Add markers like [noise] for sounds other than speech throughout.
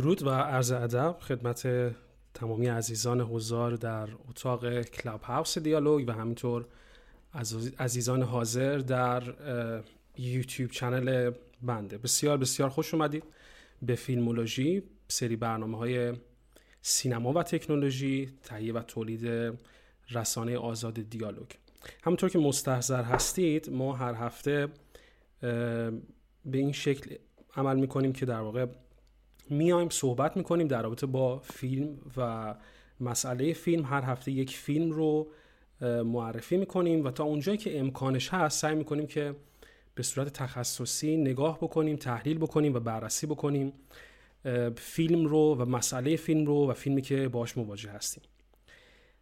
درود و عرض ادب خدمت تمامی عزیزان حضار در اتاق کلاب هاوس دیالوگ و همینطور عزیزان حاضر در YouTube channel بنده. بسیار بسیار خوش اومدید به فیلمولوژی سری برنامه های سینما و تکنولوژی تهیه و تولید رسانه آزاد دیالوگ. همونطور که مستحضر هستید ما هر هفته به این شکل عمل می‌کنیم که در واقع میایم صحبت می‌کنیم در رابطه با فیلم و مسئله فیلم. هر هفته یک فیلم رو معرفی می‌کنیم و تا اونجایی که امکانش هست سعی می‌کنیم که به صورت تخصصی نگاه بکنیم تحلیل بکنیم و بررسی بکنیم فیلم رو و مسئله فیلم رو و فیلمی که باش مواجه هستیم.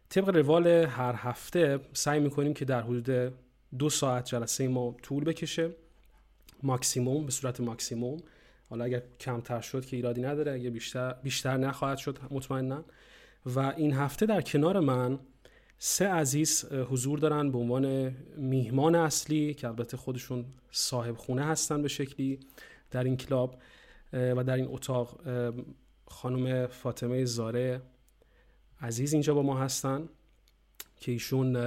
طبق روال هر هفته سعی می‌کنیم که در حدود دو ساعت جلسه ما طول بکشه. ماکسیموم به صورت ماکسیموم. حالا اگر کمتر شد که ایرادی نداره اگه بیشتر بیشتر نخواهد شد مطمئنا و این هفته در کنار من سه عزیز حضور دارن به عنوان میهمان اصلی که البته خودشون صاحب خونه هستن به شکلی در این کلاب و در این اتاق خانم فاطمه زاره عزیز اینجا با ما هستن که ایشون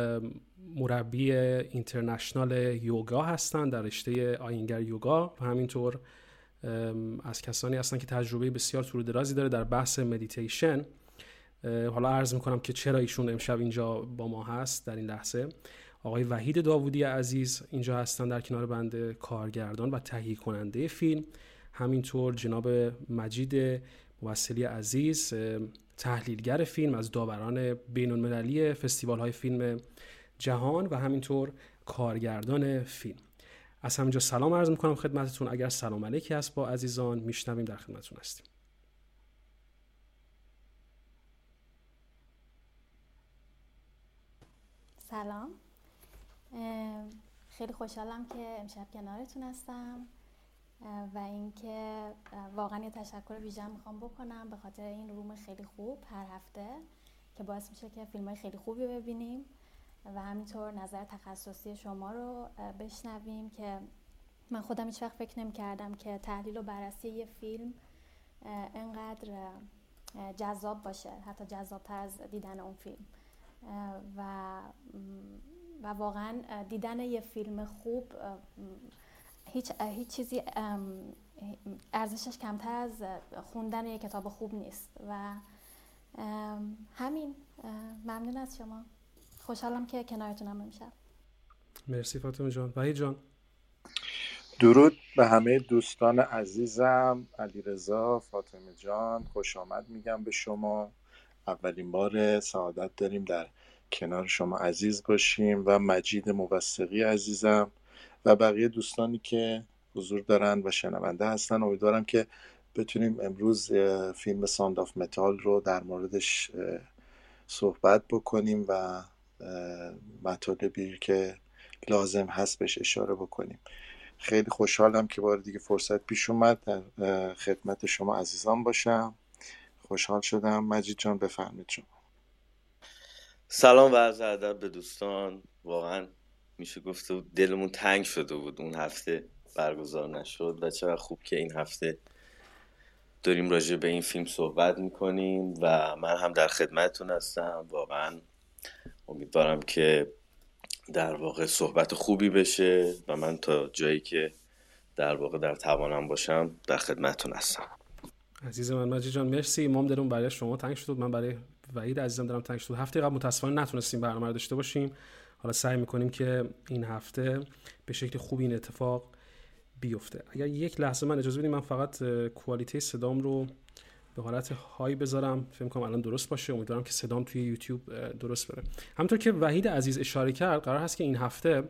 مربی international یوگا هستن در رشته آینگر یوگا. و همینطور از کسانی هستن که تجربه بسیار طول درازی داره در بحث مدیتیشن حالا عرض می‌کنم که چرا ایشون امشب اینجا با ما هست در این لحظه. آقای وحید داوودی عزیز اینجا هستن در کنار بنده کارگردان و تهیه کننده فیلم. همینطور جناب مجید موسلی عزیز تحلیلگر فیلم از داوران بین المللی فستیوال های فیلم جهان و همینطور کارگردان فیلم. از همینجا سلام عرض می‌کنم خدمتتون. اگر سلام علیکی هست با عزیزان میشنویم در خدمتتون هستیم. سلام. خیلی خوشحالم که امشب کنارتون هستم. و اینکه واقعا یه تشکر ویژه می‌خوام بکنم به خاطر این روم خیلی خوب هر هفته که باعث میشه که فیلم های خیلی خوبی ببینیم. و همینطور نظر تخصصی شما رو بشنویم که من خودم هیچ وقت فکر نمی کردم که تحلیل و بررسی یه فیلم انقدر جذاب باشه حتی جذابتر از دیدن اون فیلم. و و واقعا دیدن یه فیلم خوب هیچ, هیچ چیزی ارزشش کمتر از خوندن یه کتاب خوب نیست. و همین ممنون از شما. خوشحالم که کنارتونم امشب. مرسی فاطمه جان. وحید جان. درود به همه دوستان عزیزم. علیرضا فاطمه جان خوش آمد میگم به شما. اولین بار سعادت داریم در کنار شما عزیز باشیم و مجید موثقی عزیزم و بقیه دوستانی که حضور دارن و شنونده هستن. امیدوارم که بتونیم امروز فیلم Sound of Metal رو در موردش صحبت بکنیم و مطالبی که لازم هست بهش اشاره بکنیم. خیلی خوشحالم که بار دیگه فرصت پیش اومد. در خدمت شما عزیزان باشم. خوشحال شدم. مجید جان بفرمید شما. سلام و عرض ادب به دوستان. واقعا میشه گفته دلمون تنگ شده بود. اون هفته برگزار نشد و چقدر خوب که این هفته داریم راجع به این فیلم صحبت می‌کنیم و من هم در خدمتتون هستم. واقعا امیدوارم که در واقع صحبت خوبی بشه و من تا جایی که در واقع در توانم باشم در خدمتتون هستم. عزیز من مجید جان مرسی. مام دلم برای شما تنگ شد. من برای وحید عزیزم دلم تنگ شد. هفته قبل متاسفانه نتونستیم برنامه رو داشته باشیم. حالا سعی می‌کنیم که این هفته به شکل خوبی این اتفاق بیفته. اگر یک لحظه من اجازه بدین من فقط quality صدام رو به حالت high بذارم. فکر کنم الان درست باشه. امیدوارم که صدام توی یوتیوب درست بره. همونطور که وحید عزیز اشاره کرد قرار هست که این هفته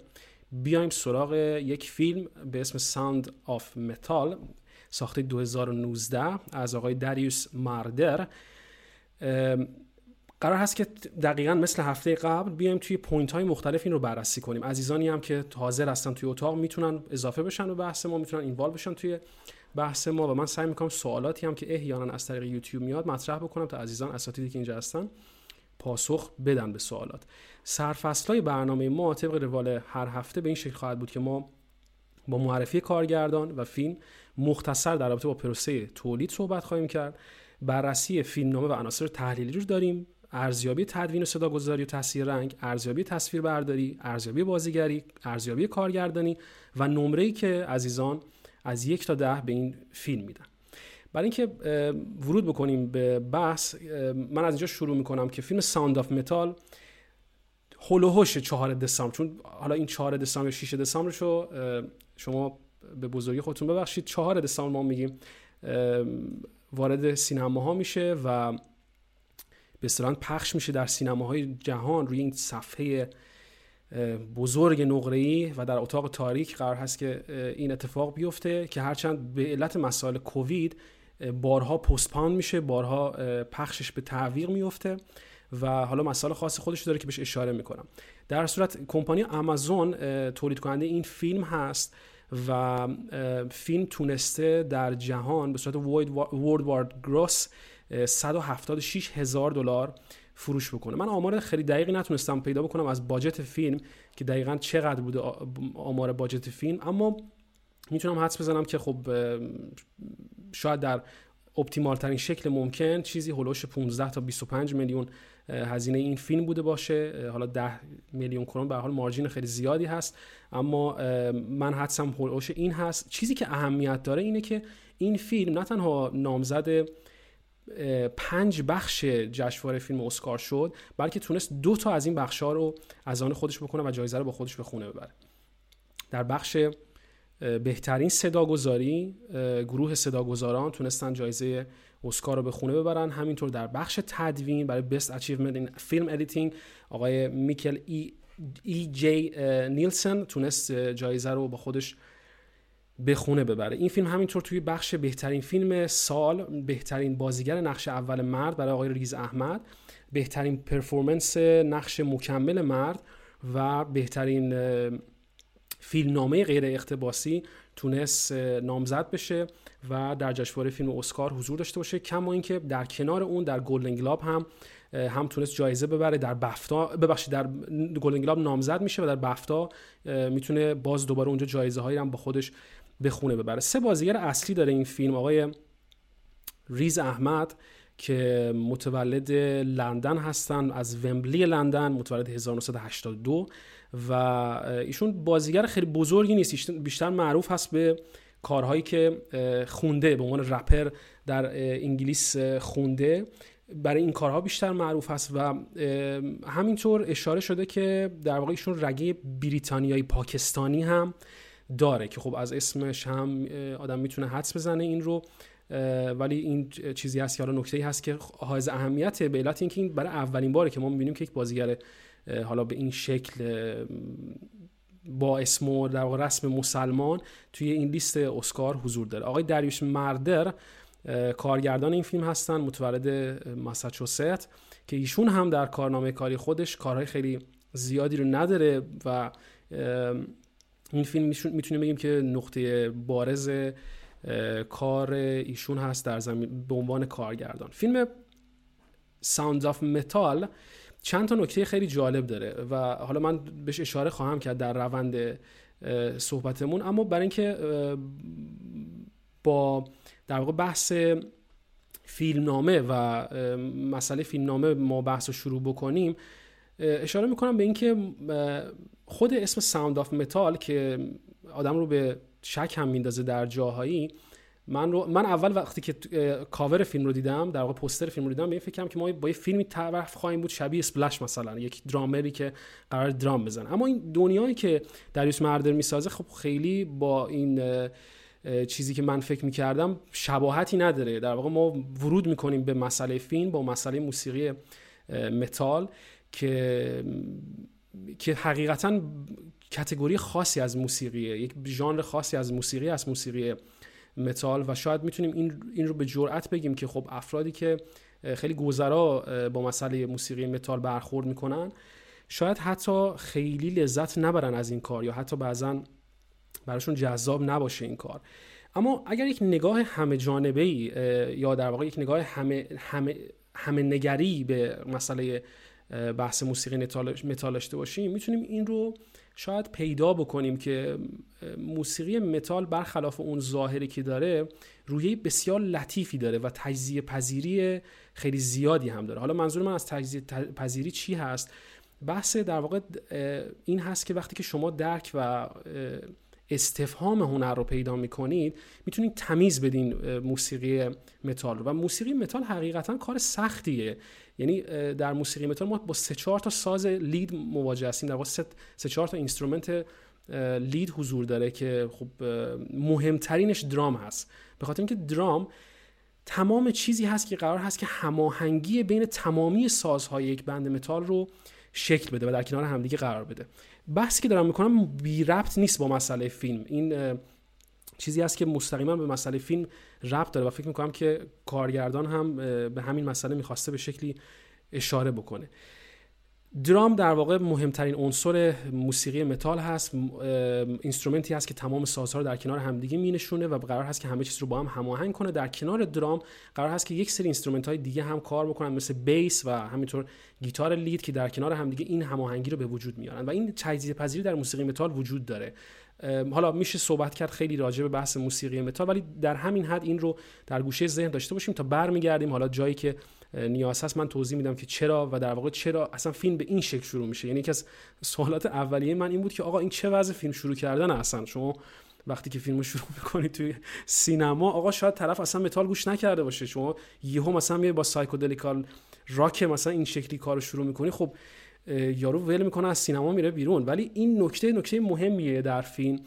بیایم سراغ یک فیلم به اسم Sound of Metal ساخته 2019 از آقای دریوس ماردر. قرار هست که دقیقا مثل هفته قبل بیایم توی point های مختلف این رو بررسی کنیم. عزیزانی هم که حاضر هستن توی اتاق می‌تونن اضافه بشن به بحث ما می‌تونن involve بشن توی بحث ما و من سعی می‌کنم سوالاتی هم که احیانا از طریق یوتیوب میاد مطرح بکنم تا عزیزان اساتیدی که اینجا هستن پاسخ بدن به سوالات. های برنامه ما طبق روال هر هفته به این شکل خواهد بود که ما با معرفی کارگردان و فیلم مختصر در رابطه با پروسه تولید صحبت خواهیم کرد. بررسی فیلمنامه و عناصر تحلیلی رو داریم. ارزیابی تدوین و صداگذاری و تاثیر رنگ ارزیابی تصویربرداری ارزیابی بازیگری ارزیابی کارگردانی و نمره‌ای که عزیزان از یک تا ده به این فیلم میدن. برای اینکه ورود بکنیم به بحث من از اینجا شروع می‌کنم که فیلم Sound of Metal حول و حوش چهار دسامبر چون حالا این چهار دسامبر یا 6 دسامبر رو شما به بزرگی خودتون ببخشید. چهار دسامبر ما میگیم وارد سینماها میشه و به پخش میشه در سینماهای جهان روی این صفحه بزرگ نقره‌ای و در اتاق تاریک قرار هست که این اتفاق بیفته که هرچند به علت مسائل کووید بارها پستپان میشه بارها پخشش به تعویق میفته و حالا مسائل خاص خودش داره که بهش اشاره می‌کنم. در صورت کمپانی آمازون تولید کننده این فیلم هست و فیلم تونسته در جهان به صورت ورد وارد گروس 176 هزار دلار فروش بکنه. من آمار خیلی دقیقی نتونستم پیدا بکنم از باجت فیلم که دقیقا چقدر بوده آمار باجت فیلم. اما می‌تونم حدس بزنم که خب شاید در اپتیمال ترین شکل ممکن چیزی هلوش 15 تا 25 میلیون هزینه این فیلم بوده باشه. حالا 10 میلیون کرون به حال مارجین خیلی زیادی هست. اما من حدسم هلوش این هست. چیزی که اهمیت داره اینه که این فیلم نه تنها نامزد پنج بخش جشنواره فیلم اسکار شد بلکه تونست دو تا از این بخش ها رو از آن خودش بکنه و جایزه رو با خودش به خونه ببره. در بخش بهترین صداگذاری گروه صداگذاران تونستن جایزه اسکار رو به خونه ببرن. همینطور در بخش تدوین برای best achievement in film editing آقای میکل ای, ای جی نیلسن تونست جایزه رو با خودش به خونه ببره. این فیلم همینطور توی بخش بهترین فیلم سال بهترین بازیگر نقش اول مرد برای آقای ریز احمد بهترین performance نقش مکمل مرد و بهترین فیلمنامه غیر اقتباسی تونست نامزد بشه و در جشنواره فیلم اسکار حضور داشته باشه. کما اینکه در کنار اون در گلدن گلاب هم هم تونست جایزه ببره. در بفتا ببخشید در گلدن گلاب نامزد میشه و در بفتا می‌تونه باز دوباره اونجا جایزه هایی هم با خودش به خونه ببره. سه بازیگر اصلی داره این فیلم آقای ریز احمد که متولد لندن هستن از ومبلی لندن متولد 1982 و ایشون بازیگر خیلی بزرگی نیست. بیشتر معروف هست به کارهایی که خونده به عنوان رپر در انگلیس خونده. برای این کارها بیشتر معروف هست و همینطور اشاره شده که در واقع ایشون رگه بریتانیایی پاکستانی هم. داره که خب از اسمش هم آدم می‌تونه حدس بزنه این رو ولی این چیزی هست که حالا نکته هست که حائز اهمیت به علت اینکه این برای اولین باره که ما می‌بینیم که یک بازیگر حالا به این شکل با اسم و در رسم مسلمان توی این لیست اسکار حضور داره. آقای دریوش مردر کارگردان این فیلم هستن متولد ماساچوست که ایشون هم در کارنامه کاری خودش کارهای خیلی زیادی رو نداره و این فیلم می‌تونیم بگیم که نقطه بارز کار ایشون هست در زمین به عنوان کارگردان. فیلم Sound of Metal چند تا نکته خیلی جالب داره و حالا من بهش اشاره خواهم کرد در روند صحبتمون. اما برای اینکه با در واقع بحث فیلمنامه و مسئله فیلمنامه ما بحث رو شروع بکنیم اشاره می‌کنم به اینکه خود اسم Sound of Metal که آدم رو به شک هم میندازه در جاهایی من رو من اول وقتی که کاور فیلم رو دیدم در واقع پوستر فیلم رو دیدم به این فکرم که ما با یه فیلمی طرف خواهیم بود شبیه اسپلش مثلا یک درامری که قرار درام بزنه. اما این دنیایی که دریوس مردر می‌سازه خب خیلی با این چیزی که من فکر می‌کردم شباهتی نداره. در واقع ما ورود می‌کنیم به مسئله فیلم با مسئله موسیقی متال که که حقیقتا category خاصی از موسیقیه یک ژانر خاصی از موسیقی از موسیقی متال و شاید می‌تونیم این, این رو به جرأت بگیم که خب افرادی که خیلی گذرا با مسئله موسیقی متال برخورد می‌کنن شاید حتی خیلی لذت نبرن از این کار یا حتی بعضا براشون جذاب نباشه این کار. اما اگر یک نگاه همه جانبه ای یا در واقع یک نگاه همه, همه, همه نگری به مسئله بحث موسیقی متال داشته باشیم می‌تونیم این رو شاید پیدا بکنیم که موسیقی متال برخلاف اون ظاهری که داره روی بسیار لطیفی داره و تجزیه پذیری خیلی زیادی هم داره. حالا منظور من از تجزیه پذیری چی هست؟ بحث در واقع این هست که وقتی که شما درک و استفهام هنر رو پیدا می‌کنید می‌تونید تمیز بدین موسیقی متال رو. و موسیقی متال حقیقتا کار سختیه. یعنی در موسیقی متال ما با سه چهار تا ساز lead مواجه هستیم. در واقع سه چهار تا instrument lead حضور داره که خب مهمترینش درام هست. به خاطر اینکه درام تمام چیزی هست که قرار هست که هماهنگی بین تمامی سازهای یک band متال رو شکل بده و در کنار همدیگه قرار بده. بحثی که دارم می‌کنم بی ربط نیست با مسئله فیلم. این چیزی است که مستقیما به مسئله فیلم ربط داره و فکر می‌کنم که کارگردان هم به همین مسئله می‌خواسته به شکلی اشاره بکنه. درام در واقع مهمترین عنصر موسیقی متال هست instrument ی هست که تمام سازها رو در کنار همدیگه مینشونه و قرار هست که همه چیز رو با هم هماهنگ کنه. در کنار درام قرار هست که یک سری instrument های دیگه هم کار بکنن مثل bass و همینطور گیتار lead که در کنار همدیگه این هماهنگی رو به وجود میارن. و این تجزیه پذیری در موسیقی متال وجود داره. حالا میشه صحبت کرد خیلی راجع به بحث موسیقی متال ولی در همین حد این رو در گوشه ذهن داشته باشیم تا برمیگردیم. حالا جایی که نیاز هست من توضیح میدم که چرا و در واقع چرا اصلا فیلم به این شکل شروع میشه. یعنی یکی از سوالات اولیه من این بود که آقا این چه وضع فیلم شروع کردن اصلا؟ شما وقتی که فیلم شروع می‌کنید توی سینما آقا شاید طرف اصلا متال گوش نکرده باشه. شما یهو مثلا میای با psychedelical rock مثلا این شکلی کارو شروع می‌کنی. خب یارو ول می‌کنه از سینما میره بیرون. ولی این نکته نکته مهمیه در فیلم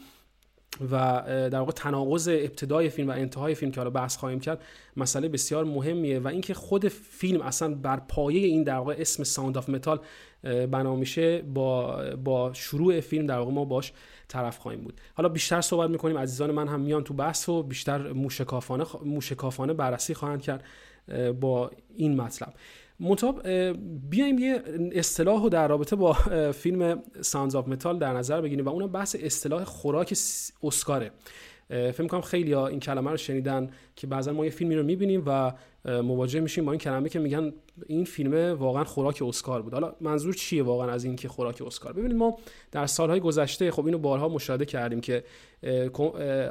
و در واقع تناقض ابتدای فیلم و انتهای فیلم که حالا بحث خواهیم کرد مسئله بسیار مهمیه و اینکه خود فیلم اصلا بر پایه این در واقع اسم Sound of Metal بنا میشه با با شروع فیلم در واقع ما باش طرف خواهیم بود. حالا بیشتر صحبت می‌کنیم. عزیزان من هم میان تو بحث و بیشتر موشکافانه موشکافانه بررسی خواهند کرد با این مطلب. مطاب بیایم یه اصطلاح رو در رابطه با فیلم Sounds of Metal در نظر بگیریم و اونم بحث اصطلاح خوراک اسکاره. فکر می‌کنم خیلی ها این کلمه رو شنیدن که بعضا ما یه فیلمی رو می‌بینیم و مواجه میشیم با این کلمه که میگن این فیلم واقعا خوراک اسکار بود. حالا منظور چیه واقعا از این که خوراک اسکار؟ ببینید ما در سالهای گذشته خب اینو بارها مشاهده کردیم که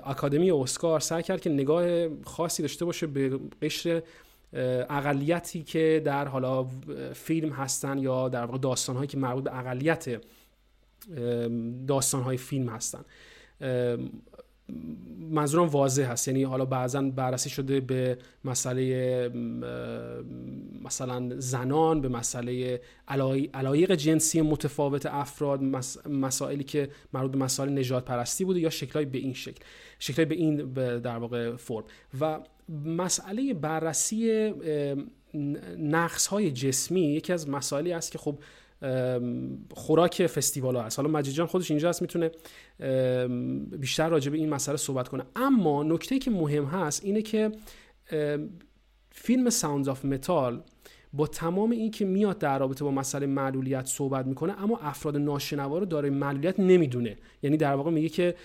اکادمی اسکار سعی کرد که نگاه خاصی داشته باشه به قشر اقلیتی که در حالا فیلم هستن یا در واقع داستانهایی که مربوط به اقلیت داستانهای فیلم هستن. منظورم واضح هست. یعنی حالا بعضا بررسی شده به مسئله مثلا زنان به مسئله علایق جنسی متفاوت افراد مسائلی که مربوط به مسائل نژاد پرستی بوده یا شکلهای به این شکل. شکلهای به این در واقع فرم. و مسئله بررسی نقص های جسمی یکی از مسائلی است که خب خوراک فستیوال ها هست حالا مجید جان خودش اینجا هست می‌تونه بیشتر راجع به این مسئله صحبت کنه. اما نکته که مهم هست اینه که فیلم Sounds of Metal با تمام این که میاد در رابطه با مسئله معلولیت صحبت می‌کنه اما افراد ناشنوا رو داره معلولیت نمی‌دونه. یعنی در واقع میگه که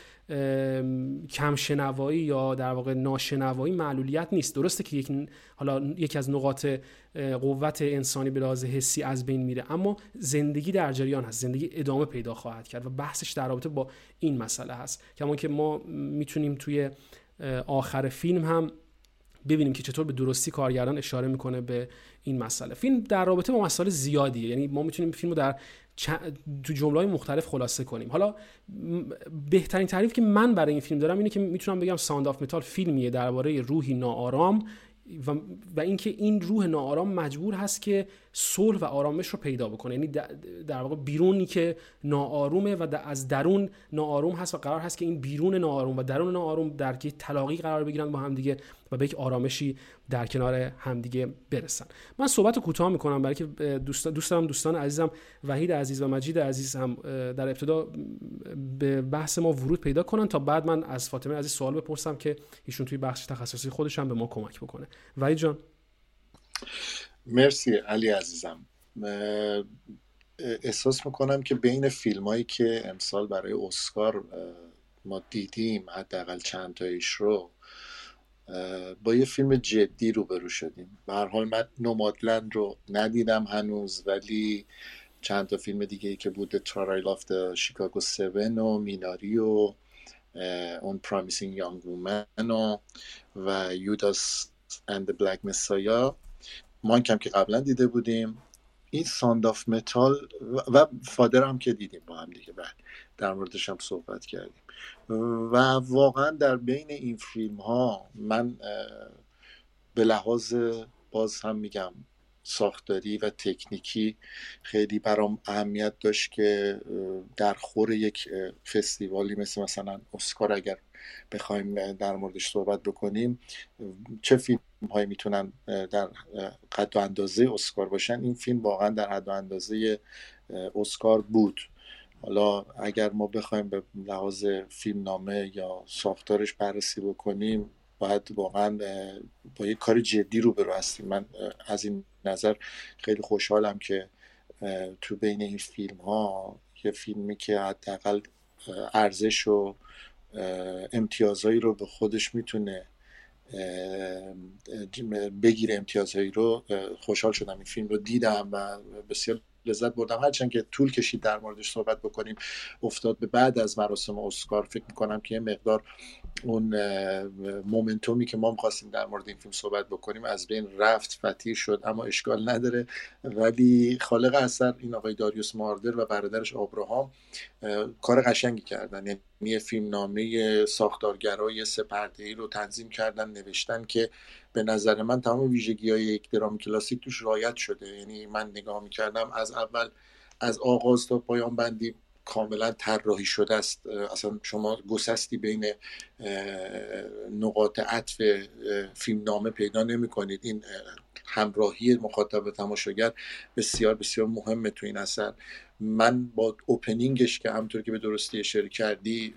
کم شنوایی یا در واقع ناشنوایی معلولیت نیست. درسته که یک حالا یکی از نقاط قوت انسانی به لحاظ حسی از بین میره اما زندگی در جریان هست. زندگی ادامه پیدا خواهد کرد و بحثش در رابطه با این مسئله هست. کما که ما می‌تونیم توی آخر فیلم هم ببینیم که چطور به درستی کارگردان اشاره می‌کنه به این مسئله. فیلم در رابطه با مسائل زیادیه. یعنی ما می‌تونیم فیلم رو در دو جمله مختلف خلاصه کنیم. حالا بهترین تعریف که من برای این فیلم دارم اینه که می‌تونم بگم Sound of Metal فیلمیه درباره روحی ناآرام و, و اینکه این روح ناآرام مجبور هست که صلح و آرامش رو پیدا بکنه. یعنی در واقع بیرونی که ناآرومه و از درون ناآروم هست و قرار هست که این بیرون ناآروم و درون ناآروم در یک تلاقی قرار بگیرن با هم دیگه. و به یک آرامشی در کنار همدیگه برسن. من صحبت کوتاه می‌کنم برای که دوست دوستم دوستان عزیزم وحید عزیز و مجید عزیز هم در ابتدا به بحث ما ورود پیدا کنن تا بعد من از فاطمه عزیز سوال بپرسم که ایشون توی بخش تخصصی خودش هم به ما کمک بکنه. وحید جان. مرسی علی عزیزم. احساس می‌کنم که بین فیلم هایی که امسال برای اسکار ما دیدیم حداقل چند تایش رو با یه فیلم جدی روبرو شدیم. به هر حال من Nomadland رو ندیدم هنوز ولی چند تا فیلم دیگه ای که بوده Trial of Chicago 7 و Minari و اون Promising Young Woman و و Judas and Black Messiah ما کم که قبلا دیده بودیم. این Sound of Metal و فادر هم که دیدیم با هم دیگه بعد. در موردش هم صحبت کردیم. و واقعا در بین این فیلم ها من به لحاظ باز هم میگم ساختاری و تکنیکی خیلی برام اهمیت داشت که در خور یک فستیوالی مثل مثلا اسکار اگر بخوایم در موردش صحبت بکنیم چه فیلم هایی می‌تونن در قد و اندازه اسکار باشن؟ این فیلم واقعا در حد و اندازه اسکار بود. حالا اگر ما بخوایم به لحاظ فیلم نامه یا ساختارش بررسی بکنیم باید واقعا با یک کار جدی رو برو هستیم. من از این نظر خیلی خوشحالم که تو بین این فیلم ها یه فیلمی که حداقل ارزش و امتیازهایی رو به خودش می‌تونه بگیره امتیازهایی رو خوشحال شدم. این فیلم رو دیدم و بسیار لذت بردم. هرچند که طول کشید در موردش صحبت بکنیم افتاد به بعد از مراسم اسکار. فکر می‌کنم که یه مقدار اون مومنتومی که ما می‌خواستیم در مورد این فیلم صحبت بکنیم از بین رفت فتیر شد اما اشکال نداره. ولی خالق اثر این آقای داریوس ماردر و برادرش آبراهام کار قشنگی کردن. یعنی یه فیلم نامه ساختارگرای سپرده رو تنظیم کردن نوشتن که به نظر من تمام ویژگی های یک درام کلاسیک توش رایت شده. یعنی من نگاه می‌کردم از اول از آغاز تا پایان بندی کاملا طراحی شده است. اصلا شما گسستی بین نقاط عطف فیلم نامه پیدا نمی کنید این همراهی مخاطب تماشاگر بسیار بسیار مهمه تو این اثر. من با اوپنینگش که همطور که به درستی اشاره کردی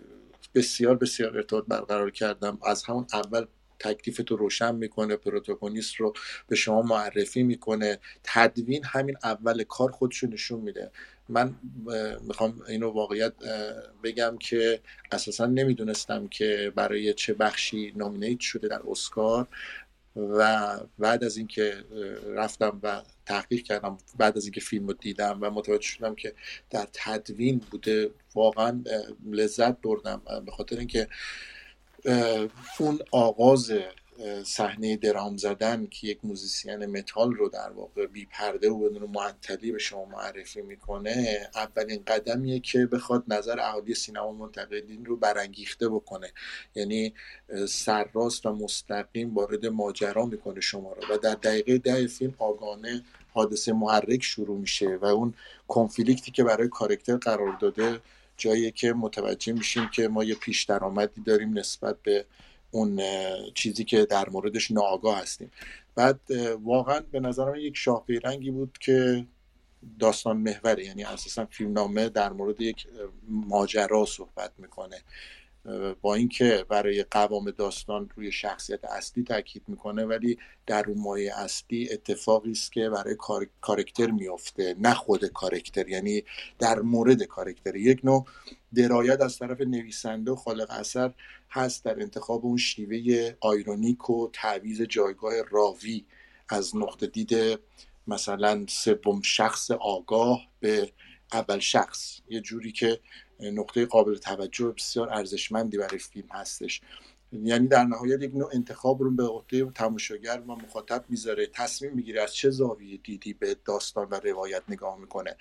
بسیار بسیار ارتباط برقرار کردم. از همون اول تکلیف رو روشن می‌کنه پروتاگونیست رو به شما معرفی می‌کنه. تدوین همین اول کار خودشو نشون میده. من می‌خوام اینو واقعیت بگم که اساسا نمی‌دونستم که برای چه بخشی نامینیت شده در اسکار و بعد از اینکه رفتم و تحقیق کردم بعد از اینکه فیلم رو دیدم و متوجه شدم که در تدوین بوده واقعا لذت بردم. به خاطر اینکه اون آغاز صحنه درام زدن که یک musician متال رو در واقع بی پرده و بدون معطلی به شما معرفی می‌کنه اولین قدمیه که بخواد نظر اهالی سینما منتقدین رو برانگیخته بکنه. یعنی سرراست و مستقیم وارد ماجرا می‌کنه شما رو و در دقیقه ده فیلم آگاهانه حادثه محرک شروع میشه و اون کنفلیکتی که برای کارکتر قرار داده جایی که متوجه میشیم که ما یه پیش درآمدی داریم نسبت به اون چیزی که در موردش ناآگاه هستیم. بعد واقعا به نظرم یک شاه رنگی بود که داستان محوره. یعنی اساسا فیلمنامه در مورد یک ماجرا صحبت می‌کنه. با اینکه برای قوام داستان روی شخصیت اصلی تاکید می‌کنه ولی در اون مایه اصلی اتفاقی است که برای کارکتر میافته نه خود کارکتر یعنی در مورد کارکتر. یک نوع درایت از طرف نویسنده و خالق اثر هست در انتخاب اون شیوه آیرونیک و تعویز جایگاه راوی از نقطه دید مثلا سوم شخص آگاه به اول شخص. یه جوری که نقطه قابل توجه بسیار ارزشمندی برای فیلم هستش. یعنی در نهایت یک نوع انتخاب رو به عهده تماشاگر و مخاطب می‌ذاره تصمیم می‌گیره از چه زاویه دیدی به داستان و روایت نگاه می‌کنه.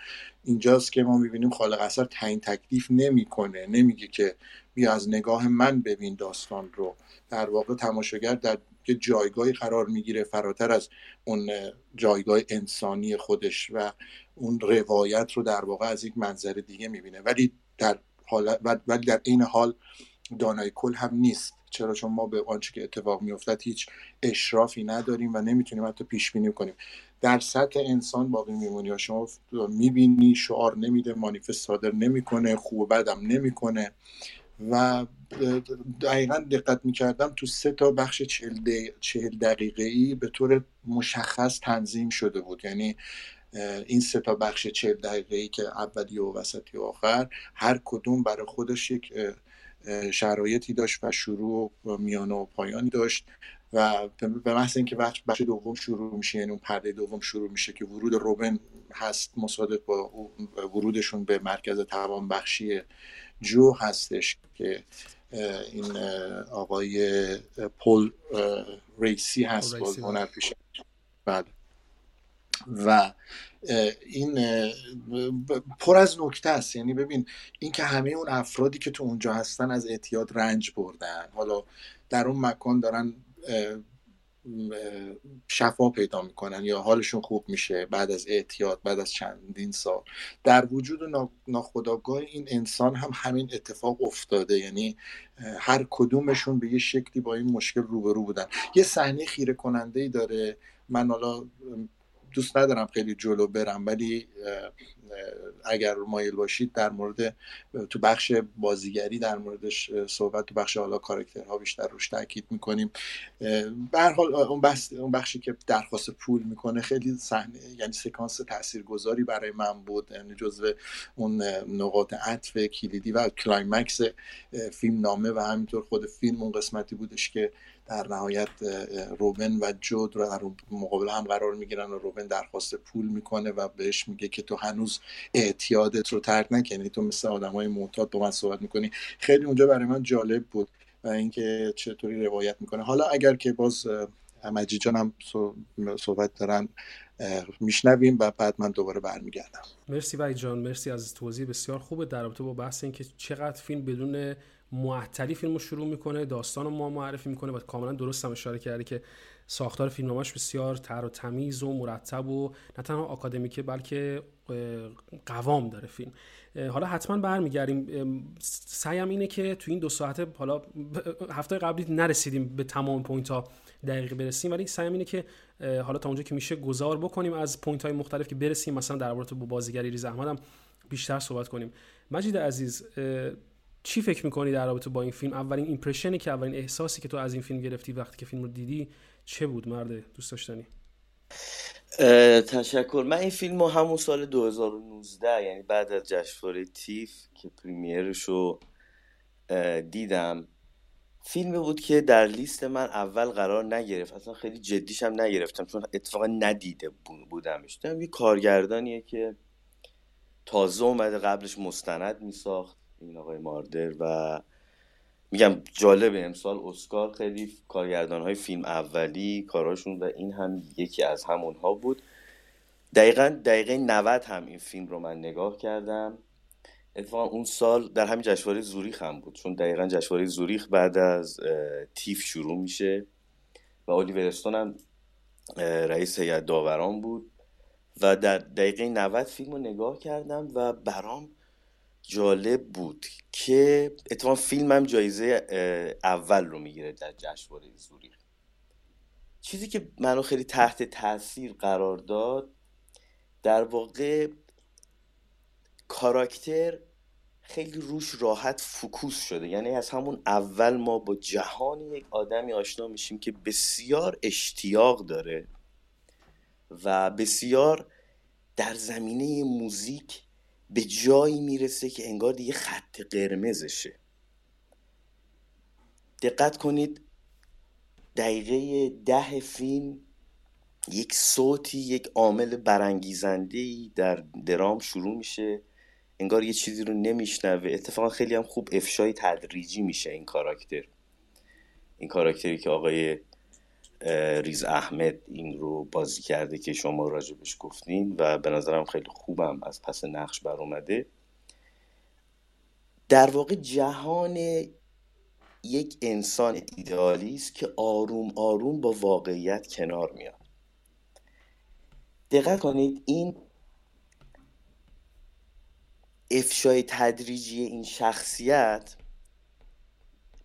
اینجاست که ما می‌بینیم خالق اثر تعیین تکلیف نمی‌کنه نمیگه که بیا از نگاه من ببین داستان رو. در واقع تماشاگر در یه جایگاهی قرار می‌گیره فراتر از اون جایگاه انسانی خودش و اون روایت رو در واقع از یک منظر دیگه می‌بینه. ولی در حال ولی در این حال دانای کل هم نیست. چرا؟ چون ما به آنچه که اتفاق میافتد هیچ اشرافی نداریم و نمی‌تونیم حتی پیش بینی کنیم. در سطح انسان باقی میمونی شما می‌بینی شعار نمیده مانیفست صادر نمی‌کنه خوب بدم نمی‌کنه. و دقیقا دقت می‌کردم تو سه تا بخش چهل, دقیقه ای به طور مشخص تنظیم شده بود. یعنی این سه تا بخش چهل دقیقه ای که اولی و وسطی و آخر هر کدوم برای خودش یک شرایطی داشت و شروع و میانه و پایانی داشت و به محض اینکه بخش دوم شروع میشه یعنی اون پرده دوم شروع میشه که ورود روبن هست مصادف با ورودشون به مرکز توانبخشی جو هستش که این آقای پل ریسی هست باز هنر پیشه بله. و این پر از نکته است. یعنی ببین این که همه اون افرادی که تو اونجا هستن از اعتیاد رنج بردن. حالا در اون مکان دارن شفا پیدا می‌کنن یا حالشون خوب میشه بعد از اعتیاد بعد از چندین سال. در وجود ناخداگاه این انسان هم همین اتفاق افتاده. یعنی هر کدومشون به یه شکلی با این مشکل روبرو بودن. یه صحنه خیره کننده ای داره. من حالا دوست ندارم خیلی جلو برم ولی اگر مایل باشید در مورد تو بخش بازیگری در موردش صحبت تو بخش حالا کاراکترها بیشتر روش تاکید می‌کنیم. به حال اون بخش اون بخشی که درخواست پول می‌کنه خیلی صحنه یعنی سکانس تاثیرگذاری برای من بود یعنی جزو اون نقاط عطف کلیدی و climax فیلم نامه و همینطور خود فیلم اون قسمتی بودش که در نهایت روبن و جو رو در مقابل هم قرار می‌گیرن و روبن درخواست پول می‌کنه و بهش میگه که تو هنوز اعتیادت رو ترک نکردی تو مثل آدم های معتاد با من صحبت می‌کنی. خیلی اونجا برای من جالب بود و اینکه چطوری روایت می‌کنه. حالا اگر که باز مجید جان هم صحبت دارن میشنویم و بعد من دوباره برمیگردم. مرسی وای جان. مرسی از توضیح بسیار خوبه در رابطه با بحث اینکه چقدر فیلم بدون معطلی فیلم رو شروع می‌کنه داستان رو ما معرفی می‌کنه و کاملا درست هم اشاره کرده که ساختار فیلمنامه‌اش بسیار تر و تمیز و مرتب و نه تنها آکادمیکه بلکه قوام داره فیلم. حالا حتما برمیگردیم. سعیم اینه که تو این دو ساعته حالا [laughs] هفته قبلی نرسیدیم به تمام point ها دقیق برسیم ولی سعیم اینه که حالا تا اونجا که میشه گذار بکنیم از point های مختلف که برسیم مثلا درباره بازیگری ریز احمد بیشتر صحبت کنیم. مجید عزیز چی فکر می‌کنی در رابطه با این فیلم؟ اولین impression ی که اولین احساسی که تو از این فیلم گرفتی وقتی که فیلم رو دیدی چه بود مرد دوست داشتنی؟ تشکر. من این فیلم رو همون سال 2019 یعنی بعد از جشنواره TIFF که premiere ش رو دیدم. فیلمی بود که در لیست من اول قرار نگرفت. اصلا خیلی جدیشم نگرفتم چون اتفاقا ندیده بودمش. یه کارگردانیه که تازه اومده قبلش مستند میساخت. این آقای ماردر و میگم جالبه امسال اسکار خیلی کارگردان های فیلم اولی کاراشون و این هم یکی از همونها بود. دقیقا دقیقه 90 هم این فیلم رو من نگاه کردم. اتفاقا اون سال در همین جشنواره زوریخ هم بود چون دقیقا جشنواره زوریخ بعد از تیف شروع میشه و اولیور استون هم رئیس هیئت داوران بود و در دقیقه 90 فیلم رو نگاه کردم و برام جالب بود که اتفاقا فیلمم جایزه اول رو می‌گیره در جشنواره زوریخ چیزی که منو خیلی تحت تاثیر قرار داد در واقع کاراکتر خیلی روش راحت فکوس شده. یعنی از همون اول ما با جهان یک آدمی آشنا میشیم که بسیار اشتیاق داره و بسیار در زمینه موزیک به جایی می‌رسه که انگار دیگه خط قرمزشه. دقت کنید دقیقه ده فیلم یک صوتی یک عامل برانگیزنده در درام شروع میشه. انگار یه چیزی رو نمیشنوه. اتفاقا خیلی هم خوب افشای تدریجی میشه این کاراکتر. این کاراکتری که آقای ریز احمد این رو بازی کرده که شما راجبش گفتین و به نظرم خیلی خوبم از پس نقش بر اومده. در واقع جهان یک انسان ایدئالی است که آروم آروم با واقعیت کنار میاد. دقت کنید این افشای تدریجی این شخصیت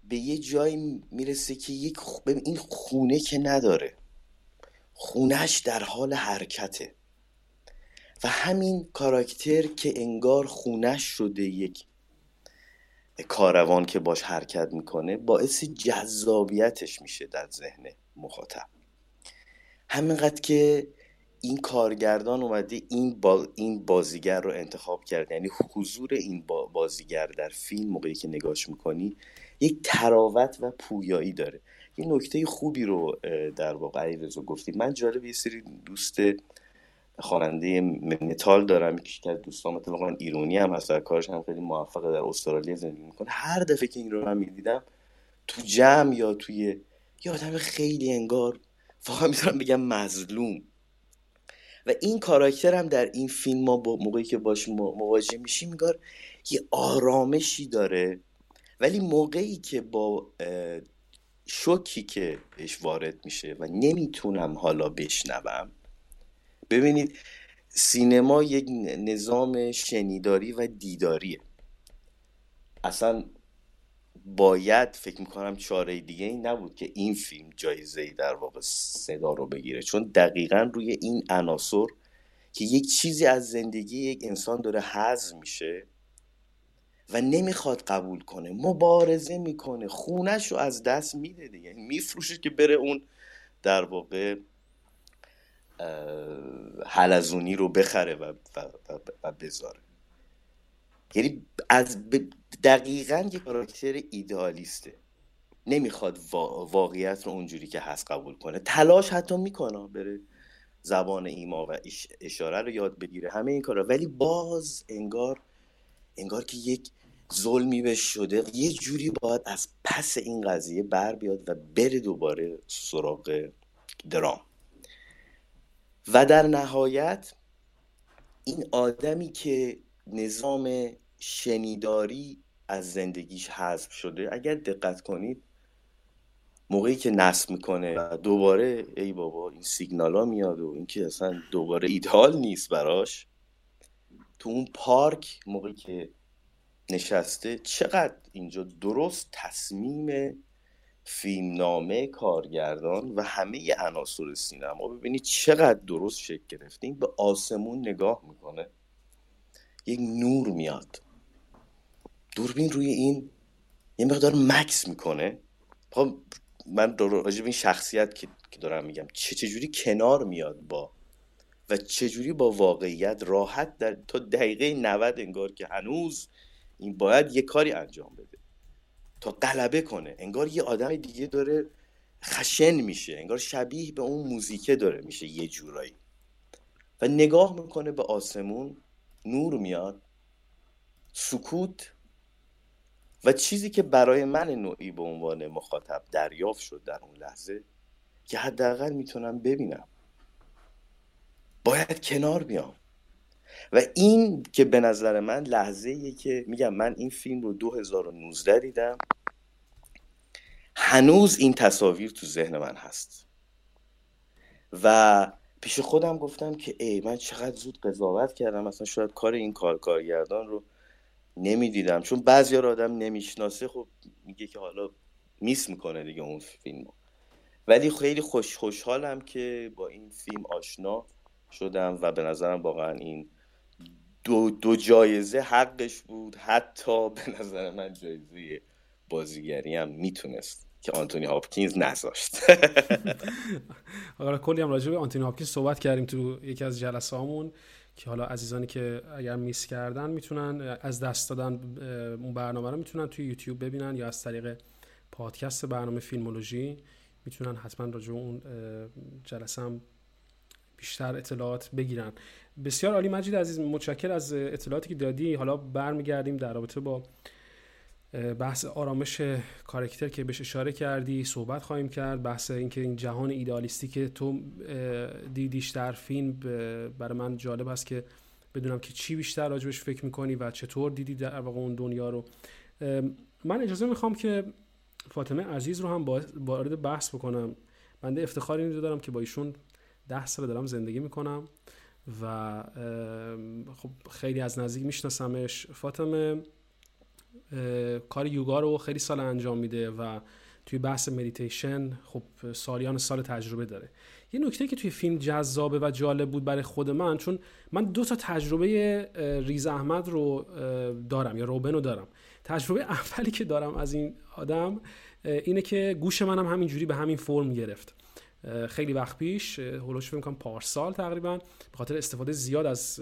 به یه جایی می‌رسه که یک این خونه که نداره. خونش در حال حرکته. و همین کاراکتر که انگار خونش شده یک کاروان که باش حرکت می‌کنه باعث جذابیتش میشه در ذهن مخاطب. همینقدر که این کارگردان اومده این, با این بازیگر رو انتخاب کرد یعنی حضور این بازیگر در فیلم موقعی که نگاش می‌کنی یک تراوت و پویایی داره. این نکته خوبی رو در واقع علیرضا گفتی. من جالب یه سری دوست خواننده متال دارم که از دوستان اتفاقا ایرونی هم هست در کارش هم خیلی موفقه در استرالیا زندگی می‌کنه. هر دفعه که این رو من می‌دیدم تو جمع یا توی یه آدم خیلی انگار واقعا می‌تونم بگم مظلوم. و این کاراکتر هم در این فیلم ما با موقعی که باش مواجه میشیم انگار یه آرامشی داره. ولی موقعی که با شوکی که بهش وارد میشه و نمی‌تونم حالا بشنوم ببینید سینما یک نظام شنیداری و دیداریه. اصلا باید فکر می‌کنم چاره دیگه ای نبود که این فیلم جایزه ای در واقع صدا رو بگیره. چون دقیقا روی این عناصر که یک چیزی از زندگی یک انسان داره حذف میشه و نمی‌خواد قبول کنه. مبارزه می‌کنه. خونش رو از دست میده دیگه. میفروشه که بره اون در واقع حلزونی رو بخره و, و, بذاره. یعنی از دقیقا یک کاراکتر ایدئالیسته. نمی‌خواد واقعیت رو اونجوری که هست قبول کنه. تلاش حتی می‌کنه بره زبان ایما و اشاره رو یاد بگیره. همه این کارا. ولی باز انگار انگار که یک ظلمی به شده یه جوری باید از پس این قضیه بر بیاد و بره دوباره سراغ درام. و در نهایت این آدمی که نظام شنیداری از زندگیش حذف شده اگر دقت کنید موقعی که نصب می‌کنه و دوباره ای بابا این سیگنال ها میاد و اینکه اصلا دوباره ایدال نیست براش تو اون پارک موقعی که نشسته چقدر اینجا درست تصمیم فیلمنامه کارگردان و همه عناصر سینما ببینید چقدر درست شکل گرفتیم به آسمون نگاه می‌کنه. یک نور میاد. دوربین روی این یه مقدار مکس می‌کنه. خب من راجع این شخصیت که دارم میگم چه چجوری کنار میاد با و چجوری با واقعیت راحت در تا دقیقه 90 انگار که هنوز این باید یه کاری انجام بده. تا غلبه کنه. انگار یه آدم دیگه داره خشن میشه. انگار شبیه به اون موزیکه داره میشه یه جورایی. و نگاه می‌کنه به آسمون نور میاد سکوت و چیزی که برای من نوعی به عنوان مخاطب دریافت شد در اون لحظه که حداقل می‌تونم ببینم. باید کنار بیام. و این که به نظر من لحظه که میگم من این فیلم رو 2019 دیدم. هنوز این تصاویر تو ذهن من هست. و پیش خودم گفتم که ای من چقدر زود قضاوت کردم. مثلا شاید کار این کار کارگردان رو نمی‌دیدم. چون بعضی رو آدم نمی‌شناسه. خب میگه که حالا میس می‌کنه دیگه اون فیلمو. ولی خیلی خوش خوشحالم که با این فیلم آشنا شدم و به نظرم واقعا این دو, دو جایزه حقش بود. حتی به نظر من جایزه بازیگری هم می‌تونست که آنتونی هاپکینز نذاشت. [laughs] حالا کلی هم راجع به آنتونی هاپکینز صحبت کردیم تو یکی از جلسه هامون که حالا عزیزانی که اگر میس کردن می‌تونن از دست دادن اون برنامه رو می‌تونن توی یوتیوب ببینن یا از طریق پادکست برنامه فیلمولوژی می‌تونن حتما راجع اون جلسه هم بیشتر اطلاعات بگیرن. بسیار عالی مجید عزیز متشکر از اطلاعاتی که دادی. حالا برمیگردیم در رابطه با بحث آرامش کارکتر که بهش اشاره کردی. صحبت خواهیم کرد. بحث اینکه این جهان ایدالیستی که تو دیدیش در فیلم برای من جالب است که بدونم که چی بیشتر راجبش فکر می‌کنی و چطور دیدی در واقع اون دنیا رو. من اجازه می‌خوام که فاطمه عزیز رو هم وارد بحث بکنم. بنده افتخار این دارم که با ایشون ده سال دارم زندگی می‌کنم و خب خیلی از نزدیک میشناسمش. فاطمه کار یوگا رو خیلی سال انجام میده و توی بحث مدیتیشن خب سالیان سال تجربه داره. یه نکته که توی فیلم جذابه و جالب بود برای خود من چون من دو تا تجربه ریز احمد رو دارم یا روبن رو دارم. تجربه اولی که دارم از این آدم اینه که گوش منم هم همینجوری به همین فرم گرفت. خیلی وقت پیش حول و حوش فکر کنم پارسال تقریبا. به خاطر استفاده زیاد از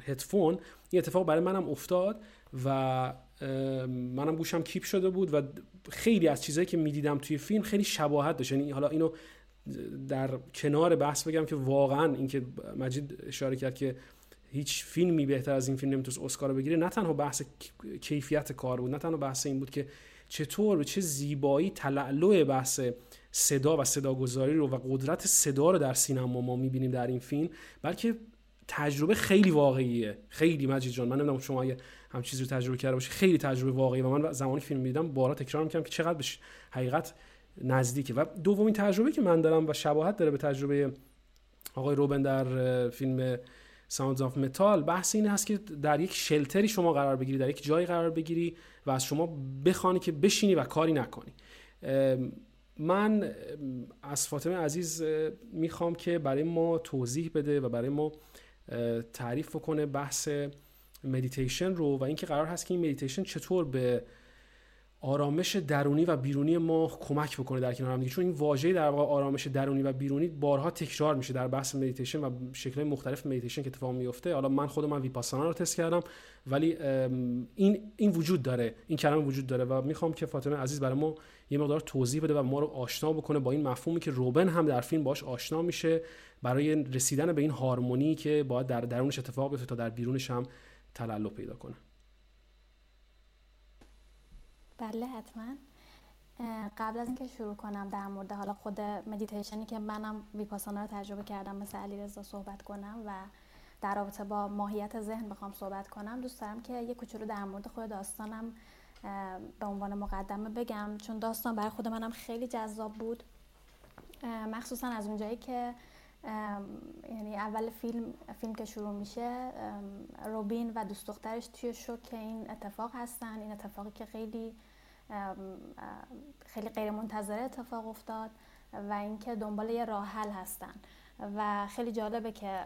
هدفون این اتفاق برای منم افتاد و منم گوشم کیپ شده بود و خیلی از چیزهایی که می‌دیدم توی فیلم خیلی شباهت داشت. یعنی حالا اینو در کنار بحث بگم که واقعا اینکه مجید اشاره کرد که هیچ فیلمی بهتر از این فیلم نمی‌تونست اسکار بگیره نه تنها بحث کیفیت کار بود نه تنها بحث این بود که چطور به چه زیبایی تلعلو بحث صدا و صداگذاری رو و قدرت صدا رو در سینما ما می‌بینیم در این فیلم بلکه تجربه خیلی واقعیه. خیلی مجید جان من نمی‌دونم شما اگه هم چیزی رو تجربه کرده باشی خیلی تجربه واقعی و من زمانی فیلم می‌دیدم بارها تکرار می‌کردم که چقدر به حقیقت نزدیکه. و دومین تجربه که من دارم و شباهت داره به تجربه آقای روبن در فیلم Sounds of Metal بحث این هست که در یک shelter ی شما قرار بگیری در یک جایی قرار بگیری و از شما بخوان که بشینی و کاری نکنی. من از فاطمه عزیز می‌خوام که برای ما توضیح بده و برای ما تعریف کنه بحث مدیتیشن رو و اینکه قرار هست که این مدیتیشن چطور به آرامش درونی و بیرونی ما کمک بکنه در کنار هم چون این واژه در واقع آرامش درونی و بیرونی بارها تکرار میشه در بحث مدیتیشن و شکل‌های مختلف مدیتیشن که اتفاق میفته حالا من خودم من ویپاسانا رو تست کردم ولی این این وجود داره. این کلمه وجود داره و می‌خوام که فاطمه عزیز برای ما یه مقدار توضیح بده و ما رو آشنا بکنه با این مفهومی که روبن هم در فیلم باش آشنا میشه برای رسیدن به این هارمونی که باید در درونش اتفاق بیفته تا در بیرونش هم تلالو پیدا کنه. بله حتما. قبل از اینکه شروع کنم در مورد حالا خود مدیتیشنی که منم ویپاسانا رو تجربه کردم مثل علیرضا صحبت کنم و در رابطه با ماهیت ذهن بخوام صحبت کنم دوست دارم که یه کوچولو در مورد خود داستانم به عنوان مقدمه بگم. چون داستان برای خود منم خیلی جذاب بود. مخصوصا از اونجایی که یعنی اول فیلم فیلم که شروع میشه روبین و دوست دخترش توی شوک این اتفاق هستن. این اتفاقی که خیلی خیلی غیر منتظره اتفاق افتاد و اینکه دنبال یه راه حل هستن. و خیلی جالبه که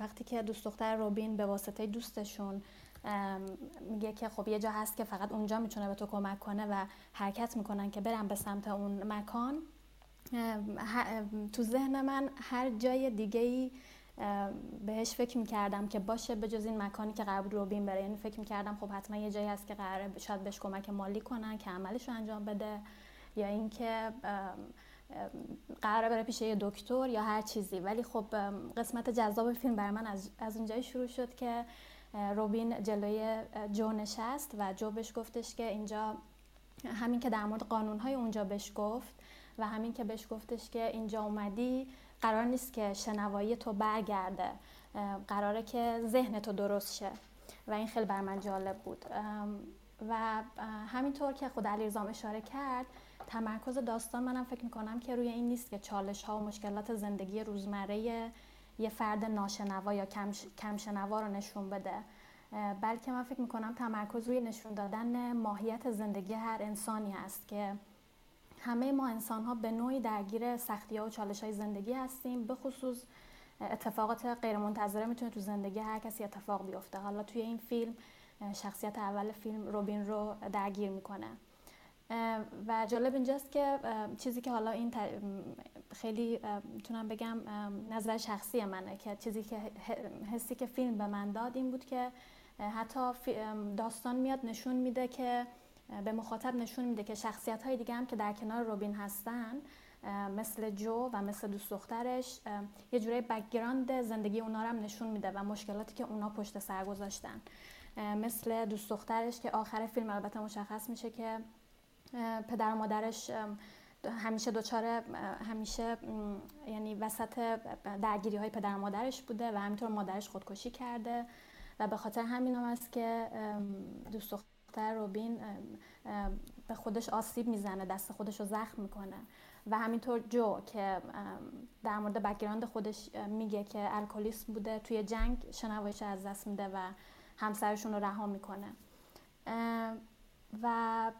وقتی که دوست دختر روبین به واسطه دوستشون میگه که خب یه جا هست که فقط اونجا می‌تونه به تو کمک کنه و حرکت می‌کنن که برن به سمت اون مکان تو ذهن من هر جای دیگه ای بهش فکر می‌کردم که باشه به جز این مکانی که قرار بود روبین بره. یعنی فکر می‌کردم خب حتما یه جایی هست که قراره شاید بهش کمک مالی کنن که عملش رو انجام بده. یا اینکه قراره بره پیش یه دکتر یا هر چیزی. ولی خب قسمت جذاب فیلم برای من از, از اونجایی شروع شد که روبین جلوی جو نشست و جو بهش گفتش که اینجا همین که در مورد قانونهای اونجا بهش گفت و همین که بهش گفتش که اینجا اومدی قرار نیست که شنوایی تو برگرده. قراره که ذهن تو درست شه. و این خیلی بر من جالب بود. و همینطور که خود علیرضام اشاره کرد تمرکز داستان منم فکر می‌کنم که روی این نیست که چالش ها و مشکلات زندگی روزمره یه فرد ناشنوا یا کمشنوا رو نشون بده. بلکه من فکر می‌کنم تمرکز روی نشون دادن ماهیت زندگی هر انسانی هست که همه ما انسان ها به نوعی درگیر سختی ها و چالش های زندگی هستیم. به خصوص اتفاقات غیر منتظره می‌تونه تو زندگی هر کسی اتفاق بیفته. حالا توی این فیلم شخصیت اول فیلم روبین رو درگیر می‌کنه. و جالب اینجاست که چیزی که حالا این خیلی می‌تونم بگم نظر شخصی منه که چیزی که حسی که فیلم به من داد این بود که حتی داستان میاد نشون میده که به مخاطب نشون میده که شخصیت های دیگه هم که در کنار روبین هستن مثل جو و مثل دوست دخترش یه جوری بکگراند زندگی اونا رو هم نشون میده و مشکلاتی که اونا پشت سر گذاشتن. مثل دوست دخترش که آخر فیلم البته مشخص میشه که پدر و مادرش همیشه دوچار همیشه یعنی وسط درگیری های پدر و مادرش بوده و همینطور مادرش خودکشی کرده و به خاطر همین هم است که دوست دختر روبین به خودش آسیب می‌زنه دست خودش رو زخم می‌کنه. و همینطور جو که در مورد بکگراند خودش میگه که الکلیسم بوده توی جنگ شنوایش از دست میده و همسرشون رو رها می‌کنه. و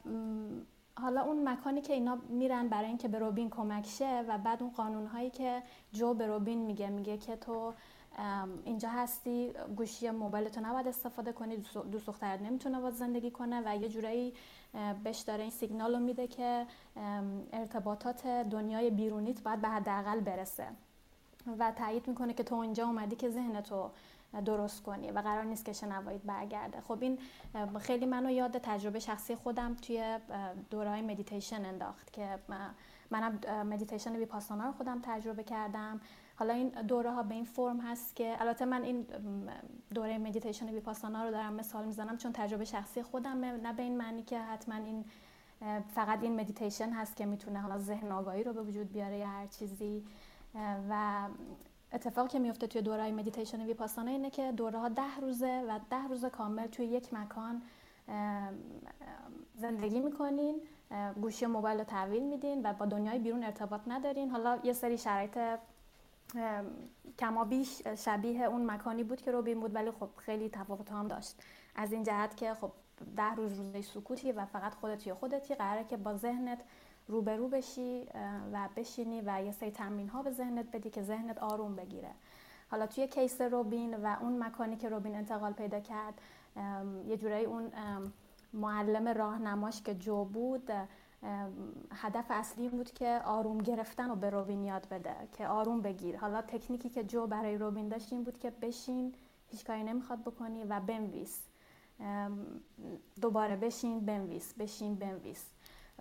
حالا اون مکانی که اینا میرن برای اینکه به روبین کمک شه و بعد اون قانون هایی که جو به روبین میگه میگه که تو اینجا هستی گوشی موبایل تو نباید استفاده کنی دوست دخترت نمی‌تونه باید زندگی کنه و یه جورایی بهش داره این سیگنال رو میده که ارتباطات دنیای بیرونیت باید به حداقل برسه و تایید می‌کنه که تو اینجا اومدی که ذهن تو درست کنی و قرار نیست که شنواییت برگرده. خب این خیلی منو یاد تجربه شخصی خودم توی دوره‌های مدیتیشن انداخت که منم مدیتیشن ویپاسانا رو خودم تجربه کردم. حالا این دوره ها به این فرم هست که البته من این دوره مدیتیشن ویپاسانا رو دارم مثال می‌زنم چون تجربه شخصی خودم نه به این معنی که حتما این فقط این مدیتیشن هست که می‌تونه حالا ذهن آگاهی رو به وجود بیاره یا هر چیزی. و اتفاقی که میفته توی دوره مدیتیشن ویپاسانا اینه که دوره ها ده روزه و ده روز کامل توی یک مکان زندگی می‌کنین گوشی موبایل رو تحویل میدین و با دنیای بیرون ارتباط ندارین. حالا یه سری شرایط کما بیش شبیه اون مکانی بود که روبین بود ولی خب خیلی تفاوت هم داشت. از این جهت که خب ده روز روزه سکوتی و فقط خودت یا خودتی قراره که با ذهنت روبرو بشی و بشینی و یه سری تمرین ها به ذهنت بدی که ذهنت آروم بگیره. حالا توی کیس روبین و اون مکانی که روبین انتقال پیدا کرد یه جورایی اون معلم راهنماش که جو بود هدف اصلی بود که آروم گرفتن رو به روبین یاد بده که آروم بگیر. حالا تکنیکی که جو برای روبین داشت این بود که بشین هیچ کاری نمی‌خواد بکنی و بنویس. دوباره بشین بنویس بشین بنویس.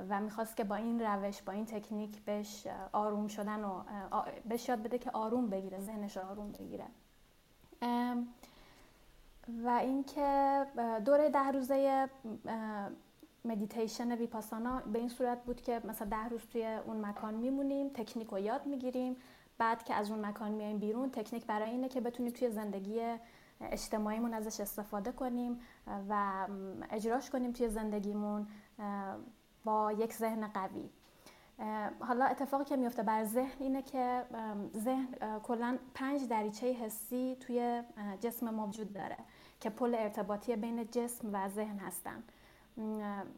و می‌خواست که با این روش با این تکنیک بهش آروم شدن و بهش یاد بده که آروم بگیره ذهنش آروم بگیره. و اینکه دوره ده روزه مدیتیشن ویپاسانا به این صورت بود که مثلا ده روز توی اون مکان میمونیم تکنیک رو یاد می‌گیریم. بعد که از اون مکان میایم بیرون تکنیک برای اینه که بتونیم توی زندگی اجتماعیمون ازش استفاده کنیم و اجراش کنیم توی زندگیمون با یک ذهن قوی. حالا اتفاقی که میفته بر ذهن اینه که ذهن کلا پنج دریچه حسی توی جسم ما وجود داره که پل ارتباطی بین جسم و ذهن هستن.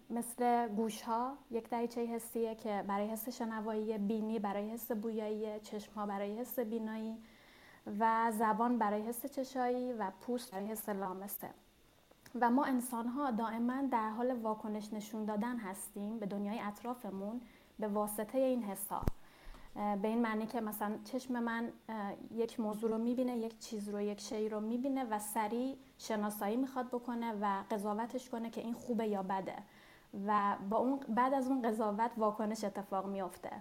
مثل گوش ها یک دریچه حسیه که برای حس شنوایی بینی برای حس بویایی چشم ها برای حس بینایی و زبان برای حس چشایی و پوست برای حس لامسه. و ما انسان ها دائما در حال واکنش نشون دادن هستیم به دنیای اطرافمون به واسطه این حساب به این معنی که مثلا چشم من یک موضوع رو می‌بینه یک چیز رو یک شی رو می‌بینه و سریع شناسایی می‌خواد بکنه و قضاوتش کنه که این خوبه یا بده و با اون بعد از اون قضاوت واکنش اتفاق میفته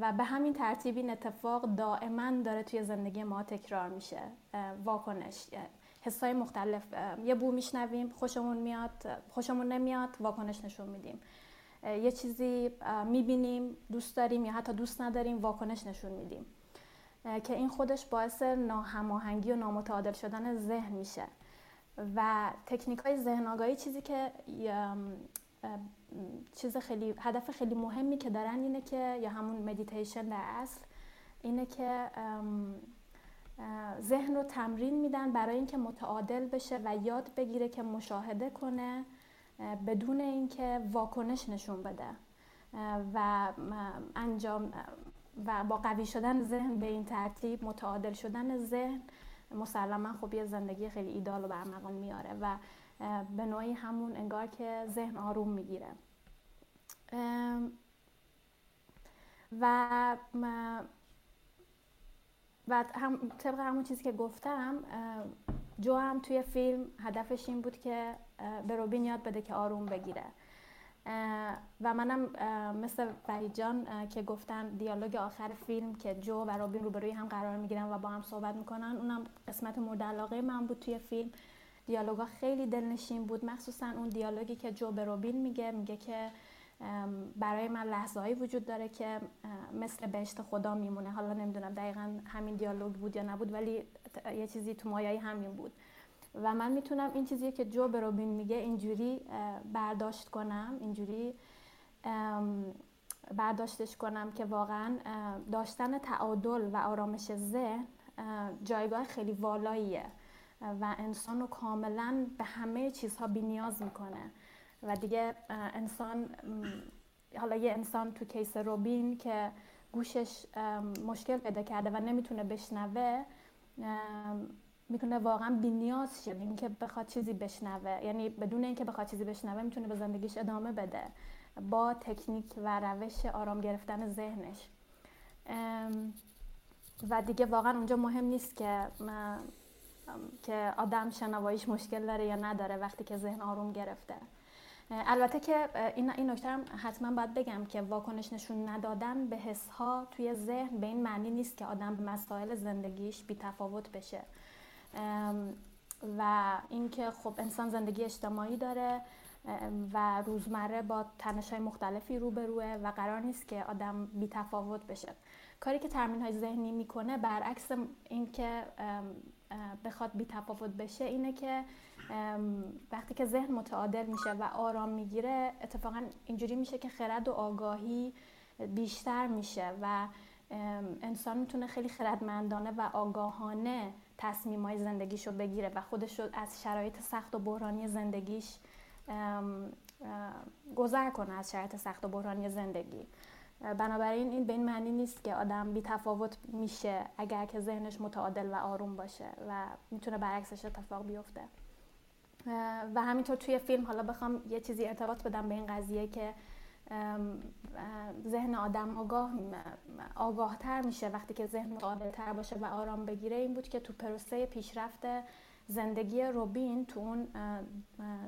و به همین ترتیب این اتفاق دائما داره توی زندگی ما تکرار میشه. واکنش حسای مختلف. یه بو میشنویم خوشمون میاد خوشمون نمیاد واکنش نشون میدیم. یه چیزی می‌بینیم دوست داریم یا حتی دوست نداریم واکنش نشون میدیم. که این خودش باعث ناهماهنگی و نامتعادل شدن ذهن میشه. و تکنیک های ذهن آگاهی چیزی که چیز خیلی هدف خیلی مهمی که دارن اینه که یا همون مدیتیشن در اصل اینه که ذهن رو تمرین میدن برای اینکه متعادل بشه و یاد بگیره که مشاهده کنه بدون اینکه واکنش نشون بده و انجام و با قوی شدن ذهن به این ترتیب متعادل شدن ذهن مسلما خب یه زندگی خیلی ایدال و برمغان میاره و به نوعی همون انگار که ذهن آروم می‌گیره. و و هم طبق همون چیزی که گفتم جو هم توی فیلم هدفش این بود که به روبین یاد بده که آروم بگیره. و منم مثل وحید جان که گفتن دیالوگ آخر فیلم که جو و روبین روبروی هم قرار می‌گیرن و با هم صحبت می‌کنن اونم قسمت مورد علاقه من بود توی فیلم. دیالوگا خیلی دلنشین بود. مخصوصا اون دیالوگی که جو به روبین میگه میگه که برای من لحظه وجود داره که مثل بهشت خدا میمونه. حالا نمی‌دونم دقیقا همین دیالوگ بود یا نبود ولی یه چیزی تو مایه همین بود. و من می‌تونم این چیزی که جو به روبین میگه اینجوری برداشت کنم اینجوری برداشتش کنم که واقعا داشتن تعادل و آرامش ذهن جایگاه خیلی والاییه و انسان رو کاملا به همه چیزها بینیاز می‌کنه. و دیگه انسان حالا یه انسان تو کیس روبین که گوشش مشکل پیدا کرده و نمی‌تونه بشنوه می‌تونه واقعا بینیاز شه اینکه بخواد چیزی بشنوه. یعنی بدون اینکه بخواد چیزی بشنوه می‌تونه به زندگیش ادامه بده. با تکنیک و روش آرام گرفتن ذهنش. و دیگه واقعا اونجا مهم نیست که که آدم شنواییش مشکل داره یا نداره وقتی که ذهن آروم گرفته. البته که این این نکته هم حتما باید بگم که واکنش نشون ندادن به حس ها توی ذهن به این معنی نیست که آدم به مسائل زندگیش بی تفاوت بشه. و اینکه خب انسان زندگی اجتماعی داره و روزمره با تنش های مختلفی روبروه و قرار نیست که آدم بی تفاوت بشه. کاری که ترمین های ذهنی می‌کنه برعکس اینکه بخواد بی تفاوت بشه اینه که وقتی که ذهن متعادل میشه و آرام می‌گیره اتفاقا اینجوری میشه که خرد و آگاهی بیشتر میشه و انسان می‌تونه خیلی خردمندانه و آگاهانه تصمیم های زندگیشو بگیره و خودش رو از شرایط سخت و بحرانی زندگیش گذر کنه از شرایط سخت و بحرانی زندگی. بنابراین این به این معنی نیست که آدم بی تفاوت میشه اگر که ذهنش متعادل و آروم باشه و می‌تونه برعکسش اتفاق بیفته. و همینطور توی فیلم حالا بخوام یه چیزی ارتباط بدم به این قضیه که ذهن آدم آگاه آگاه تر میشه. وقتی که ذهن متعادل تر باشه و آرام بگیره این بود که تو پروسه پیشرفت زندگی روبین تو اون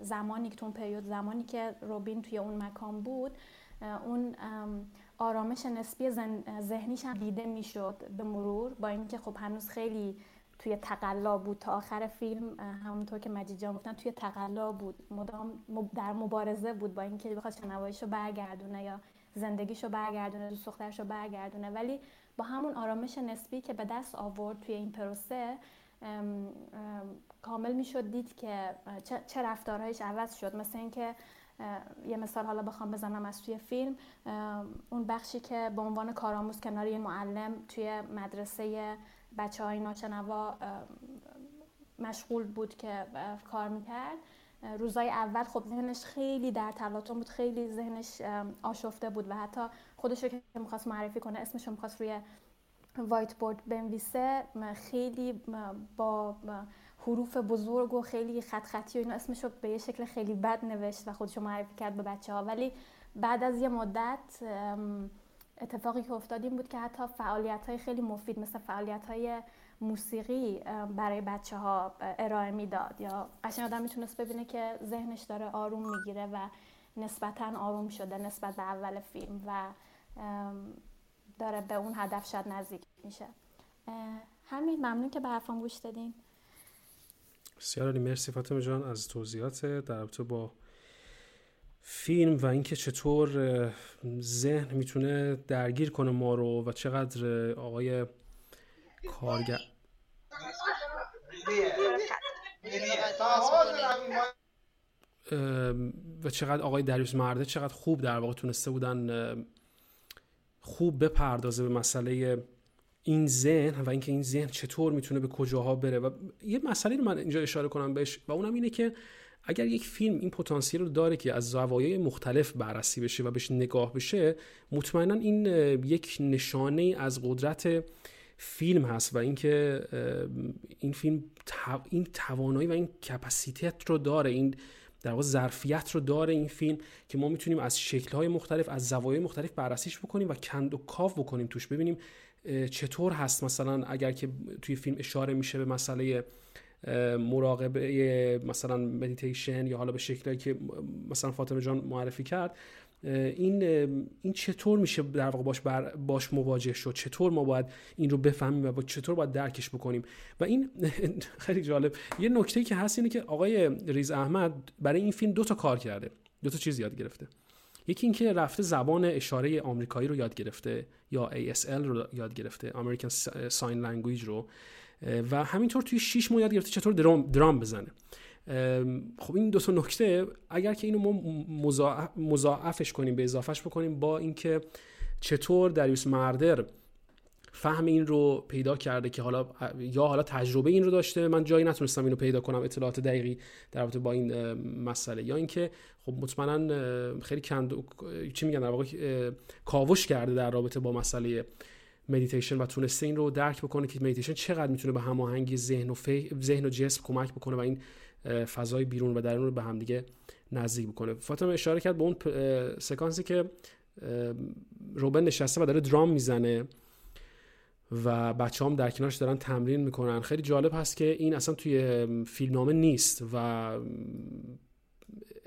زمانی که تو اون پریود زمانی که روبین توی اون مکان بود اون آرامش نسبی ذهنیش هم دیده می‌شد به مرور. با اینکه خب هنوز خیلی توی تقلا بود. تا آخر فیلم همونطور که مجید جان گفتن توی تقلا بود. مدام در مبارزه بود با اینکه بخواد شنواییش رو برگردونه یا زندگیش رو برگردونه دوست دخترش رو برگردونه. ولی با همون آرامش نسبی که به دست آورد توی این پروسه کامل می‌شد دید که چه رفتارهایش عوض شد. مثل اینکه یه مثال حالا بخوام بزنم از توی فیلم. اون بخشی که به عنوان کارآموز کنار یه معلم توی مدرسه بچه های ناچنوا مشغول بود که کار می‌کرد. روزای اول خب ذهنش خیلی در تلاطم بود خیلی ذهنش آشفته بود و حتی خودش رو که می‌خواست معرفی کنه اسمش رو می‌خواست روی وایت بورد بنویسه خیلی با حروف بزرگ و خیلی خط خطی و اینا اسمش رو به یه شکل خیلی بد نوشت و خودش رو معرفی کرد به بچه ها ولی بعد از یه مدت اتفاقی که افتاد این بود که حتی فعالیت های خیلی مفید مثل فعالیت های موسیقی برای بچه ها ارائه می‌داد. یا قشنگ آدم می‌تونست ببینه که ذهنش داره آروم می‌گیره و نسبتا آروم شده نسبت به اول فیلم و داره به اون هدف شاید نزدیک میشه. همین ممنون که به حرفم گوش دادین. بسیار مرسی فاطمه جان از توضیحات. در رابطه با فیلم و اینکه چطور ذهن می‌تونه درگیر کنه ما رو و چقدر آقای کارگر و چقدر آقای دریوس مرده چقدر خوب در واقع تونسته بودن خوب بپردازه به مسئله این ذهن و اینکه این ذهن چطور می‌تونه به کجاها بره. و یه مسئله رو من اینجا اشاره کنم بهش و اونم اینه که اگر یک فیلم این پتانسیل رو داره که از زوایای مختلف بررسی بشه و بهش نگاه بشه مطمئنا این یک نشانه از قدرت فیلم هست و اینکه این فیلم این توانایی و این کپاسیتت رو داره این در واقع ظرفیت رو داره این فیلم که ما می‌تونیم از شکل‌های مختلف از زوایای مختلف بررسیش بکنیم و کند و کاف بکنیم توش. ببینیم چطور هست مثلا اگر که توی فیلم اشاره میشه به مسئله مراقبه مثلا مدیتیشن یا حالا به شکلی که مثلا فاطمه جان معرفی کرد این این چطور میشه در واقع باش باش مواجه شد؟ چطور ما باید این رو بفهمیم و با چطور باید درکش بکنیم؟ و این [laughs] خیلی جالب. یه نکته که هست اینه که آقای ریز احمد برای این فیلم دو تا کار کرده. دو تا چیز یاد گرفته. یکی اینکه رفته زبان اشاره آمریکایی رو یاد گرفته یا ASL رو یاد گرفته American Sign Language رو. و همینطور توی 6 ماه گرفته چطور درام, درام بزنه. خب این دو تا نکته اگر که اینو ما مضاعفش کنیم به اضافهش بکنیم با اینکه چطور دریوس مردر فهم این رو پیدا کرده که حالا یا حالا تجربه این رو داشته. من جایی نتونستم اینو پیدا کنم اطلاعات دقیقی در رابطه با این مسئله. یا اینکه خب مطمئنا خیلی کند چی میگن در واقع کاوش کرده در رابطه با مسئله مدیتیشن و تونسته این رو درک بکنه که مدیتیشن چقدر می‌تونه به هماهنگی ذهن و ذهن و جسم کمک بکنه و این فضای بیرون و درون رو به همدیگه نزدیک بکنه. فاطمه اشاره کرد به اون سکانسی که روبن نشسته و داره درام می‌زنه و بچه هم در کنارش دارن تمرین می‌کنن. خیلی جالب هست که این اصلا توی فیلمنامه نیست و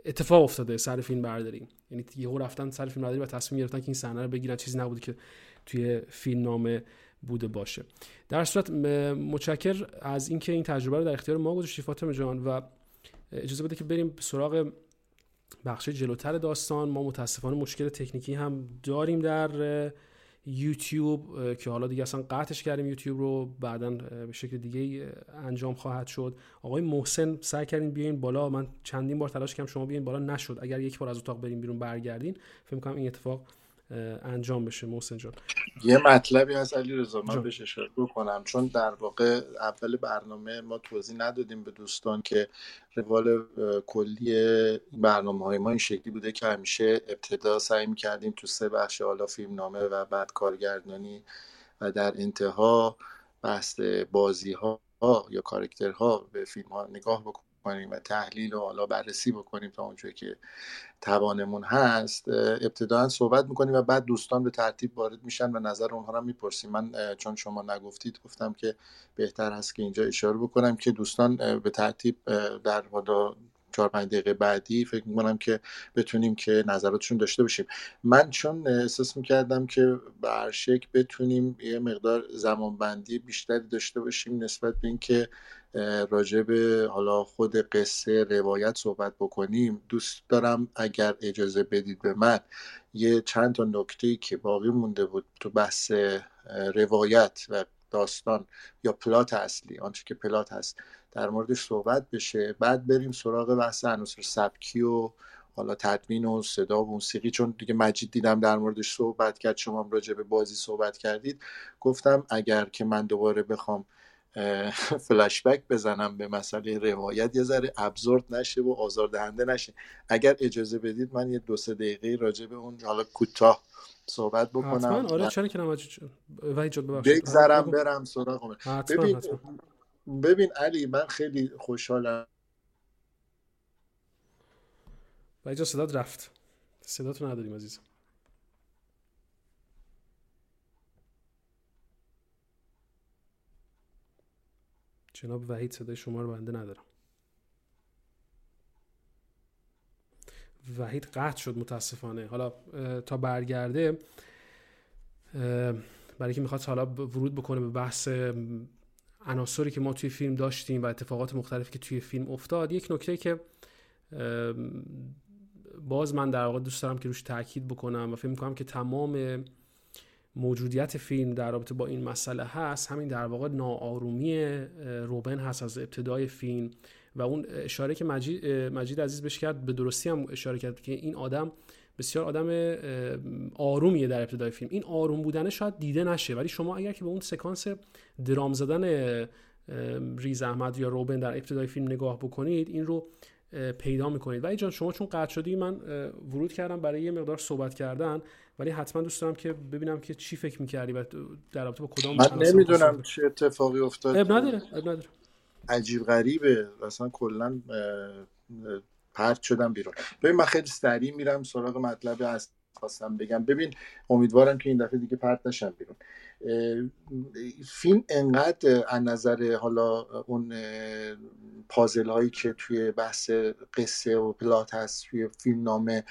اتفاق افتاده سر فیلم برداری. یعنی یهو رفتن سر فیلم برداری و تصمیم گرفتن که این صحنه رو بگیرن. چیزی نبوده که توی فیلم نامه بوده باشه. در صورت متشکر از اینکه این تجربه رو در اختیار ما گذاشتی فاطمه جان و اجازه بده که بریم سراغ بخش جلوتر داستان. ما متاسفانه مشکل تکنیکی هم داریم در یوتیوب که حالا دیگه اصلا قطعش کردیم یوتیوب رو. بعدا به شکل دیگه انجام خواهد شد. آقای محسن سعی کردین بیاین بالا. من چندین بار تلاش کردم شما بیاین بالا. نشد. اگر یک بار از اتاق بریم بیرون برگردین فکر کنم این اتفاق انجام بشه محسن جان. یه مطلبی هست علی رضا من بهش اشاره بکنم. چون در واقع اول برنامه ما توضیح ندادیم به دوستان که روال کلی برنامه های ما این شکلی بوده که همیشه ابتدا سعی می‌کردیم تو سه بخش حالا فیلم نامه و بعد کارگردانی و در انتها بحث بازی ها یا کارکترها به فیلم ها نگاه بکنیم. کنیم و تحلیل و حالا بررسی بکنیم تا اونجایی که توانمون هست ابتدا صحبت می‌کنیم و بعد دوستان به ترتیب وارد میشن و نظر اونها رو می‌پرسیم. من چون شما نگفتید گفتم که بهتر هست که اینجا اشاره بکنم که دوستان به ترتیب در حالا چهار پنج دقیقه بعدی فکر می‌کنم که بتونیم که نظراتشون داشته باشیم. من چون احساس می‌کردم که برشک بتونیم یه مقدار زمانبندی بیشتری داشته باشیم نسبت به اینکه راجع به حالا خود قصه روایت صحبت بکنیم. دوست دارم اگر اجازه بدید به من یه چند تا نکته که باقی مونده بود تو بحث روایت و داستان یا پلات اصلی آنچه که پلات هست در موردش صحبت بشه. بعد بریم سراغ بحث عناصر سبکی و حالا تدوین و صدا و موسیقی. چون دیگه مجید دیدم در موردش صحبت کرد شما راجع به بازی صحبت کردید. گفتم اگر که من دوباره بخوام فلشبک [laughs] بزنم به مسئله روایت. یه ذره ابزورد نشه و آزاردهنده نشه. اگر اجازه بدید من یه دو سه دقیقه راجع به اون حالا کوتاه صحبت بکنم. حتما. آره چرا که بگذرم برم سراغ ببین ببین علی من خیلی خوشحالم. و صدات رفت. صداتو نداریم عزیزم. جناب وحید صدای شما رو بنده ندارم. وحید قطع شد متاسفانه. حالا تا برگرده برای که می‌خواد حالا ورود بکنه به بحث عناصری که ما توی فیلم داشتیم و اتفاقات مختلفی که توی فیلم افتاد یک نکته که باز من در واقع دوست دارم که روش تاکید بکنم و فکر می‌کنم که تمام موجودیت فیلم در رابطه با این مسئله هست همین در واقع ناآرومی روبن هست از ابتدای فیلم و اون اشاره که مجید, مجید عزیز بهش کرد به درستی هم اشاره کرد که این آدم بسیار آدم آرومیه در ابتدای فیلم. این آروم بودنه شاید دیده نشه ولی شما اگر که به اون سکانس درام زدن ریز احمد یا روبن در ابتدای فیلم نگاه بکنید این رو پیدا می‌کنید. ولی جان شما چون قطع شدی من ورود کردم برای یه مقدار صحبت کردن ولی حتما دوست دارم که ببینم که چی فکر می‌کردی و در رابطه با کدام من نمی‌دونم چه اتفاقی افتاد. اب نداره اب نداره. عجیب غریبه. اصلا کلا پرت شدم بیرون. ببین من خیلی سریع میرم سراغ مطلب از خواستم بگم. ببین امیدوارم که این دفعه دیگه پرت نشم بیرون. فیلم انقدر از نظر حالا اون پازل هایی که توی بحث قصه و پلات هست توی فیلم نامه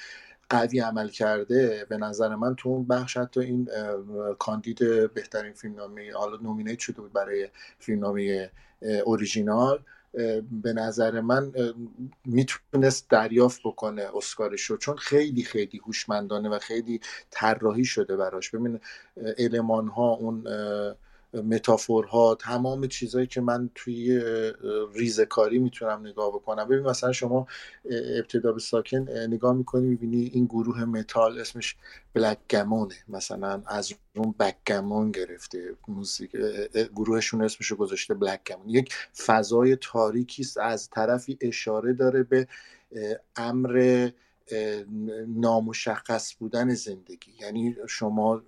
قوی عمل کرده به نظر من تو اون بخش حتی این کاندید بهترین فیلم نامه حالا nominate شده بود برای فیلم نامه اوریجینال. به نظر من می‌تونست دریافت بکنه اسکارش رو. چون خیلی خیلی هوشمندانه و خیلی طراحی شده براش. ببین المان ها اون metaphor ها تمام چیزهایی که من توی ریزکاری می‌تونم نگاه بکنم. ببین مثلا شما ابتدا به ساکن نگاه می‌کنی می‌بینی این گروه متال اسمش بلک گمونه مثلا از اون بک گمون گرفته موزیک گروهشون اسمشو گذاشته بلک گمون یک فضای تاریکی است. از طرفی اشاره داره به امر نامشخص بودن زندگی. یعنی شما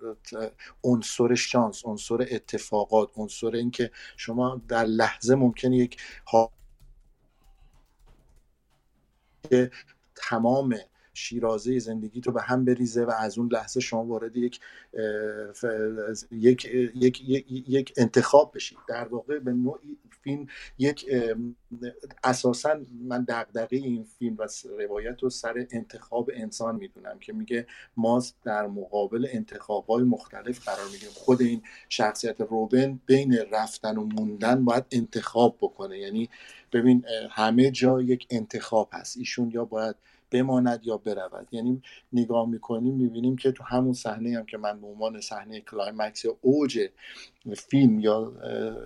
عنصر شانس عنصر اتفاقات عنصر اینکه شما در لحظه ممکنه یک ها... تمام شیرازه زندگی تو به هم بریزه و از اون لحظه شما وارد یک یک یک یک انتخاب بشید. در واقع به نوعی فیلم یک اساسا من دغدغه این فیلم و روایت رو سر انتخاب انسان می‌دونم که میگه ما در مقابل انتخاب های مختلف قرار می‌گیریم. خود این شخصیت روبن بین رفتن و موندن باید انتخاب بکنه. یعنی ببین همه جا یک انتخاب هست. ایشون یا باید بماند یا برود. یعنی نگاه می‌کنیم می‌بینیم که تو همون صحنه هم که من به عنوان صحنه climax یا اوج فیلم یا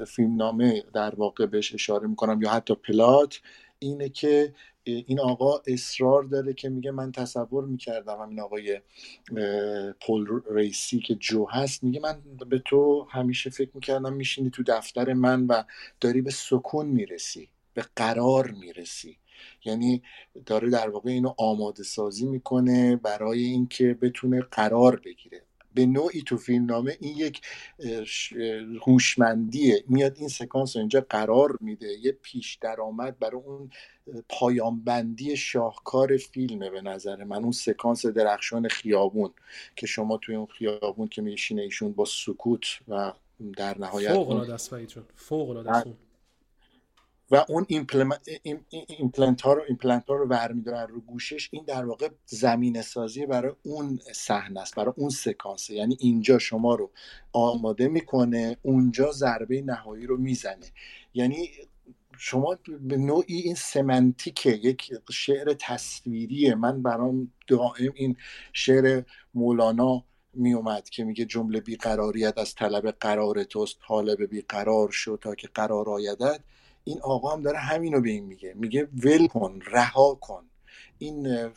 فیلم نامه در واقع بهش اشاره می‌کنم یا حتی plot اینه که این آقا اصرار داره که میگه من تصور می‌کردم همین آقای پول ریسی که جو هست میگه من به تو همیشه فکر می‌کردم میشینی تو دفتر من و داری به سکون می‌رسی به قرار می‌رسی. یعنی داره در واقع اینو آماده سازی می‌کنه برای اینکه بتونه قرار بگیره. به نوعی تو فیلم نامه این یک هوشمندیه. میاد این سکانس رو اینجا قرار میده. یه پیش درآمد برای اون پایانبندی شاهکار فیلمه به نظر من. اون سکانس درخشان خیابون که شما توی اون خیابون که میشینه ایشون با سکوت و در نهایت فوق العاده است فوق العاده و اون ایمپلنت ها رو ایمپلنت ها رو برمیدارن رو گوشش این در واقع زمین سازی برای اون صحنه است برای اون سکانسه یعنی اینجا شما رو آماده می‌کنه اونجا ضربه نهایی رو می‌زنه. یعنی شما به نوعی این semantic ه یک شعر تصویریه. من برام دائم این شعر مولانا می اومد که میگه جمله بیقراریت از طلب قرار توست طالب بیقرار شو تا که قرار آیدد این آقا هم داره همینو به این میگه. میگه ول کن رها کن. این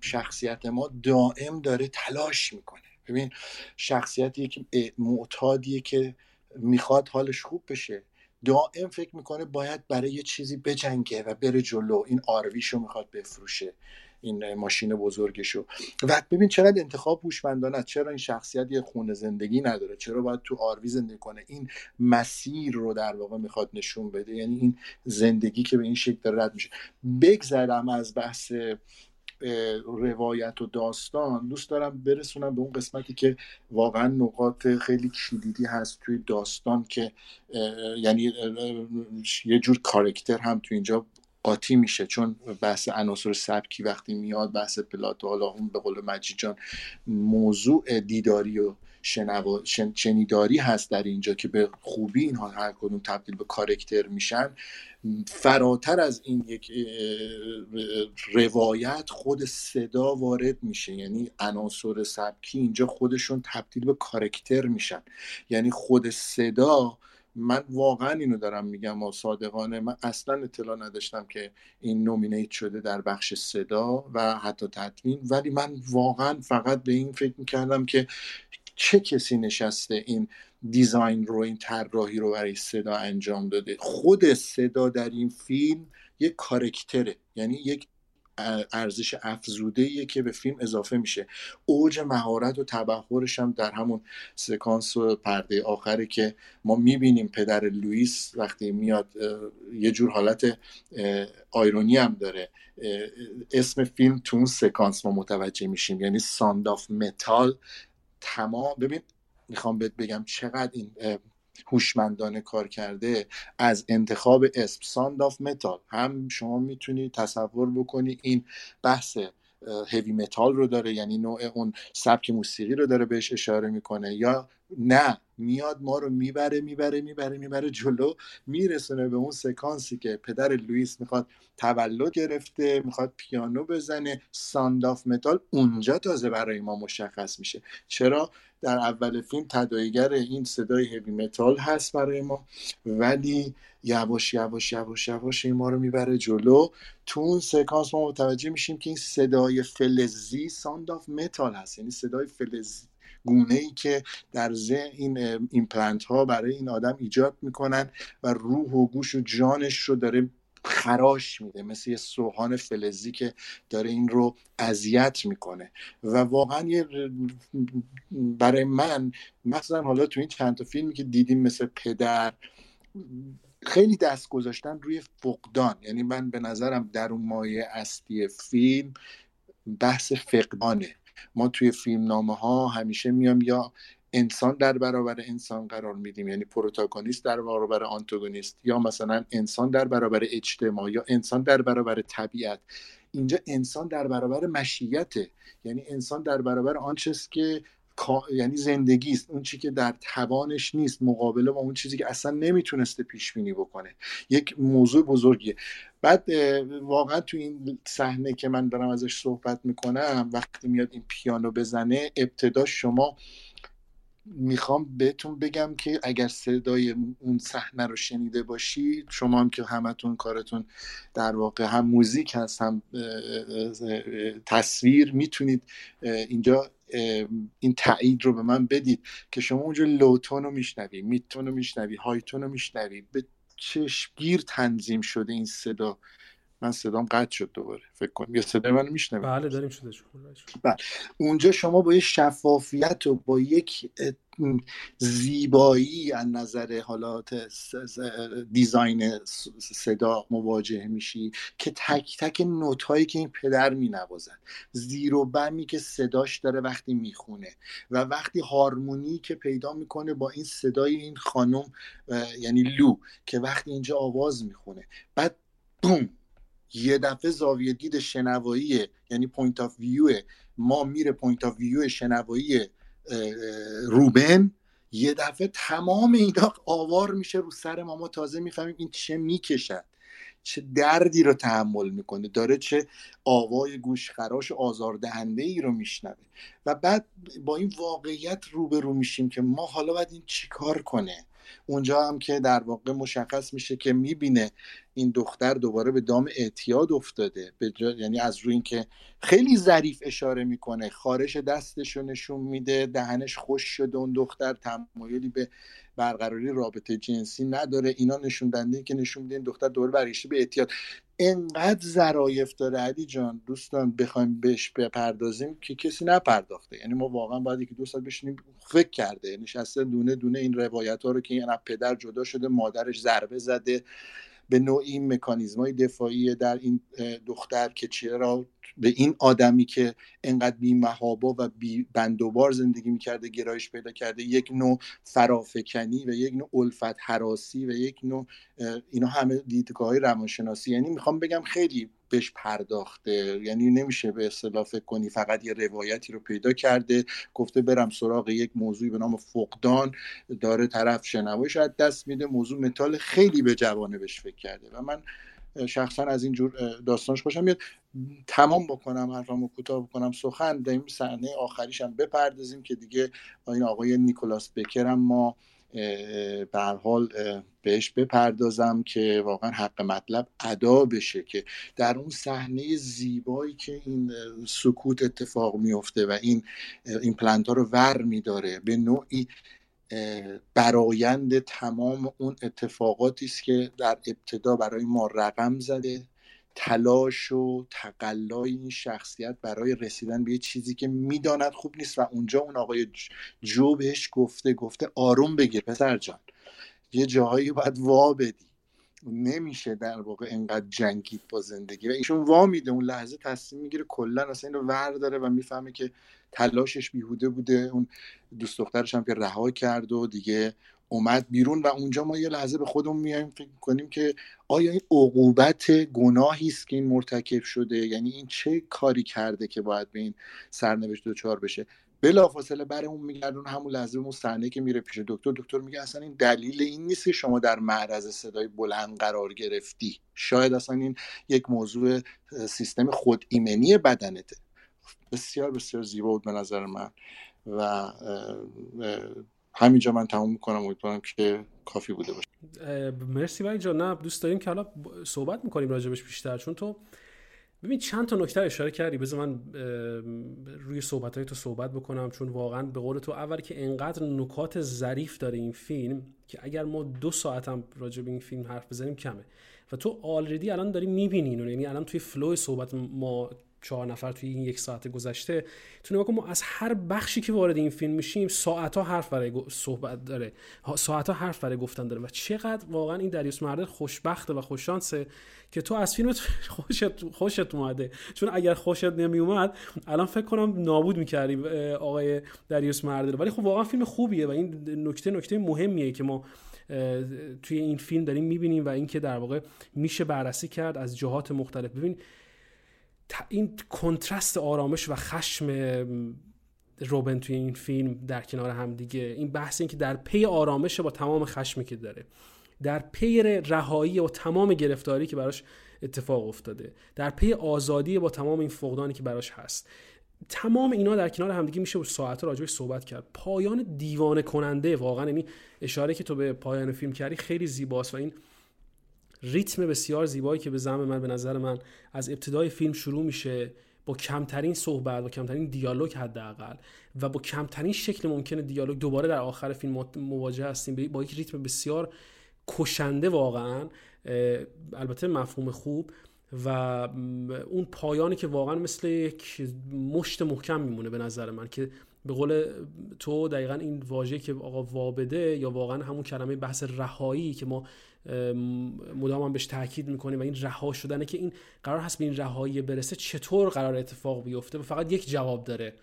شخصیت ما دائم داره تلاش می‌کنه. ببین شخصیتی که معتادیه که می‌خواد حالش خوب بشه. دائم فکر می‌کنه باید برای یه چیزی بجنگه و بره جلو. این آرویشو می‌خواد بفروشه. این ماشین بزرگشو و ببین چقدر انتخاب هوشمندانه چرا این شخصیت یه خونه زندگی نداره؟ چرا باید تو آروی زندگی کنه؟ این مسیر رو در واقع می‌خواد نشون بده. یعنی این زندگی که به این شکل داره رد میشه. بگذرم از بحث روایت و داستان. دوست دارم برسونم به اون قسمتی که واقعا نقاط خیلی کلیدی هست توی داستان که یعنی یه جور کارکتر هم تو اینجا قاطی میشه چون بحث عناصر سبکی وقتی میاد بحث پلاتو حالا اون به قول مجید جان موضوع دیداری و شنیداری هست در اینجا که به خوبی اینها هر کدوم تبدیل به کارکتر میشن. فراتر از این یک روایت خود صدا وارد میشه. یعنی عناصر سبکی اینجا خودشون تبدیل به کارکتر میشن. یعنی خود صدا من واقعا اینو دارم میگم و صادقانه. من اصلا اطلاع نداشتم که این نومینیت شده در بخش صدا و حتی تدوین. ولی من واقعا فقط به این فکر می‌کردم که چه کسی نشسته این دیزاین رو این طراحی رو برای صدا انجام داده. خود صدا در این فیلم یک کارکتره. یعنی یک ارزش افزوده که به فیلم اضافه میشه. اوج مهارت و تبهرش هم در همون سکانس و پرده آخره که ما می‌بینیم پدر لوئیس وقتی میاد یه جور حالت irony هم داره. اسم فیلم تو اون سکانس ما متوجه میشیم. یعنی Sound of Metal تمام ببین می‌خوام بهت بگم چقدر این هوشمندانه کار کرده از انتخاب اسم. Sound of Metal هم شما می‌تونی تصور بکنی این بحث heavy metal رو داره یعنی نوع اون سبک موسیقی رو داره بهش اشاره می‌کنه. یا نه میاد ما رو می‌بره می‌بره می‌بره می‌بره جلو میرسونه به اون سکانسی که پدر لوئیس می‌خواد تولد گرفته می‌خواد پیانو بزنه. Sound of Metal اونجا تازه برای ما مشخص میشه. چرا؟ در اول فیلم تداعی‌گر این صدای heavy metal هست برای ما ولی یواش یواش یواش یواش این ما رو می‌بره جلو. تو اون سکانس ما متوجه میشیم که این صدای فلزی Sound of Metal هست. یعنی صدای فلزی گونه ای که در ذهن این ایمپلنت ها برای این آدم ایجاد می‌کنن و روح و گوش و جانش رو داره خراش میده مثل یه سوهان فلزی که داره این رو اذیت می‌کنه. و واقعا یه برای من مثلا حالا تو این چند تا فیلمی که دیدیم مثل پدر خیلی دست گذاشتن روی فقدان. یعنی من به نظرم در اون مایه اصلی فیلم بحث فقدانه. ما توی فیلم نامه ها همیشه میام یا انسان در برابر انسان قرار میدیم. یعنی پروتاگونیست در برابر آنتوگونیست یا مثلا انسان در برابر اجتماع یا انسان در برابر طبیعت. اینجا انسان در برابر مشیته یعنی انسان در برابر آنچه که یعنی زندگی است. اون چی که در توانش نیست مقابله با اون چیزی که اصلا نمی‌تونسته پیش بینی بکنه. یک موضوع بزرگیه. بعد واقعا تو این صحنه که من دارم ازش صحبت می‌کنم وقتی میاد این پیانو بزنه ابتدا شما می‌خوام بهتون بگم که اگر صدای اون صحنه رو شنیده باشی شما هم که همتون کارتون در واقع هم موزیک هست هم تصویر می‌تونید اینجا این تایید رو به من بدید که شما اونجا لوتون رو میشنوی میتون رو میشنوی هایتون رو میشنوی. به چشمگیر تنظیم شده این صدا. من صدام قطع شد دوباره. فکر کنم. یا صدای منو میشنوید؟ بله داریم شده بله. اونجا شما با یه شفافیت و با یک زیبایی از نظر حالات دیزاین صدا مواجه میشی که تک تک نوت هایی که این پدر مینوازن زیر و بمی که صداش داره وقتی می‌خونه و وقتی هارمونی که پیدا می‌کنه با این صدای این خانم یعنی لو که وقتی اینجا آواز می‌خونه. بعد بوم! یه دفعه زاویه دید شنوایی یعنی point of view ما میره point of view شنوایی روبن. یه دفعه تمام اینا آوار میشه رو سر ما. ما تازه می‌فهمیم این چه می‌کشد. چه دردی رو تحمل می‌کنه. داره چه آوای گوشخراش آزاردهنده ای رو میشنوه. و بعد با این واقعیت روبرو میشیم که ما حالا باید این چیکار کنه؟ اونجا هم که در واقع مشخص میشه که می‌بینه این دختر دوباره به دام اعتیاد افتاده. به یعنی از روی اینکه خیلی ظریف اشاره می‌کنه. خارش دستش رو نشون میده. دهنش خوش شده. اون دختر تمایلی به برقراری رابطه جنسی نداره. اینا نشون دنده که نشون میده این دختر دوباره برگشته به اعتیاد. انقدر ظرایف داره علی جان. دوستان بخوایم بهش بپردازیم که کسی نپرداخته. یعنی ما واقعا باید یکی دو سال بشینیم فکر کرده. نشسته دونه دونه این روایت ها رو که این پدر جدا شده مادرش ضربه زده. به نوعی مکانیزم های دفاعی در این دختر که چرا به این آدمی که انقدر بی محابا و بی بندوبار زندگی می‌کرده گرایش پیدا کرده یک نوع فرافکنی و یک نوع الفت حراسی و یک نوع اینا همه دیدگاه های روانشناسی. یعنی می‌خوام بگم خیلی بهش پرداخته. یعنی نمیشه به اصطلاح فکر کنی فقط یه روایتی رو پیدا کرده گفته برم سراغ یک موضوعی به نام فقدان داره طرف شنوایش از دست میده موضوع متال خیلی به جوانه بهش فکر کرده. و من شخصا از این جور داستانش باشم میاد. تمام بکنم حرفمو کوتاه بکنم. سخن در این صحنه آخریش بپردازیم که دیگه این آقای نیکولاس بکرم ما به حال بهش بپردازم که واقعا حق مطلب ادا بشه که در اون صحنه زیبایی که این سکوت اتفاق میفته و این این پلنت ها رو ور میداره به نوعی برایند تمام اون اتفاقاتی است که در ابتدا برای ما رقم زده. تلاش و تقلای این شخصیت برای رسیدن به یه چیزی که می‌داند خوب نیست و اونجا اون آقای جو بهش گفته گفته آروم بگیر پسر جان. یه جاهایی باید وا بدی. نمیشه در واقع انقدر جنگید با زندگی و ایشون وا میده. اون لحظه تصمیم می‌گیره کلا اصلا اینو ور داره و می‌فهمه که تلاشش بیهوده بوده. اون دوست دخترش هم که رها کرد و دیگه اومد بیرون و اونجا ما یه لحظه به خودمون میایم فکر کنیم که آیا این عقوبت گناهی است که این مرتکب شده؟ یعنی این چه کاری کرده که باید به این سرنوشت دچار بشه؟ بلافاصله برای اون میگردون همون لحظه اون صحنه که میره پیش دکتر. دکتر میگه اصلا این دلیل این نیست که شما در معرض صدای بلند قرار گرفتی. شاید اصلا این یک موضوع سیستم خود ایمنی بدنته. بسیار بسیار زیبا بود به نظر من. و همینجا من تموم می‌کنم. امیدوارم که کافی بوده باشه. مرسی ولی جان نه دوست داریم که حالا صحبت می‌کنیم راجبش بیشتر چون تو ببین چند تا نکته اشاره کردی. بذار من روی صحبت تو صحبت بکنم چون واقعا به قول تو اول که انقدر نکات ظریف داره این فیلم که اگر ما دو ساعت هم راجع به این فیلم حرف بزنیم کمه. و تو already الان داری می‌بینی اینو یعنی الان توی flow صحبت ما چهار نفر توی این یک ساعت گذشته تو نگاه ما از هر بخشی که وارد این فیلم میشیم ساعتها حرف برای صحبت داره. ساعتها حرف برای گفتن داره و چقدر واقعا این دریوس مردر خوشبخته و خوششانسه که تو از فیلمت [laughs] خوشت خوشت اومده. چون اگر خوشت نمی اومد الان فکر کنم نابود می‌کردی آقای دریوس مرده ولی خب واقعا فیلم خوبیه و این نکته نکته مهمیه که ما توی این فیلم داریم می‌بینیم و اینکه در واقع میشه بررسی کرد از جهات مختلف. ببین این کنترست آرامش و خشم روبن توی این فیلم در کنار هم دیگه. این بحث این که در پی آرامش با تمام خشمی که داره در پی رهایی و تمام گرفتاری که براش اتفاق افتاده در پی آزادی با تمام این فقدانی که براش هست. تمام اینا در کنار همدیگه میشه ساعت راجعش صحبت کرد. پایان دیوانه کننده واقعا یعنی اشاره که تو به پایان فیلم کردی خیلی زیباست و این ریتم بسیار زیبایی که به زعم من به نظر من از ابتدای فیلم شروع میشه با کمترین صحبت با کمترین دیالوگ حداقل و با کمترین شکل ممکن دیالوگ دوباره در آخر فیلم مواجه هستیم. با یک ریتم بسیار کشنده واقعا البته مفهوم خوب و اون پایانی که واقعا مثل یک مشت محکم میمونه به نظر من که به قول تو دقیقا این واژه که آقا وابده یا واقعا همون کلمه بحث رهایی که ما مدام هم بهش تاکید می‌کنیم و این رها شدنه که این قرار هست به این رهایی برسه چطور قرار اتفاق بیفته؟ و فقط یک جواب داره.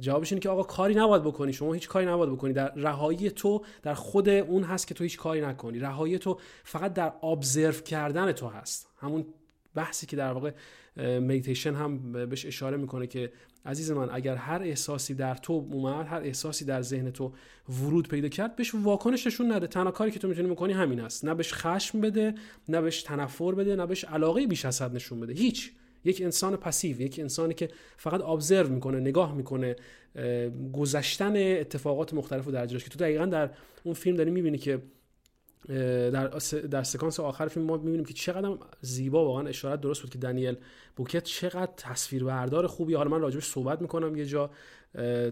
جوابش اینه که آقا کاری نباید بکنی شما هیچ کاری نباید بکنی. در رهایی تو در خود اون هست که تو هیچ کاری نکنی. رهایی تو فقط در observe کردن تو هست. همون بحثی که در واقع مدیتیشن هم بهش اشاره می‌کنه که عزیز من اگر هر احساسی در تو اومد هر احساسی در ذهن تو ورود پیدا کرد بهش واکنش نشون نده. تنها کاری که تو می‌تونی بکنی همین است. نه بهش خشم بده نه بهش تنفر بده نه بهش علاقه بیش از حد نشون بده. هیچ. یک انسان passive یک انسانی که فقط observe می‌کنه نگاه می‌کنه گذشتن اتفاقات مختلف در که تو دقیقا در اون فیلم داری می‌بینی که در در سکانس آخر فیلم ما می‌بینیم که چقدر زیبا واقعا اشارت درست بود که دنیل بوکت چقدر تصویربردار خوبی حالا من راجبش صحبت می‌کنم یه جا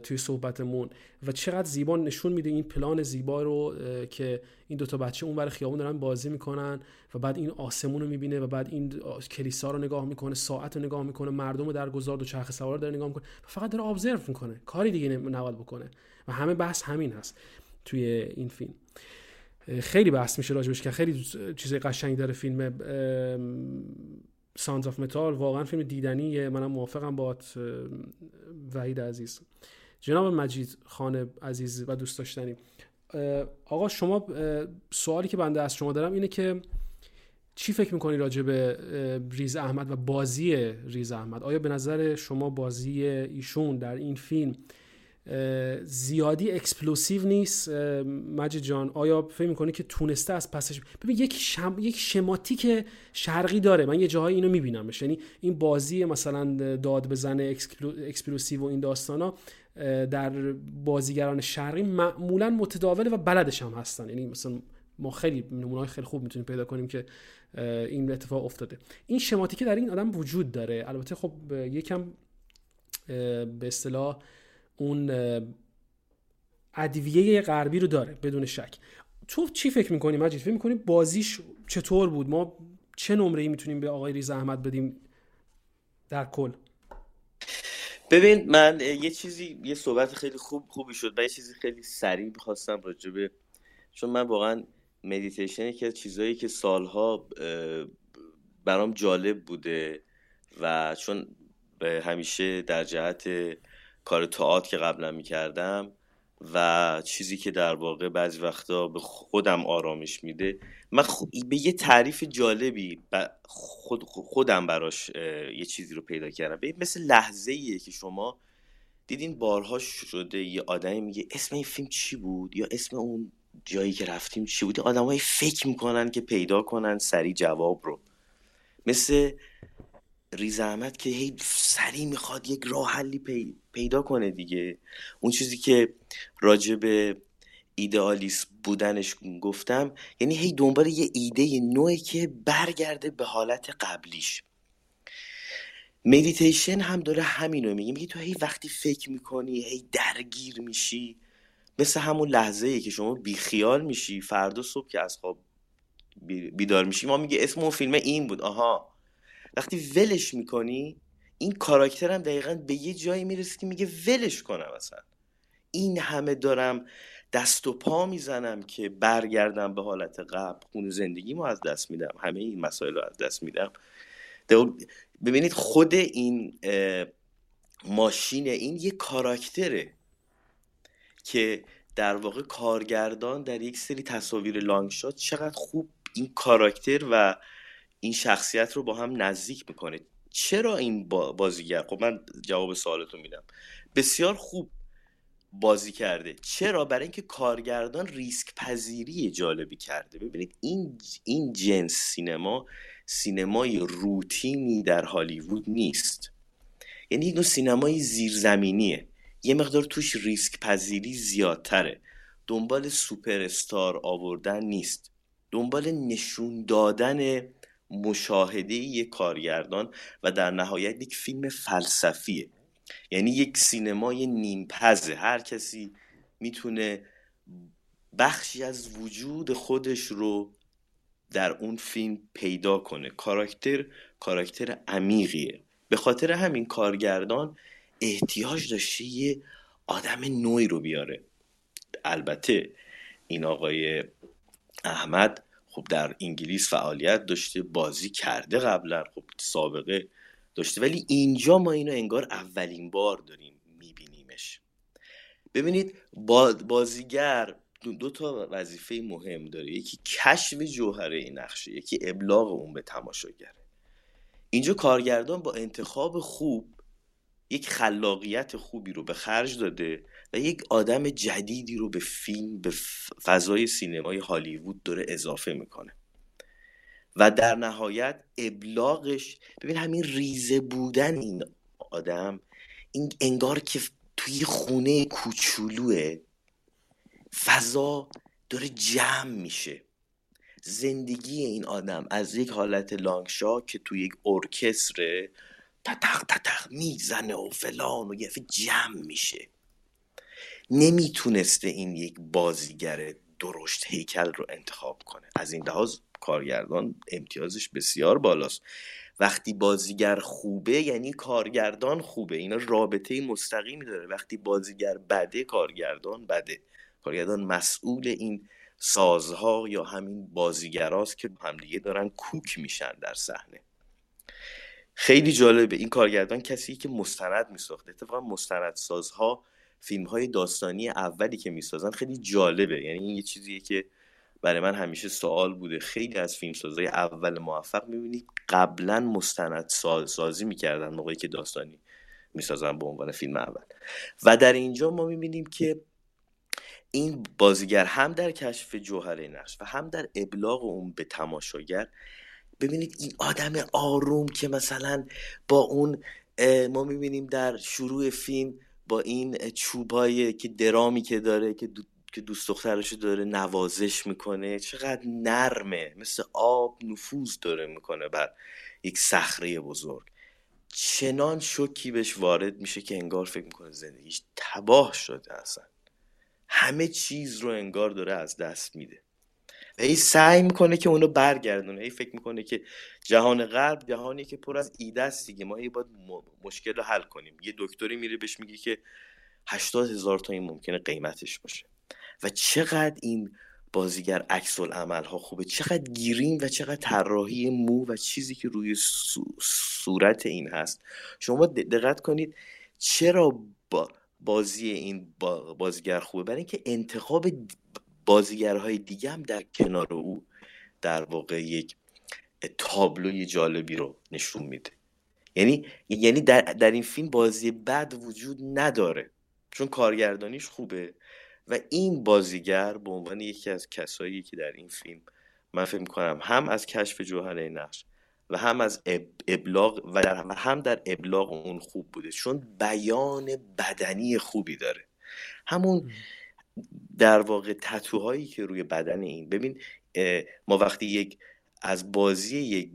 توی صحبتمون و چقدر زیبا نشون میده این پلان زیبا رو که این دوتا بچه اون برای خیابون دارن بازی می‌کنن و بعد این آسمون رو می‌بینه و بعد این کلیسا رو نگاه می‌کنه ساعت رو نگاه می‌کنه مردم رو در گذار و چرخ سوار داره نگاه می‌کنه و فقط داره ابزرو می‌کنه کاری دیگه نباید بکنه و همه بحث همین هست توی این فیلم. خیلی بحث میشه راجبش که خیلی چیز قشنگ داره فیلم Sounds of Metal واقعا فیلم دیدنیه. منم موافقم با وحید عزیز. جناب مجید خان عزیز و دوست داشتنی آقا شما سوالی که بنده از شما دارم اینه که چی فکر می‌کنی راجع به ریز احمد و بازی ریز احمد؟ آیا به نظر شما بازی ایشون در این فیلم زیادی explosive نیست مجید جان. آیا فکر می‌کنی که تونسته از پسش؟ ببین یک شم... یک شماتیک شرقی داره. من یه جاهای اینو میبینمش. یعنی این بازی مثلا داد بزنه explo... explosive و این داستانا در بازیگران شرقی معمولا متداوله و بلدش هم هستن. یعنی مثلا ما خیلی نمونه خیلی خوب می‌تونیم پیدا کنیم که این اتفاق افتاده. این شماتیکه در این آدم وجود داره. البته خب یکم به اصطلاح اون ادویه غربی رو داره بدون شک. تو چی فکر می‌کنی مجید؟ فکر می‌کنی بازیش چطور بود؟ ما چه نمره ای می‌تونیم به آقای ریز احمد بدیم در کل؟ ببین من یه چیزی یه صحبت خیلی خوب خوبی شد و یه چیزی خیلی سریع می‌خواستم راجبه چون من واقعا مدیتیشن که چیزایی که سالها برام جالب بوده و چون همیشه در جهت کار تئاتر که قبلا می‌کردم و چیزی که در واقع بعضی وقتا به خودم آرامش میده. من به یه تعریف جالبی خود خودم براش یه چیزی رو پیدا کردم. به مثل لحظه ایه که شما دیدین بارها شده یه آدمی میگه اسم این فیلم چی بود؟ یا اسم اون جایی که رفتیم چی بود؟ آدمایی فکر می‌کنن که پیدا کنن سری جواب رو. مثل ریز احمد که هی سریع می‌خواد یک راه حلی پیدا کنه دیگه. اون چیزی که راجع به ایدئالیست بودنش گفتم یعنی هی دنبال یه ایده نوعی که برگرده به حالت قبلیش. مدیتیشن هم داره همینو میگه. میگه تو هی وقتی فکر می‌کنی هی درگیر میشی مثل همون لحظه ای که شما بیخیال میشی فردا صبح که از خواب بیدار میشی ما میگه اسم اون فیلم این بود. آها. وقتی ولش می‌کنی این کاراکتر هم دقیقا به یه جایی می‌رسه که میگه ولش کنم اصلا. این همه دارم دست و پا می‌زنم که برگردم به حالت قبل. خون زندگیمو از دست میدم. همه این مسائل رو از دست میدم. ببینید خود این ماشین این یه کاراکتره که در واقع کارگردان در یک سری تصاویر لانگ شات چقدر خوب این کاراکتر و این شخصیت رو با هم نزدیک می‌کنه. چرا این بازیگر خب من جواب سوالتون میدم. بسیار خوب بازی کرده. چرا؟ برای اینکه کارگردان ریسک پذیری جالبی کرده. ببینید این این جنس سینما سینمای روتینی در هالیوود نیست. یعنی این سینمای زیرزمینیه. یه مقدار توش ریسک پذیری زیادتره. دنبال سوپر استار آوردن نیست. دنبال نشون دادن مشاهده یک کارگردان و در نهایت یک فیلم فلسفیه. یعنی یک سینمای نیمپزه. هر کسی می‌تونه بخشی از وجود خودش رو در اون فیلم پیدا کنه. کاراکتر کاراکتر عمیقیه. به خاطر همین کارگردان احتیاج داشته یه آدم نوعی رو بیاره. البته این آقای احمد خب در انگلیس فعالیت داشته بازی کرده قبلا خب سابقه داشته. ولی اینجا ما اینو انگار اولین بار داریم میبینیمش. ببینید بازیگر دو, تا وظیفه مهم داره. یکی کشف جوهره این نقشه یکی ابلاغ اون به تماشاگره. اینجا کارگردان با انتخاب خوب یک خلاقیت خوبی رو به خرج داده و یک آدم جدیدی رو به فیلم به فضای سینمای هالیوود داره اضافه می‌کنه. و در نهایت ابلاغش ببین همین ریزه بودن این آدم این انگار که توی خونه کوچولوه فضا داره جمع میشه. زندگی این آدم از یک حالت لانگشا که توی یک ارکستر تتخ تتخ می‌زنه و فلان و یه جمع میشه. نمی‌تونسته این یک بازیگر درشت هیکل رو انتخاب کنه. از این لحاظ کارگردان امتیازش بسیار بالاست. وقتی بازیگر خوبه یعنی کارگردان خوبه. اینا رابطه مستقیمی داره. وقتی بازیگر بده کارگردان بده. کارگردان مسئول این سازها یا همین بازیگراست که همدیگه دارن کوک میشن در صحنه. خیلی جالبه. این کارگردان کسی که مستند میساخته. اتفاقا مستندسازها فیلم های داستانی اولی که می‌سازن خیلی جالبه. یعنی این یه چیزیه که برای من همیشه سوال بوده. خیلی از فیلمسازهای اول موفق می‌بینی قبلا مستند سازی می‌کردن موقعی که داستانی می‌سازن به عنوان فیلم اول. و در اینجا ما می‌بینیم که این بازیگر هم در کشف جوهره نقش و هم در ابلاغ اون به تماشاگر. ببینید این آدم آروم که مثلا با اون ما می‌بینیم در شروع فیلم با این چوبای که درامی که داره که که دوست دخترشو داره نوازش می‌کنه چقدر نرمه. مثل آب نفوذ داره می‌کنه بر یک صخره بزرگ. چنان شوکی بهش وارد میشه که انگار فکر می‌کنه زندگیش تباه شده اصلا. همه چیز رو انگار داره از دست میده. ای سعی می‌کنه که اونو برگردونه ای فکر می‌کنه که جهان غرب جهانی که پر از ایده است دیگه. ما ای باید مشکل رو حل کنیم. یه دکتری میره بهش میگه که هشتاد هزار تا این ممکنه قیمتش باشه. و چقدر این بازیگر عکس عمل ها خوبه. چقدر گیریم و چقدر طراحی مو و چیزی که روی صورت این هست. شما دقت کنید چرا با بازی این بازیگر خوبه. برای اینکه انتخاب بازیگرهای دیگه هم در کنار او در واقع یک تابلوی جالبی رو نشون میده. یعنی یعنی در, در این فیلم بازی بد وجود نداره. چون کارگردانیش خوبه و این بازیگر به عنوان یکی از کسایی که در این فیلم من فکر می‌کنم هم از کشف جوهره نقش و هم از ابلاغ و در هم در ابلاغ اون خوب بوده. چون بیان بدنی خوبی داره. همون در واقع تتوهایی که روی بدن این. ببین ما وقتی یک از بازی یک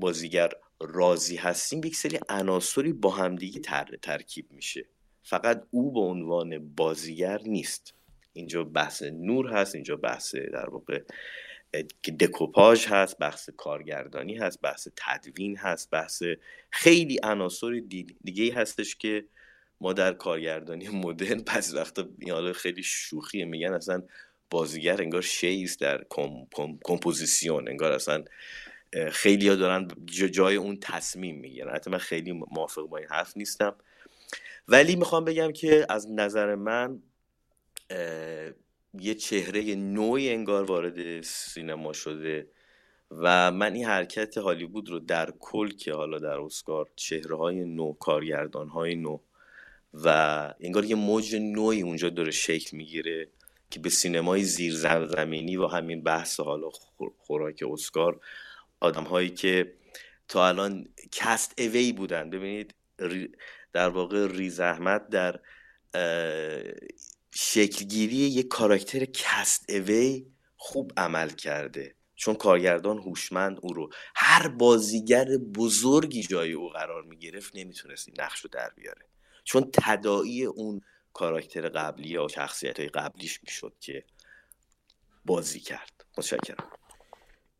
بازیگر راضی هستیم یک سری عناصری با همدیگه تر ترکیب میشه. فقط او به عنوان بازیگر نیست. اینجا بحث نور هست اینجا بحث در واقع دکوپاژ هست بحث کارگردانی هست بحث تدوین هست بحث خیلی عناصر دیگه هستش که ما در کارگردانی مدرن پس وقتا حالا خیلی شوخیه میگن اصلا بازیگر انگار شیز در کمپوزیسیون انگار اصلا خیلی ها دارن جای اون تصمیم می‌گیرن. حتی من خیلی موافق با این حرف نیستم. ولی می‌خوام بگم که از نظر من یه چهره نوعی انگار وارد سینما شده و من این حرکت هالیوود رو در کل که حالا در اسکار چهره های نو کارگردان های نو و انگار یه موج نوعی اونجا داره شکل می‌گیره که به سینمای زیر زمینی و همین بحث حالا خوراک اسکار آدم هایی که تا الان castaway بودن. ببینید در واقع ریز احمد در شکلگیری یک کاراکتر castaway خوب عمل کرده. چون کارگردان هوشمند او رو. هر بازیگر بزرگی جای او قرار می گرفت نمی‌تونست نقش رو در بیاره. چون تدائی اون کاراکتر قبلی یا شخصیت های قبلیش می‌شد که بازی کرد. متشکرم.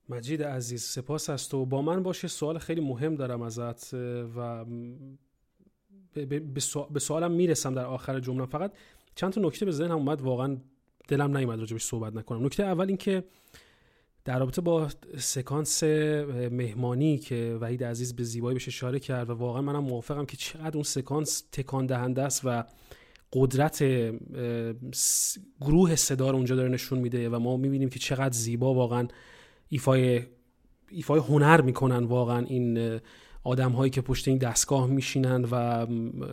مجید عزیز سپاس است و با من باشه سوال خیلی مهم دارم ازت و به سوالم می‌رسم در آخر جمله. فقط چند تا نکته به ذهنم اومد واقعا دلم نیومد راجبش صحبت نکنم. نکته اول این که در رابطه با سکانس مهمانی که وحید عزیز به زیبایی بهش اشاره کرد و واقعا منم موافقم که چقدر اون سکانس تکان دهنده است و قدرت گروه صدا رو اونجا داره نشون میده و ما می‌بینیم که چقدر زیبا واقعا ایفای ایفای هنر می‌کنن واقعا این آدم هایی که پشت این دستگاه میشینن و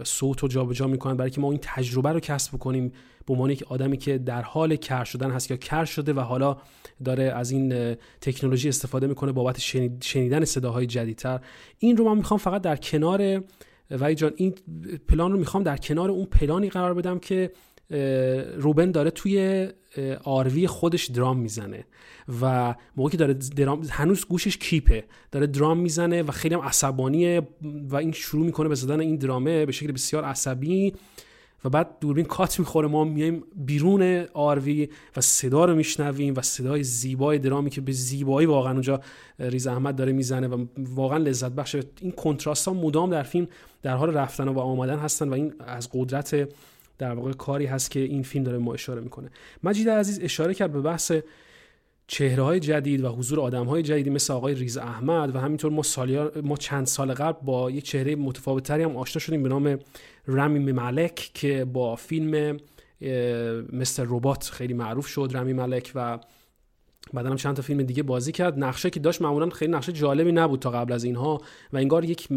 صوت رو جابجا می‌کنن برای که ما این تجربه رو کسب بکنیم به عنوان یک آدمی که در حال کر شدن هست یا کر شده و حالا داره از این تکنولوژی استفاده می‌کنه بابت شنیدن صداهای جدیدتر. این رو من می‌خوام فقط در کنار وای جان این پلان رو می‌خوام در کنار اون پلانی قرار بدم که روبن داره توی آروی خودش درام می‌زنه و موقعی که داره درام هنوز گوشش کیپه. داره درام می‌زنه و خیلی هم عصبانیه و این شروع می‌کنه به زدن این درامه به شکل بسیار عصبی و بعد دوربین کات می‌خوره. ما میایم بیرون آروی و صدا رو میشنویم و صدای زیبای درامی که به زیبایی واقعا اونجا ریز احمد داره می‌زنه و واقعا لذت بخشه. این کنتراست ها مدام در فیلم در حال رفتن و آمدن هستن و این از قدرت در واقع کاری هست که این فیلم داره ما اشاره می‌کنه. مجید عزیز اشاره کرد به بحث چهره های جدید و حضور آدم های جدیدی مثل آقای ریز احمد و همینطور ما, ما چند سال قبل با یک چهره متفاوت هم آشنا شدیم به نام رمی ملک که با فیلم Mr. Robot خیلی معروف شد رمی ملک و بعدا هم چند تا فیلم دیگه بازی کرد. نقشی که داشت معمولا خیلی نقشه جالبی نبود تا قبل از اینها و انگار یک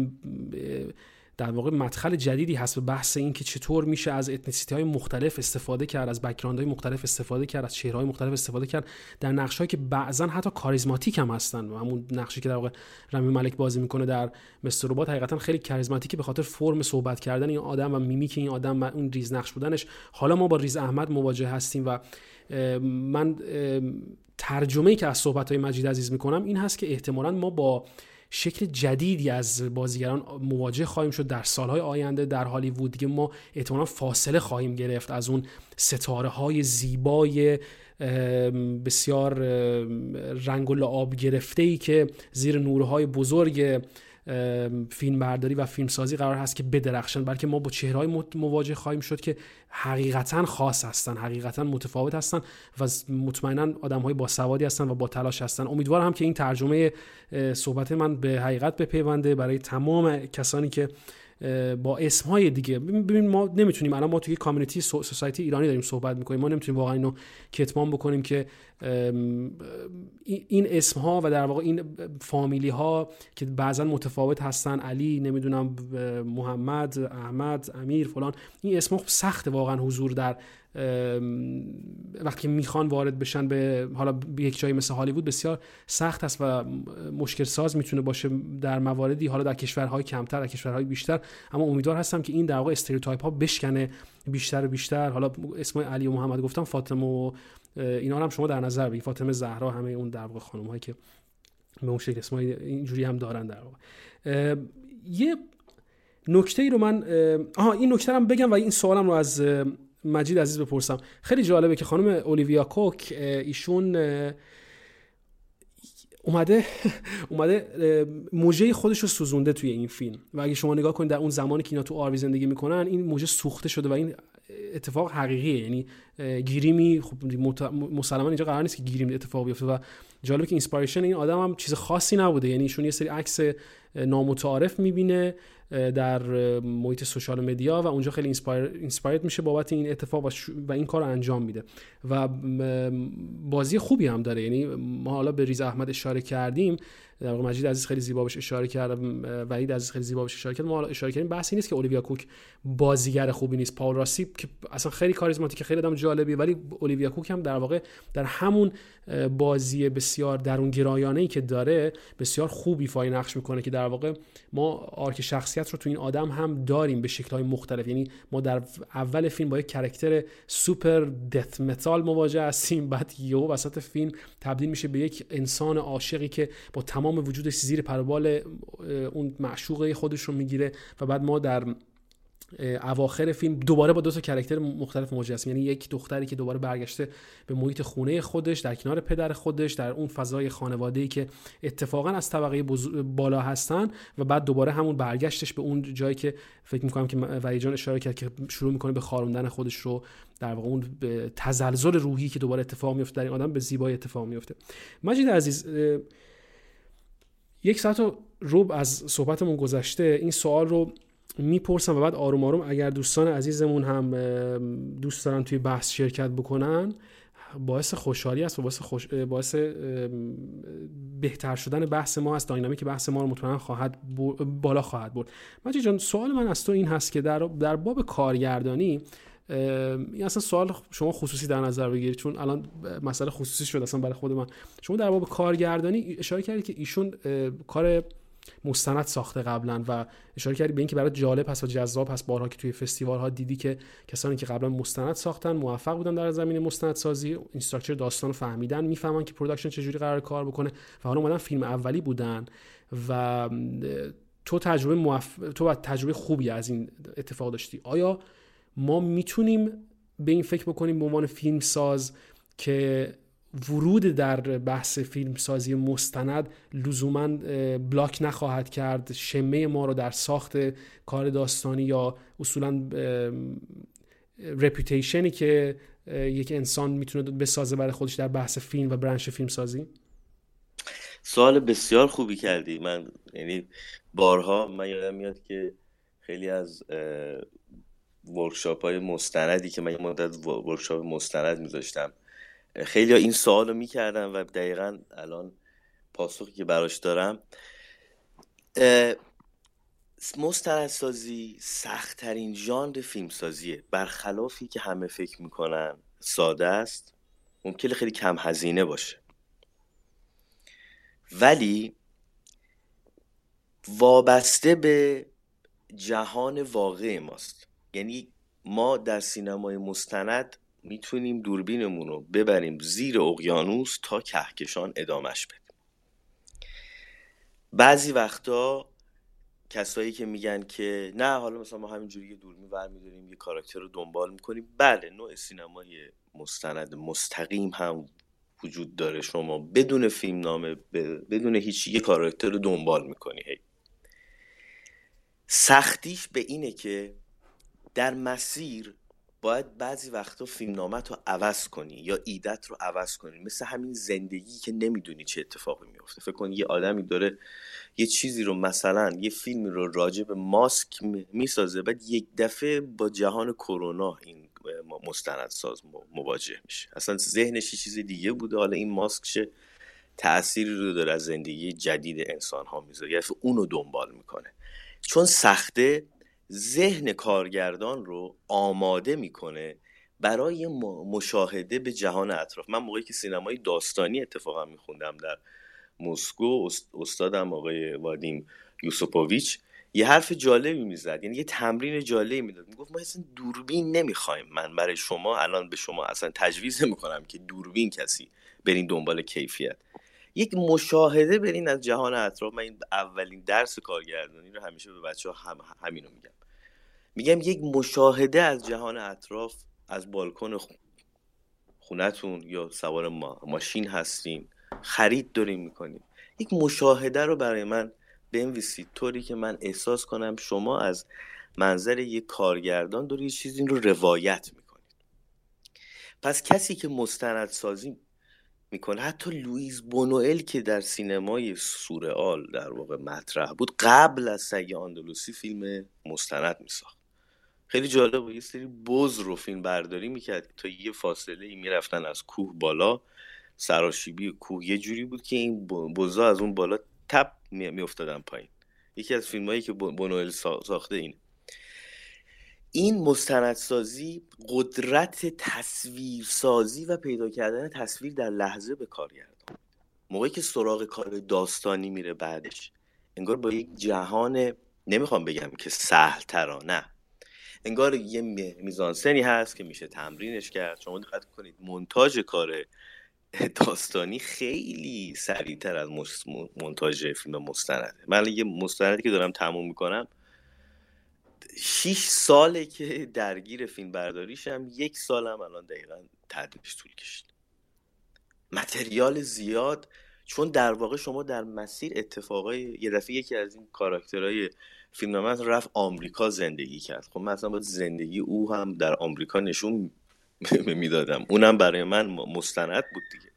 در واقع مدخل جدیدی هست به بحث این که چطور میشه از ethnicity های مختلف استفاده کرد از background های مختلف استفاده کرد از چهره های مختلف استفاده کرد. در نقشی که بعضا حتی کاریزماتیک هم هستن و همون نقشی که در واقع رمی ملک بازی می‌کنه در Mr. Robot حقیقتا خیلی کاریزماتیکه به خاطر فرم صحبت کردن این آدم و میمیک این آدم و اون ریز نقش بودنش. حالا ما با ریز احمد مواجه هستیم و من ترجمه ای که از صحبت های مجید عزیز می‌کنم این هست که احتمالا ما با شکل جدیدی از بازیگران مواجه خواهیم شد در سالهای آینده. در هالیوود دیگه ما احتمالا فاصله خواهیم گرفت از اون ستاره های زیبای بسیار رنگ و لعاب گرفته ای که زیر نورهای بزرگ فیلم برداری و فیلم سازی قرار هست که بدرخشن بلکه ما با چهرهای مواجه خواهیم شد که حقیقتا خاص هستن حقیقتا متفاوت هستن و مطمئنا آدم های با سوادی هستن و با تلاش هستن. امیدوارم که این ترجمه صحبت من به حقیقت بپیونده. برای تمام کسانی که با اسم های دیگه. ببین ما نمی‌تونیم الان ما توی کامیونیتی سوسایتی ایرانی داریم صحبت می‌کنیم. ما نمی‌تونیم واقعا اینو کتمان بکنیم که این اسم ها و در واقع این فامیلی ها که بعضا متفاوت هستن. علی نمی‌دونم محمد احمد امیر فلان. این اسم ها سخت واقعا حضور در وقتی می‌خوان وارد بشن به حالا به یک جایی مثل هالیوود بسیار سخت است و مشکل ساز می‌تونه باشه در مواردی حالا در کشورهای کمتر در کشورهای بیشتر. اما امیدوار هستم که این در واقع استریوتایپ ها بشکنه بیشتر و بیشتر. حالا اسم علی و محمد گفتم فاطمه و اینا هم شما در نظر بگیرید فاطمه زهرا همه اون در واقع خانم هایی که به اون شکل اسمای اینجوری هم دارن در واقع. یه نکته ای رو من آها این نکته هم بگم و این سوالم رو از مجید عزیز بپرسم. خیلی جالبه که خانم اولیویا کوک ایشون اومده [laughs] اومده موجه خودش رو سوزونده توی این فیلم. و اگه شما نگاه کنید در اون زمانی که اینا تو آروی زندگی می‌کنن این موجه سوخته شده و این اتفاق حقیقیه. یعنی گریمی خب مسلما اینجا قرار نیست که گریم اتفاق بیفته و جالبه که inspiration این آدم هم چیز خاصی نبوده. یعنی ایشون یه سری عکس نامتعارف می‌بینه. در محیط social media و اونجا خیلی inspire میشه بابت این اتفاق و این کار رو انجام میده. و بازی خوبی هم داره. یعنی ما حالا به ریز احمد اشاره کردیم. در واقع مجید عزیز خیلی زیبا بهش اشاره کرد وحید عزیز خیلی زیبا بهش اشاره کرد. ما حالا اشاره کردیم بحثی نیست که اولیویا کوک بازیگر خوبی نیست. پاول راسی که اصلا خیلی کاریزماتیک خیلی آدم جالبی ولی اولیویا کوک هم در واقع در همون بازی بسیار درون گرایانه ای که داره بسیار خوبی ایفای نقش می‌کنه که در واقع ما arc شخصیت رو تو این آدم هم داریم به شکل‌های مختلف. یعنی ما در اول فیلم با یک character super death metal مواجه هستیم بعد یهو وسط فیلم تبدیل میشه به یک انسان عاشقی که با تمام وجودش زیر پروبال اون معشوقه خودش رو می‌گیره و بعد ما در اواخر فیلم دوباره با دو تا کرکتر مختلف مواجه هستیم. یعنی یک دختری که دوباره برگشته به محیط خونه خودش در کنار پدر خودش در اون فضای خانواده ای که اتفاقا از طبقه بالا هستن و بعد دوباره همون برگشتش به اون جایی که فکر می‌کنم که ولی جان اشاره کرد که شروع می‌کنه به خاروندن خودش رو در واقع اون تزلزل روحی که دوباره اتفاق میفته در این آدم به زیبایی اتفاق میفته مجید عزیز یک ساعت و از صحبتمون گذشته این سوال رو می‌پرسم و بعد آروم آروم اگر دوستان عزیزمون هم دوست دارن توی بحث شرکت بکنن باعث خوشحالی است و باعث, خوش... باعث بهتر شدن بحث ما است داینامیک بحث ما رو مطمئنا خواهد بالا خواهد برد. مجید جان سوال من از تو این هست که در, در باب کارگردانی این اصلا سوال شما خصوصی در نظر بگیرید چون الان مسئله خصوصی شد اصلا برای خود من. شما در باب کارگردانی اشاره کردید که ایشون کار مستند ساخته قبلا و اشاره کردی به اینکه برای جالب هست و جذاب هست. بارها که توی فستیوال ها دیدی که کسانی که قبلا مستند ساختن موفق بودن در زمینه مستند سازی. این structure داستان فهمیدن می‌فهمن که production چجوری قراره کار بکنه و حالا اومدن فیلم اولی بودن و تو تجربه موف... تو تجربه خوبی از این اتفاق داشتی. آیا ما می‌تونیم به این فکر بکنیم به عنوان فیلم ساز که ورود در بحث فیلم سازی مستند لزوما بلاک نخواهد کرد شمه ما رو در ساخت کار داستانی یا اصولا رپیتیشنی که یک انسان می‌تونه بسازه برای خودش در بحث فیلم و برنش فیلم سازی سوال بسیار خوبی کردی. من یعنی بارها من یادم میاد که خیلی از ورکشاپ های مستندی که من یه مدت ورکشاپ مستند میذاشتم. خیلی این سوال رو می‌کردن و دقیقا الان پاسخی که براش دارم مستندسازی سختترین ژانر فیلمسازیه. برخلافی که همه فکر می‌کنن ساده است. ممکنه خیلی کم هزینه باشه. ولی وابسته به جهان واقع ماست. یعنی ما در سینمای مستند می‌تونیم دوربینمون رو ببریم زیر اقیانوس تا کهکشان ادامش بدیم. بعضی وقتا کسایی که میگن که نه حالا مثلا ما همینجوری یه دوربین برمیداریم یه کاراکتر رو دنبال می‌کنیم. بله نوع سینمای مستند مستقیم هم وجود داره. شما بدون فیلم نامه بدون هیچ یه کاراکتر رو دنبال می‌کنی. هی. سختیش به اینه که در مسیر باید بعضی وقتا فیلمنامت رو عوض کنی یا ایدت رو عوض کنی. مثل همین زندگی که نمی‌دونی چه اتفاقی میفته فکر کن یه آدمی داره یه چیزی رو مثلا یه فیلمی رو راجع به ماسک می‌سازه بعد یک دفعه با جهان کرونا این مستندساز مواجه میشه. اصلا ذهنش چیز دیگه بوده. حالا این ماسک چه تأثیری رو داره از زندگی جدید انسان ها می‌ذاره. یعنی اونو دنبال می‌کنه. چون سخته ذهن کارگردان رو آماده می‌کنه برای مشاهده به جهان اطراف. من موقعی که سینمای داستانی اتفاقا میخوندم در مسکو استادم آقای وادیم یوسوپوویچ یه حرف جالبی می‌زد یعنی یه تمرین جالبی می‌داد. می‌گفت ما اصلا دوربین نمی‌خوایم. من برای شما الان به شما اصلا تجویز می‌کنم که دوربین کسی برین دنبال کیفیت. یک مشاهده برین از جهان اطراف. من این اولین درس کارگردانی رو همیشه به بچه ها هم همینو میگم. میگم یک مشاهده از جهان اطراف از بالکن خونتون یا سوار ما... ماشین هستین خرید داریم می‌کنیم یک مشاهده رو برای من بنویسید. طوری که من احساس کنم شما از منظر یک کارگردان داری یه چیزی رو روایت می‌کنید. پس کسی که مستندسازی می‌کنه. حتی لوئیز بونوئل که در سینمای سورئال در واقع مطرح بود قبل از سگ آندلوسی فیلم مستند میساخت. خیلی جالب بود. یه سری بز رو فیلم برداری می‌کرد تا یه فاصله ای می‌رفتن از کوه بالا. سراشیبی کوه یه جوری بود که این بزا از اون بالا تپ میافتادن پایین. یکی از فیلم هایی که بونوئل ساخته اینه این مستندسازی قدرت تصویرسازی و پیدا کردن تصویر در لحظه به کار گردان موقعی که سراغ کار داستانی میره بعدش انگار با یک جهان نمی‌خوام بگم که سهل ترا نه. انگار یه میزانسنی هست که میشه تمرینش کرد. شما دقت کنید مونتاژ کار داستانی خیلی سریعتر از مونتاژ فیلم مستنده. من یه مستندی که دارم تموم می‌کنم شیش ساله که درگیر فیلم برداریشم یک سالم الان دقیقا تدریش طول کشید. متریال زیاد چون در واقع شما در مسیر اتفاقای یه دفعه یکی از این کاراکترهای فیلم من رفت آمریکا زندگی کرد. خب مثلا با زندگی او هم در آمریکا نشون می‌دادم. اونم برای من مستند بود دیگه.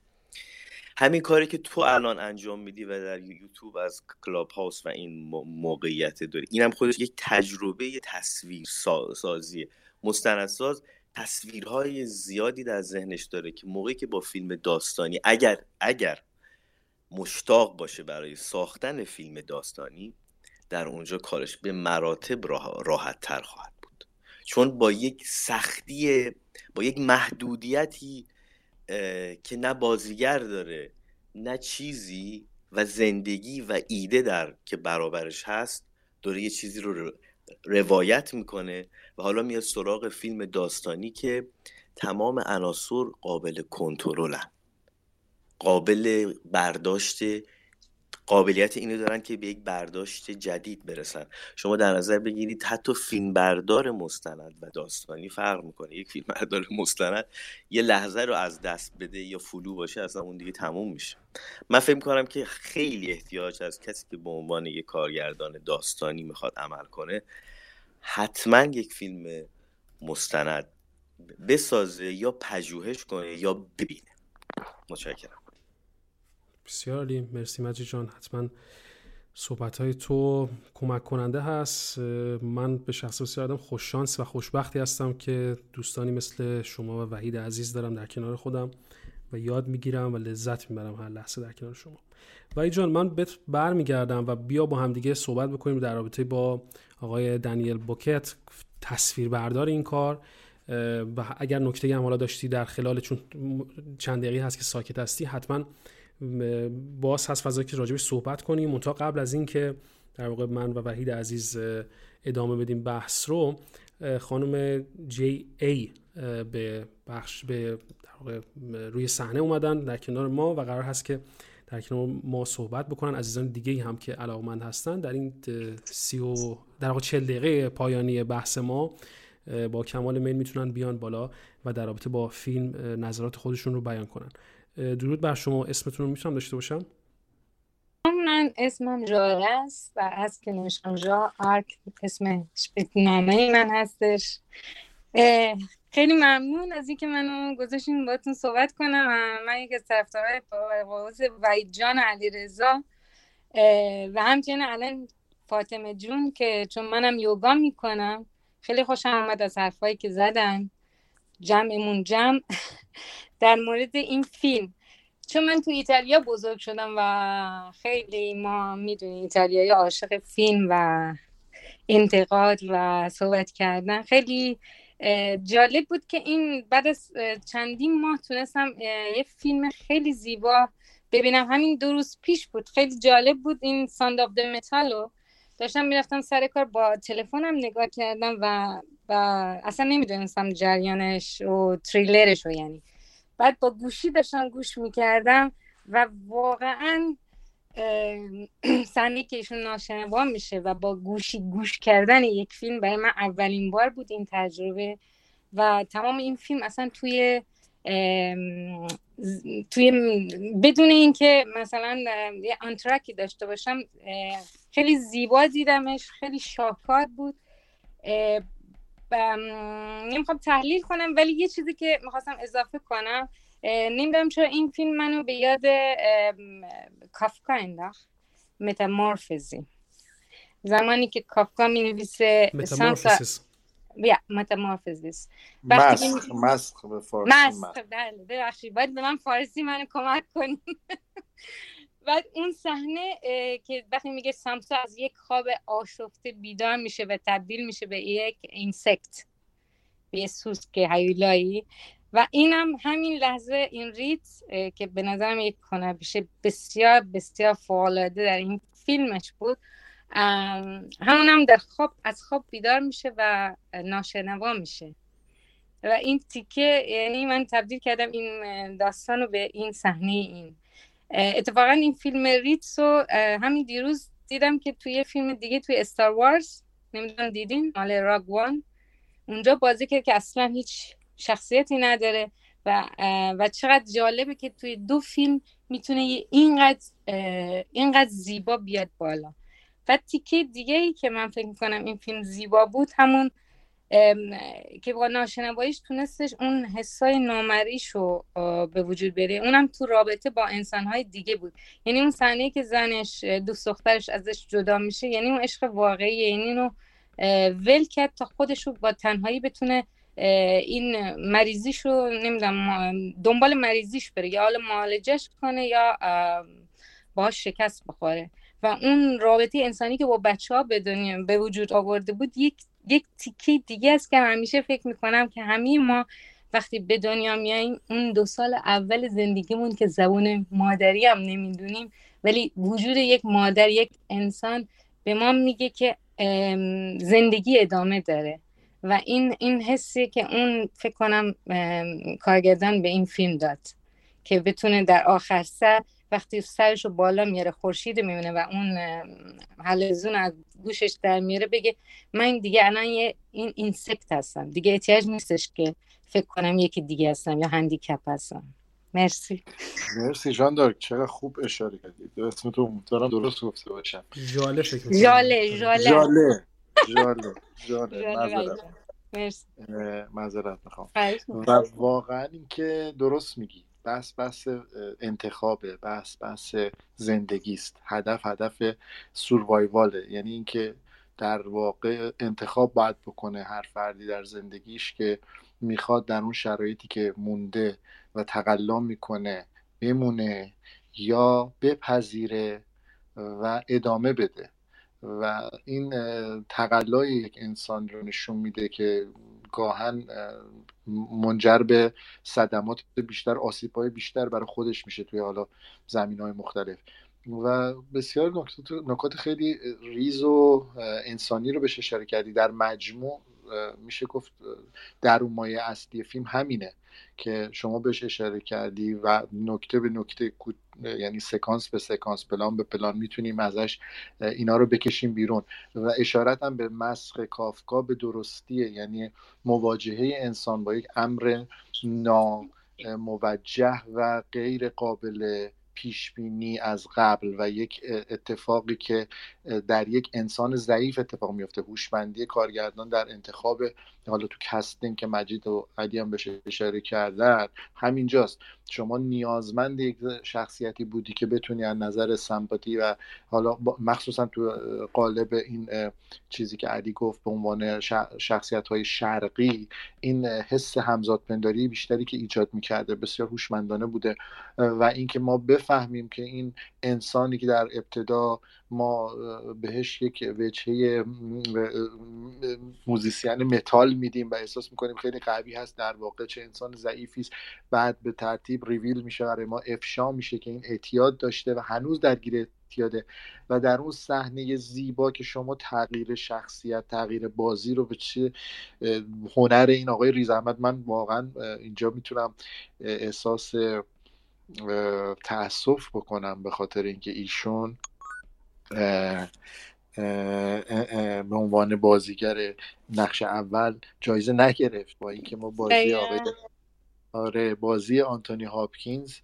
همین کاری که تو الان انجام میدی و در یوتیوب از کلاب هاوس و این موقعیت داری. اینم خودش یک تجربه تصویر سازیه. مستندساز تصویرهای زیادی در ذهنش داره که موقعی که با فیلم داستانی اگر اگر مشتاق باشه برای ساختن فیلم داستانی در اونجا کارش به مراتب راحت تر خواهد بود. چون با یک سختی با یک محدودیتی که نه بازیگر داره نه چیزی و زندگی و ایده در که برابرش هست داره یه چیزی رو روایت می‌کنه و حالا میاد سراغ فیلم داستانی که تمام عناصر قابل کنترلن. قابل برداشت قابلیت اینو دارن که به یک برداشت جدید برسن. شما در نظر بگیرید حتی فیلم بردار مستند و داستانی فرق می‌کنه. یک فیلم بردار مستند یه لحظه رو از دست بده یا فلو باشه اصلا اون دیگه تموم میشه. من فکر کنم که خیلی احتیاج از کسی که به عنوان یک کارگردان داستانی می‌خواد عمل کنه حتما یک فیلم مستند بسازه یا پژوهش کنه یا ببینه. متشکرم. بسیار عالی. مرسی مجید جان. حتما صحبت های تو کمک کننده هست. من به شخص بسیار آدم خوششانس و خوشبختی هستم که دوستانی مثل شما و وحید عزیز دارم در کنار خودم و یاد می‌گیرم و لذت می‌برم هر لحظه در کنار شما. وحید جان من بهت برمیگردم و بیا با همدیگه صحبت بکنیم در رابطه با آقای دنیل بوکت. تصویر بردار این کار. و اگر نکته هم حالا داشتی در خلال چون چند دقیقه هست که ساکت هستی حتما باز هست فضا که راجبش صحبت کنیم. منتها قبل از این که در واقع من و وحید عزیز ادامه بدیم بحث رو خانم جی ای به بخش به روی صحنه اومدن در کنار ما و قرار هست که در کنار ما صحبت بکنن. عزیزان دیگه هم که علاقمند هستن در این سی و در واقع چل دقیقه پایانی بحث ما با کمال میل می‌تونن بیان بالا و در رابطه با فیلم نظرات خودشون رو بیان کنن. درود بر شما. اسمتون رو می‌تونم داشته باشم؟ من اسمم جاره است و از که نوشتم جا آرک اسم نامه من هستش. خیلی ممنون از اینکه منو گذاشتین باتون صحبت کنم. من یک از طرفدارای وحید جان علی رضا و همچنین الان فاطمه جون که چون منم یوگا می‌کنم خیلی خوشم آمد از حرفایی که زدن. جمعمون جمع. در مورد این فیلم. چون من تو ایتالیا بزرگ شدم و خیلی ما می‌دونیم ایتالیایی عاشق فیلم و انتقاد و صحبت کردن. خیلی جالب بود که این بعد از چندین ماه تونستم یه فیلم خیلی زیبا ببینم. همین دو روز پیش بود. خیلی جالب بود این Sound of Metal و داشتم می‌رفتم سر کار با تلفنم نگاه کردم و, و اصلا نمی‌دونستم جریانش و تریلرش رو یعنی. بعد با گوشی داشتم گوش می‌کردم و واقعا صحنه [clears throat] که ایشون ناشنوا میشه و با گوشی گوش کردن یک فیلم برای من اولین بار بود این تجربه و تمام این فیلم اصلا توی توی بدون اینکه مثلا یه آنترکی داشته باشم خیلی زیبا دیدمش خیلی شاهکار بود نمی‌خوام تحلیل کنم ولی یه چیزی که می‌خواستم اضافه کنم نمی‌دونم چرا این فیلم منو به یاد کافکا انداخت. metamorphosis ای زمانی که کافکا می نویسه یا metamorphosis مسخ مسخ به فارسی مسخ بله ببخشید. باید به من فارسی منو کمک کنید [laughs] بعد اون صحنه که وقتی میگه سامسا از یک خواب آشفته بیدار میشه و تبدیل میشه به یک insect به یه سوسک هیولایی. و اینم همین لحظه این ریت که به نظرم یک کنبیشه بسیار بسیار فعالاده در این فیلمش بود. همونم در خواب از خواب بیدار میشه و ناشنوا میشه. و این تیکه یعنی من تبدیل کردم این داستان رو به این صحنه این. اتفاقا این فیلم ریتس رو همین دیروز دیدم که توی فیلم دیگه توی استار وارز نمی‌دونم دیدین مال راگ وان اونجا بازی کرد که اصلا هیچ شخصیتی نداره و و چقدر جالبه که توی دو فیلم می‌تونه اینقدر اینقدر زیبا بیاد بالا. و تیکه دیگه ای که من فکر می‌کنم این فیلم زیبا بود همون که با ناشنواییش تونستش اون حسای نامریش رو به وجود بره اونم تو رابطه با انسانهای دیگه بود. یعنی اون صحنه که زنش دوست دخترش ازش جدا میشه یعنی اون عشق واقعی یعنی رو ول کرد تا خودش رو با تنهایی بتونه این مریضیش رو نمی‌دونم دنبال مریضیش بره. یا حالا معالجش کنه یا باهاش شکست بخوره. و اون رابطه انسانی که با بچه ها به به وجود آورده بود یک یک تیکه دیگه است که همیشه فکر می‌کنم که همه ما وقتی به دنیا میاییم اون دو سال اول زندگیمون که زبون مادری هم نمی‌دونیم ولی وجود یک مادر یک انسان به ما میگه که زندگی ادامه داره. و این این حسی که اون فکر کنم کارگردان به این فیلم داد که بتونه در آخر سر وقتی سرش رو بالا میاره خورشید می‌بینه و اون حلزون از گوشش در میاره بگه من دیگه الان یه این اینسکت هستم. دیگه احتیاج نیستش که فکر کنم یکی دیگه هستم یا هندیکپ هستم. مرسی. مرسی جان دارک. چقدر خوب اشاره کردی. اسم تو دارم درست گفته باشم. جاله فکر جاله جاله. جاله. جاله. جاله. مرسی. معذرت می‌خوام. و واقعا اینکه درست میگی. بحث بحث انتخابه بحث بحث زندگی است هدف هدف سوروایواله. یعنی اینکه در واقع انتخاب باید بکنه هر فردی در زندگیش که می‌خواد در اون شرایطی که مونده و تقلا می‌کنه بمونه یا بپذیره و ادامه بده. و این تقلای یک انسان رو نشون میده که گاهن منجر به صدمات بیشتر آسیب های بیشتر برای خودش میشه توی حالا زمین های مختلف. و بسیار نکات خیلی ریز و انسانی رو بهش اشاره کردی. در مجموع میشه گفت در اون مایه اصلی فیلم همینه که شما بهش اشاره کردی و نکته به نکته یعنی سکانس به سکانس پلان به پلان می‌تونیم ازش اینا رو بکشیم بیرون. و اشارت هم به مسخ کافکا به درستیه یعنی مواجهه انسان با یک امر ناموجه و غیر قابل پیش بینی از قبل و یک اتفاقی که در یک انسان ضعیف اتفاق میفته هوشمندی کارگردان در انتخاب حالا تو کستینگ که مجید و علی هم بهش اشاره کردن همینجاست. شما نیازمند یک شخصیتی بودی که بتونی از نظر سمپاتی و حالا مخصوصا تو قالب این چیزی که علی گفت به عنوان شخصیت های شرقی این حس همزادپنداری بیشتری که ایجاد می‌کرده بسیار هوشمندانه بوده. و اینکه ما بفهمیم که این انسانی که در ابتدا ما بهش یک وجهه musician metal میدیم و احساس می‌کنیم خیلی قوی هست. در واقع چه انسان ضعیفی است. بعد به ترتیب ریویل میشه برای ما. افشا میشه که این اعتیاد داشته و هنوز درگیر اعتیاده. و در اون صحنه زیبا که شما تغییر شخصیت تغییر بازی رو به چه هنر این آقای ریز احمد من واقعا اینجا می‌تونم احساس تاسف بکنم به خاطر اینکه ایشون به عنوان بازیگر نقش اول جایزه نگرفت با اینکه ما بازی آقای آره بازی آنتونی هاپکینز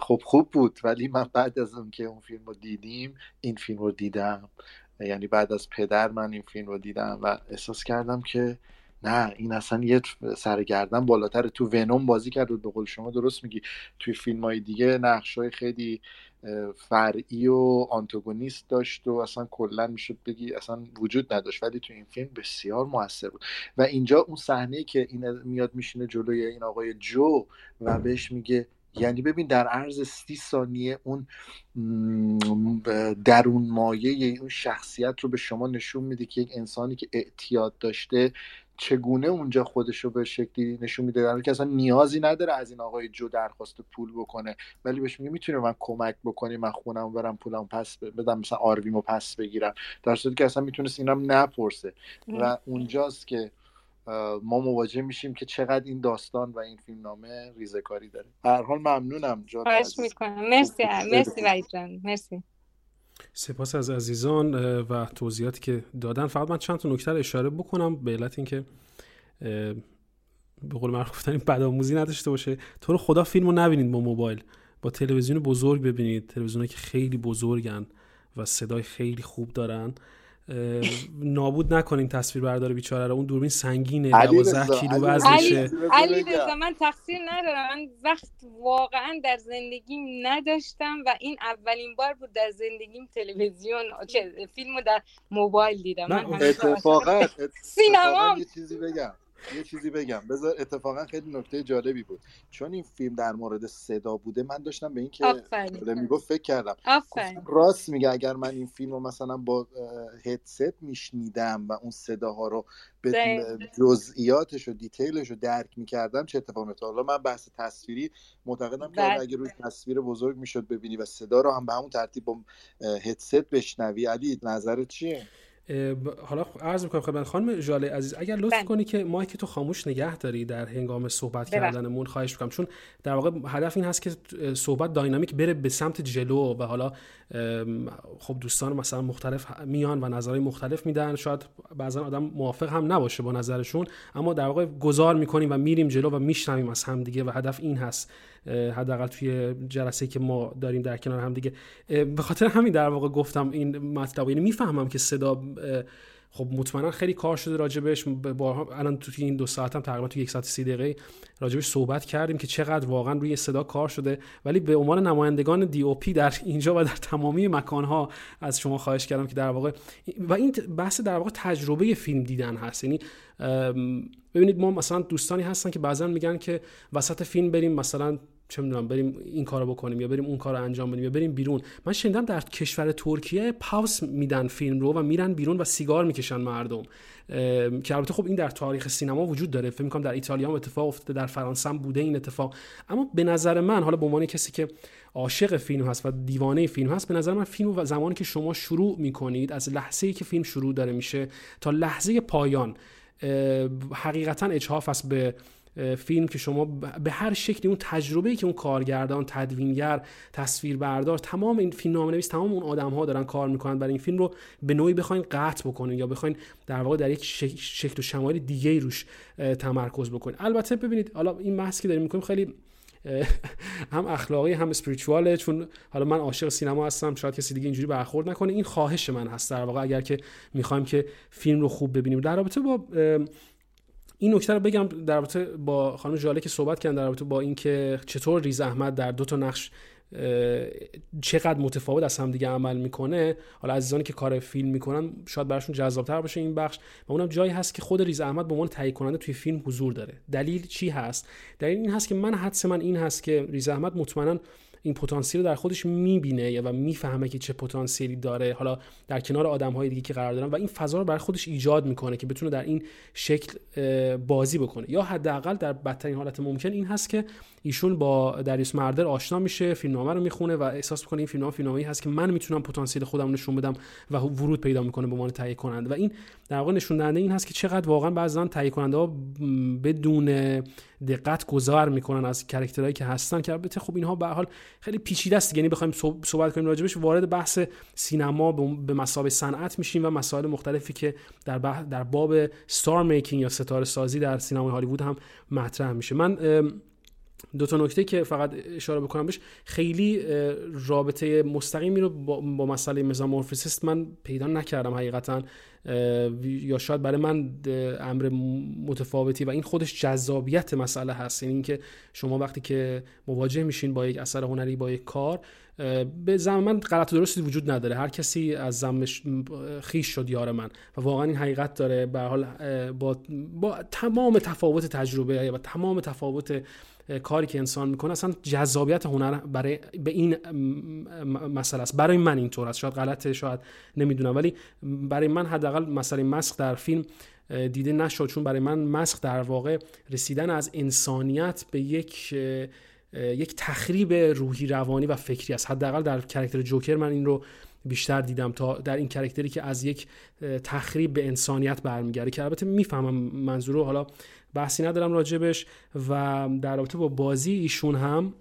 خب خوب بود. ولی من بعد از اون که اون فیلم رو دیدیم این فیلم رو دیدم. یعنی بعد از پدر من این فیلم رو دیدم و احساس کردم که نه این اصلا یه سرگردن بالاتر تو ونوم بازی کرد و به قول شما درست میگی. توی فیلم های دیگه نقش های خیلی فرعی و آنتاگونیست داشت و اصلا کلا می‌شد بگی اصلا وجود نداشت ولی تو این فیلم بسیار موثر بود. و اینجا اون صحنه که این میاد میشینه جلوی این آقای جو و بهش میگه یعنی ببین در عرض سی ثانیه اون درون مایه اون شخصیت رو به شما نشون میده که یک انسانی که اعتیاد داشته چگونه اونجا خودش رو به شکلی نشون میده؟ در که اصلا نیازی نداره از این آقای جو درخواست پول بکنه ولی بهش میگه می‌تونه من کمک بکنی من خونم برم پولم پس بدم مثلا آرویمو پس بگیرم. در صورتی که اصلا می‌تونست اینم نپرسه. و اونجاست که ما مواجه میشیم که چقدر این داستان و این فیلم نامه ریزکاری داره هر حال ممنونم جان می‌کنم. مرسی مرسی جان. مرسی. سپاس از عزیزان و توضیحاتی که دادن. فقط من چند تا نکته اشاره بکنم به علت اینکه به قول معروف گفتن بدآموزی نداشته باشه. تو رو خدا فیلمو نبینید با موبایل. با تلویزیون بزرگ ببینید. تلویزیونی که خیلی بزرگن و صدای خیلی خوب دارن. نابود نکنیم تصویر بردار بیچاره رو. اون دوربین سنگینه 12 کیلو وزنشه. علی رضا من تقصیر ندارم. من وقت واقعا در زندگیم نداشتم و این اولین بار بود در زندگیم تلویزیون فیلمو در موبایل دیدم. من اتفاقا [laughs] سینما یه چیزی بگم. یه چیزی بگم. بذار اتفاقا خیلی نکته جالبی بود. چون این فیلم در مورد صدا بوده من داشتم به این که می‌گفت فکر کردم. راست میگه اگر من این فیلم رو مثلا با هدست میشنیدم و اون صداها رو به جزئیاتش و دیتیلش رو درک می‌کردم چه اتفاقی میفته حالا من بحث تصویری معتقدم که بله. اگه روی تصویر بزرگ می‌شد ببینی و صدا رو هم به همون ترتیب با هدست بشنوی علی نظرت چیه؟ حالا عرض می‌کنم خدمت خانم ژاله عزیز اگر لطف بله. کنی که مایک تو خاموش نگه داری در هنگام صحبت کردنمون خواهش می‌کنم. چون در واقع هدف این هست که صحبت داینامیک بره به سمت جلو و حالا خب دوستان مثلا مختلف میان و نظرهای مختلف میدن. شاید بعضا آدم موافق هم نباشه با نظرشون اما در واقع گذار می‌کنیم و میریم جلو و میشنویم از هم دیگه و هدف این هست. حداقل توی جلسه که ما داریم در کنار هم دیگه. به خاطر همین در واقع گفتم این مطلب. یعنی می‌فهمم که صدا خب مطمئنا خیلی کار شده راجبش. با الان تو این دو ساعت هم تقریبا تو یک ساعت سی دقیقه راجبش صحبت کردیم که چقدر واقعا روی صدا کار شده. ولی به عنوان نمایندگان دی او پی در اینجا و در تمامی مکانها از شما خواهش کردم که در واقع و این بحث در واقع تجربه فیلم دیدن هست. یعنی ببینید ما مثلا دوستانی هستن که بعضا میگن که وسط فیلم بریم مثلا چه می‌دونم بریم این کارو بکنیم یا بریم اون کارو انجام بدیم یا بریم بیرون. من شنیدم در کشور ترکیه پاوس میدن فیلم رو و میرن بیرون و سیگار می‌کشن مردم. که البته خب این در تاریخ سینما وجود داره. فکر می‌کنم در ایتالیا هم اتفاق افتاده در فرانسه هم بوده این اتفاق. اما به نظر من حالا به عنوان کسی که عاشق فیلم هست و دیوانه فیلم هست به نظر من فیلم و زمانی که شما شروع می‌کنید از لحظه ای که فیلم شروع داره میشه تا لحظه پایان حقیقتا اجهاف است به فیلم که شما به هر شکلی اون تجربه که اون کارگردان تدوینگر تصویربردار تمام این فیلم نامه نویس تمام اون آدم ها دارن کار می‌کنن برای این فیلم رو به نوعی بخواین قطع بکنین یا بخواین در واقع در یک شکل و شمایل دیگه روش تمرکز بکنین. البته ببینید حالا این بحث که داریم می‌کنیم خیلی [laughs] هم اخلاقی هم اسپریچواله چون حالا من عاشق سینما هستم شاید کسی دیگه اینجوری برخورد نکنه. این خواهش من هست در واقع اگر که می‌خوایم که فیلم رو خوب ببینیم. در رابطه با این نکته رو بگم در رابطه با خانم جاله که صحبت کردن در رابطه با اینکه چطور ریز احمد در دو تا نقش چقدر متفاوت از هم دیگه عمل می‌کنه. حالا عزیزانی که کار فیلم می‌کنن شاید براشون جذابتر باشه این بخش. و اونم جایی هست که خود ریز احمد به عنوان تهیه کننده توی فیلم حضور داره. دلیل چی هست؟ دلیل این هست که من حدس من این هست که ریز احمد مطمئنا این پتانسیل رو در خودش می‌بینه و می‌فهمه که چه پتانسیلی داره. حالا در کنار آدم های دیگه که قرار دارن و این فضا رو برای خودش ایجاد می‌کنه که بتونه در این شکل بازی بکنه. یا حداقل در بدترین حالت ممکن این هست که ایشون با دریوس مردر آشنا میشه فیلمنامه رو می‌خونه و احساس می‌کنه این فیلمنامه فیلمنامه‌ای هست که من می‌تونم پتانسیل خودم نشون بدم و ورود پیدا می‌کنه به عنوان تهیه کننده و این در واقع نشون دهنده این هست که چقدر واقعا بعضا تهیه کننده ها بدون دقت گذار می‌کنن از کرکترهایی که هستن که البته خب اینها به حال خیلی پیچیده است یعنی بخوایم صحبت کنیم راجبش وارد بحث سینما به مسابقه صنعت میشیم و مسائل مختلفی که در در باب ستار میکینگ یا ستاره سازی در سینمای هالیوود هم مطرح میشه. من دو تا نکته که فقط اشاره بکنم بهش خیلی رابطه مستقیمی رو با, مسئله مزامورفیسیست من پیدا نکردم حقیقتا یا شاید برای من امر متفاوتی و این خودش جذابیت مسئله هست. یعنی اینکه شما وقتی که مواجه میشین با یک اثر هنری با یک کار به زم من غلط و درستی وجود نداره. هر کسی از زمش خیش شد یار من و واقعا این حقیقت داره. به حال با, با تمام تفاوت تجربه و تمام تفاوت کاری که انسان می‌کنه اصلا جذابیت هنر برای به این مسئله است. برای من اینطور است. شاید غلطه شاید نمی‌دونم. ولی برای من حداقل مسئله مسخ در فیلم دیده نشد. چون برای من مسخ در واقع رسیدن از انسانیت به یک یک تخریب روحی روانی و فکری است. حداقل در کرکتر جوکر من این رو بیشتر دیدم تا در این کرکتری که از یک تخریب به انسانیت برمیگرده. که البته می‌فهمم منظور حالا بحثی ندارم راجبش و در رابطه با بازی ایشون هم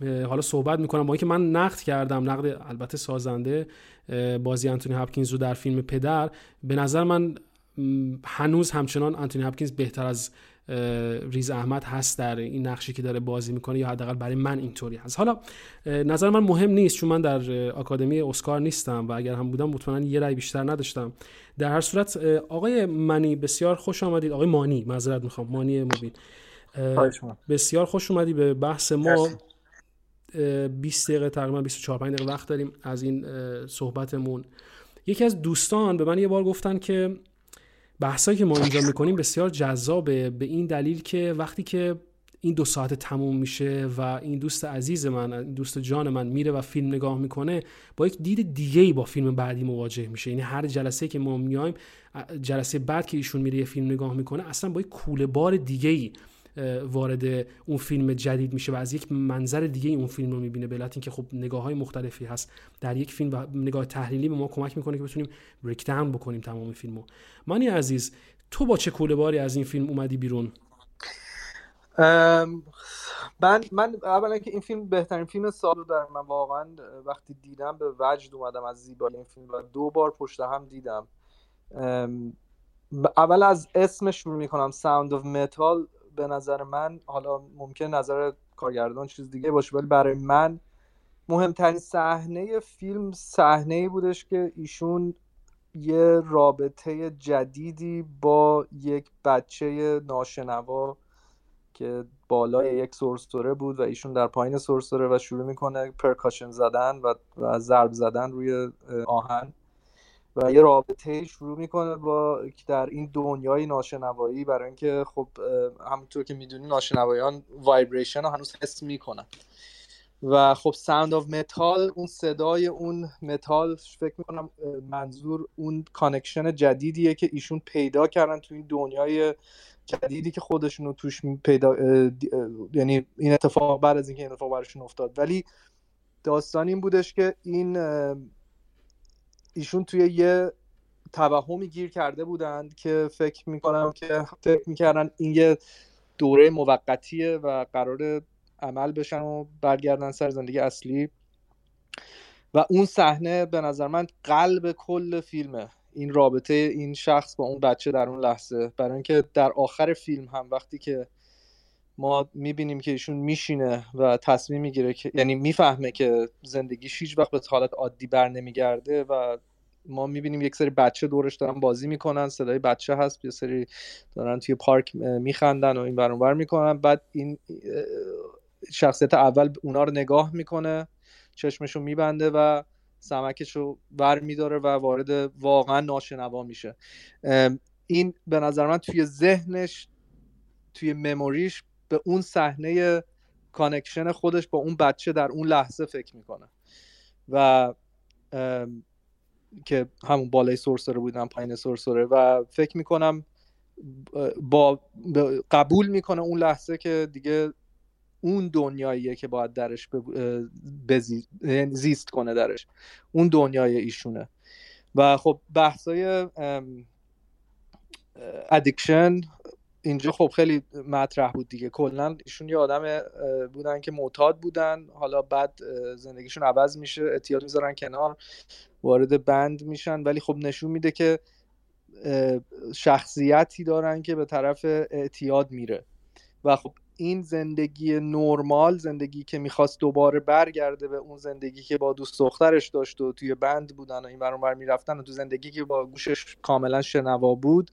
حالا صحبت می‌کنم. با اینکه من نقد کردم نقد البته سازنده بازی انتونی هاپکینز رو در فیلم پدر به نظر من هنوز همچنان انتونی هاپکینز بهتر از ریز احمد هست در این نقشی که داره بازی می‌کنه یا حداقل برای من اینطوری هست. حالا نظر من مهم نیست چون من در آکادمی اسکار نیستم و اگر هم بودم مطمئنا یه رأی بیشتر نداشتم. در هر صورت آقای منی بسیار خوش آمدید. آقای مانی معذرت می‌خوام. مانی مبین. بسیار خوش اومدی به بحث ما. 20 دقیقه تقریبا 24 5 دقیقه وقت داریم از این صحبتمون. یکی از دوستان به من یه بار گفتن که بحثایی که ما اینجا می‌کنیم بسیار جذابه به این دلیل که وقتی که این دو ساعت تموم میشه و این دوست عزیز من دوست جان من میره و فیلم نگاه می‌کنه با یک دید دیگه ای با فیلم بعدی مواجه میشه. یعنی هر جلسه که ما میایم جلسه بعد که ایشون میره یه فیلم نگاه می‌کنه اصلا با یک کوله بار دیگه ای وارد اون فیلم جدید میشه و از یک منظر دیگه اون فیلم رو می‌بینه به اینکه خب نگاه های مختلفی هست. در یک فیلم و نگاه تحلیلی به ما کمک می‌کنه که بتونیم بریک بکنیم تمام فیلمو. مانی عزیز تو با چه کوله باری از این فیلم اومدی بیرون؟ من من اولا که این فیلم بهترین فیلم سال رو من واقعا وقتی دیدم به وجد اومدم از زیبایی این فیلم و دو بار پشت هم دیدم. اول از اسمش شروع می‌کنم Sound of Metal به نظر من حالا ممکن نظر کارگردان چیز دیگه باشه ولی برای من مهمترین صحنه فیلم صحنه ای بودش که ایشون یه رابطه جدیدی با یک بچه ناشنوا که بالای یک سرسره بود و ایشون در پایین سرسره و شروع می‌کنه percussion زدن و, و ضرب زدن روی آهن. و یه رابطه شروع می‌کنه با در این دنیای ناشنوایی برای اینکه خب همونطور که می‌دونی ناشنوایان vibration رو هنوز حس می‌کنن. و خب Sound of Metal اون صدای اون متال فکر می‌کنم منظور اون connection جدیدیه که ایشون پیدا کردن تو این دنیای جدیدی که خودشون رو توش پیدا یعنی این اتفاق بعد از اینکه این اتفاق براشون افتاد. ولی داستان این بودش که این ایشون توی یه توهمی گیر کرده بودند که فکر می‌کنم که فکر می‌کردن این یه دوره موقتیه و قرار عمل بشن و برگردن سر زندگی اصلی. و اون صحنه به نظر من قلب کل فیلمه. این رابطه این شخص با اون بچه در اون لحظه. برای اینکه در آخر فیلم هم وقتی که ما می‌بینیم که ایشون میشینه و تصمیم می‌گیره که یعنی می‌فهمه که زندگیش هیچ وقت به حالت عادی بر نمیگرده و ما می‌بینیم یک سری بچه دورش دارن بازی می‌کنن صدای بچه هست یه سری دارن توی پارک میخندن و این برانور می‌کنن. بعد این شخصیت اول اونا رو نگاه می‌کنه چشمشو میبنده و سمکش رو بر میداره و وارد واقعا ناشنوا میشه. این به نظر من توی ذهنش توی memory ش به اون صحنه connection خودش با اون بچه در اون لحظه فکر می‌کنه. و که همون بالای سرسره بودن پایین سرسره و فکر می‌کنم با قبول می‌کنه اون لحظه که دیگه اون دنیاییه که باید درش یعنی زیست کنه درش. اون دنیای ایشونه. و خب بحثای ادیکشن اینجا خب خیلی مطرح بود دیگه. کلا ایشون یه آدم بودن که معتاد بودن. حالا بعد زندگیشون عوض میشه اعتیاد می‌ذارن کنار وارد بند میشن. ولی خب نشون میده که شخصیتی دارن که به طرف اعتیاد میره. و خب این زندگی نرمال زندگی که می‌خواست دوباره برگرده به اون زندگی که با دوست دخترش داشت و توی بند بودن و این برون می‌رفتن و تو زندگی که با گوشش کاملا شنوا بود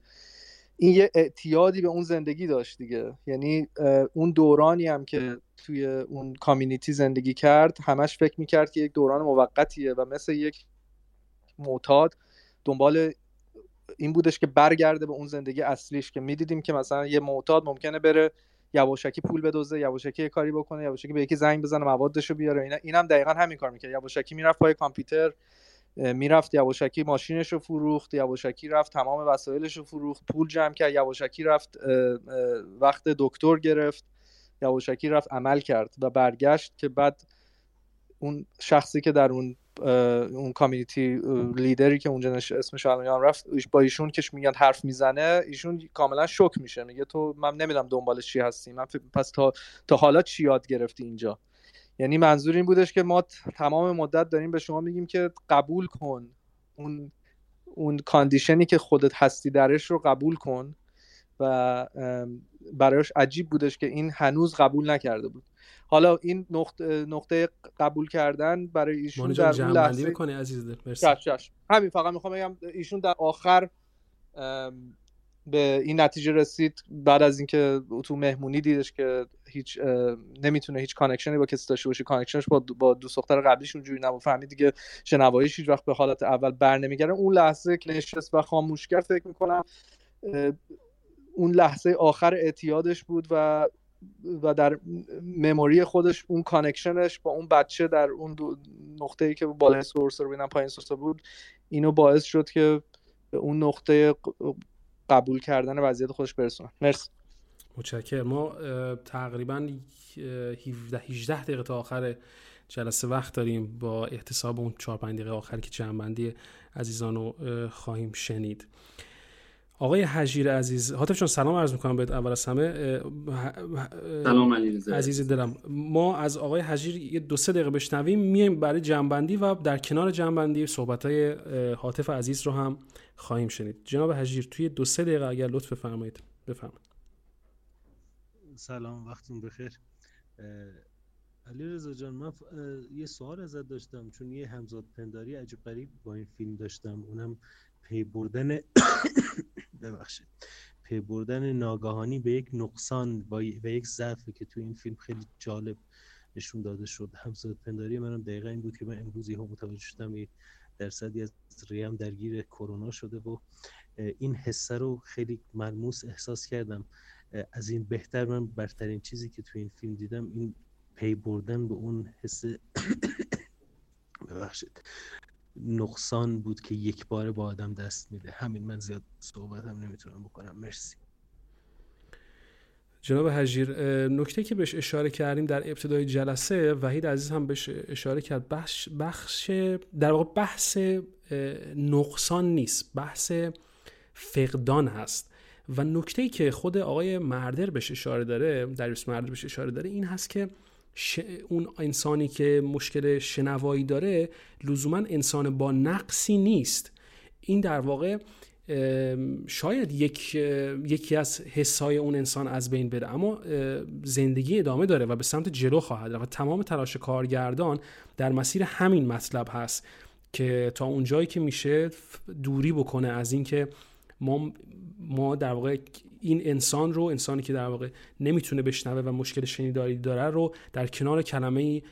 این یه اعتیادی به اون زندگی داشت دیگه. یعنی اون دورانی هم که توی اون کامیونیتی زندگی کرد همش فکر می‌کرد که یک دوران موقتیه و مثل یک معتاد دنبال این بودش که برگرده به اون زندگی اصلیش که می‌دیدیم که مثلا یه معتاد ممکنه بره یواشکی پول بدوزه یواشکی یه کاری بکنه یواشکی به یکی زنگ بزنه موادشو بیاره اینا. اینم دقیقا همین کار می‌کرد. یواشکی می‌رفت پای کامپیوتر. می‌رفت یواشکی ماشینش رو فروخت یواشکی رفت تمام وسایلش رو فروخت پول جمع کرد یواشکی رفت وقت دکتر گرفت یواشکی رفت عمل کرد و برگشت که بعد اون شخصی که در اون اون کامیونیتی لیدری که اونجا اسمش الان رفت با ایشون که میگن حرف می‌زنه ایشون کاملا شوک میشه میگه تو من نمی‌دونم دنبال چی هستی من پس تا تا حالا چی یاد گرفتی اینجا؟ یعنی منظور این بودش که ما تمام مدت داریم به شما میگیم که قبول کن. اون اون کاندیشنی که خودت هستی درش رو قبول کن و برایش عجیب بودش که این هنوز قبول نکرده بود. حالا این نقطه, نقطه قبول کردن برای ایشون در اون لحظه عزیز همین فقط می‌خوام بگم ایشون در آخر به این نتیجه رسید بعد از اینکه تو مهمونی دیدش که هیچ نمی‌تونه هیچ connection ی با کسی داشته باشه. connection ش با با دوست دختر قبلیش اونجوری نبود. فهمید دیگه شنواییش هیچ وقت به حالت اول بر نمیگرده اون لحظه که نشست و خاموش کرد فکر می‌کنم اون لحظه آخر اعتیادش بود و و در memory خودش اون connection ش با اون بچه در اون نقطه ای که بالای سرسره بینم پایین سرسره بود اینو باعث شد که اون نقطه قبول کردن وضعیت خودش برسونه. مرسی. متشکرم. ما تقریبا 17 18 دقیقه تا آخر جلسه وقت داریم با احتساب اون 4 5 دقیقه آخری که جمعبندی عزیزان رو خواهیم شنید. آقای حجیر عزیز حاطف چون سلام عرض می‌کنم بهت اول از همه. سلام علی عزیز دلم. ما از آقای حجیر یه دو سه دقیقه بشنویم میایم برای جنبندی و در کنار جنبندی صحبت های حاطف عزیز رو هم خواهیم شنید. جناب حجیر توی دو سه دقیقه اگر لطف بفرمایید. بفرمایید. سلام وقتون بخیر. علی رضا جان من یه سوال ازت داشتم. چون یه همزاد پنداری عجیب غریب با این فیلم داشتم. اونم پی بردن [coughs] ببخشید. پی بردن ناگهانی به یک نقصان با به یک ضعفی که تو این فیلم خیلی جالب نشون داده شد. همزاد پنداری منم دقیقا این بود که من امروز یهو متوجه شدم درصدی از ریم درگیر کرونا شده و این حسه رو خیلی ملموس احساس کردم. از این بهتر من برترین چیزی که تو این فیلم دیدم این پی بردن به اون حس [coughs] ببخشید نقصان بود که یک بار با آدم دست میده. همین من زیاد صحبت هم نمی‌تونم بکنم. مرسی. جناب حجیر نکته که بهش اشاره کردیم در ابتدای جلسه وحید عزیز هم بهش اشاره کرد بخش, بخش در واقع بحث نقصان نیست بحث فقدان هست. و نکته که خود آقای مردر بهش اشاره داره دریوس مردر بهش اشاره داره این هست که اون انسانی که مشکل شنوایی داره لزوما انسان با نقصی نیست. این در واقع شاید یک یکی از حسای اون انسان از بین بره اما زندگی ادامه داره و به سمت جلو خواهد رفت و تمام تلاش کارگردان در مسیر همین مطلب هست که تا اونجایی که میشه دوری بکنه از اینکه ما ما در واقع این انسان رو انسانی که در واقع نمی‌تونه بشنوه و مشکل شنیداری داره رو در کنار کلمه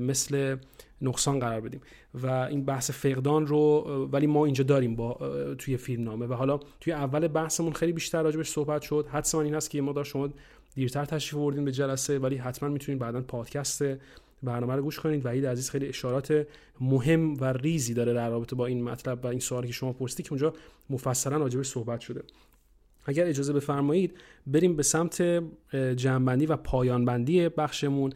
مثل نقصان قرار بدیم. و این بحث فقدان رو ولی ما اینجا داریم با توی فیلم نامه. و حالا توی اول بحثمون خیلی بیشتر راجبش صحبت شد. حتما این هست که ما دار شما دیرتر تشریف آوردین به جلسه ولی حتما می‌تونید بعدا پادکست برنامه رو گوش کنید. وحید عزیز خیلی اشارات مهم و ریزی داره در رابطه با این مطلب و این سوالی که شما پرسیدید که اونجا مفصلا راجبش صحبت شده. اگر اجازه بفرمایید بریم به سمت جمعبندی و پایانبندی بخشمون.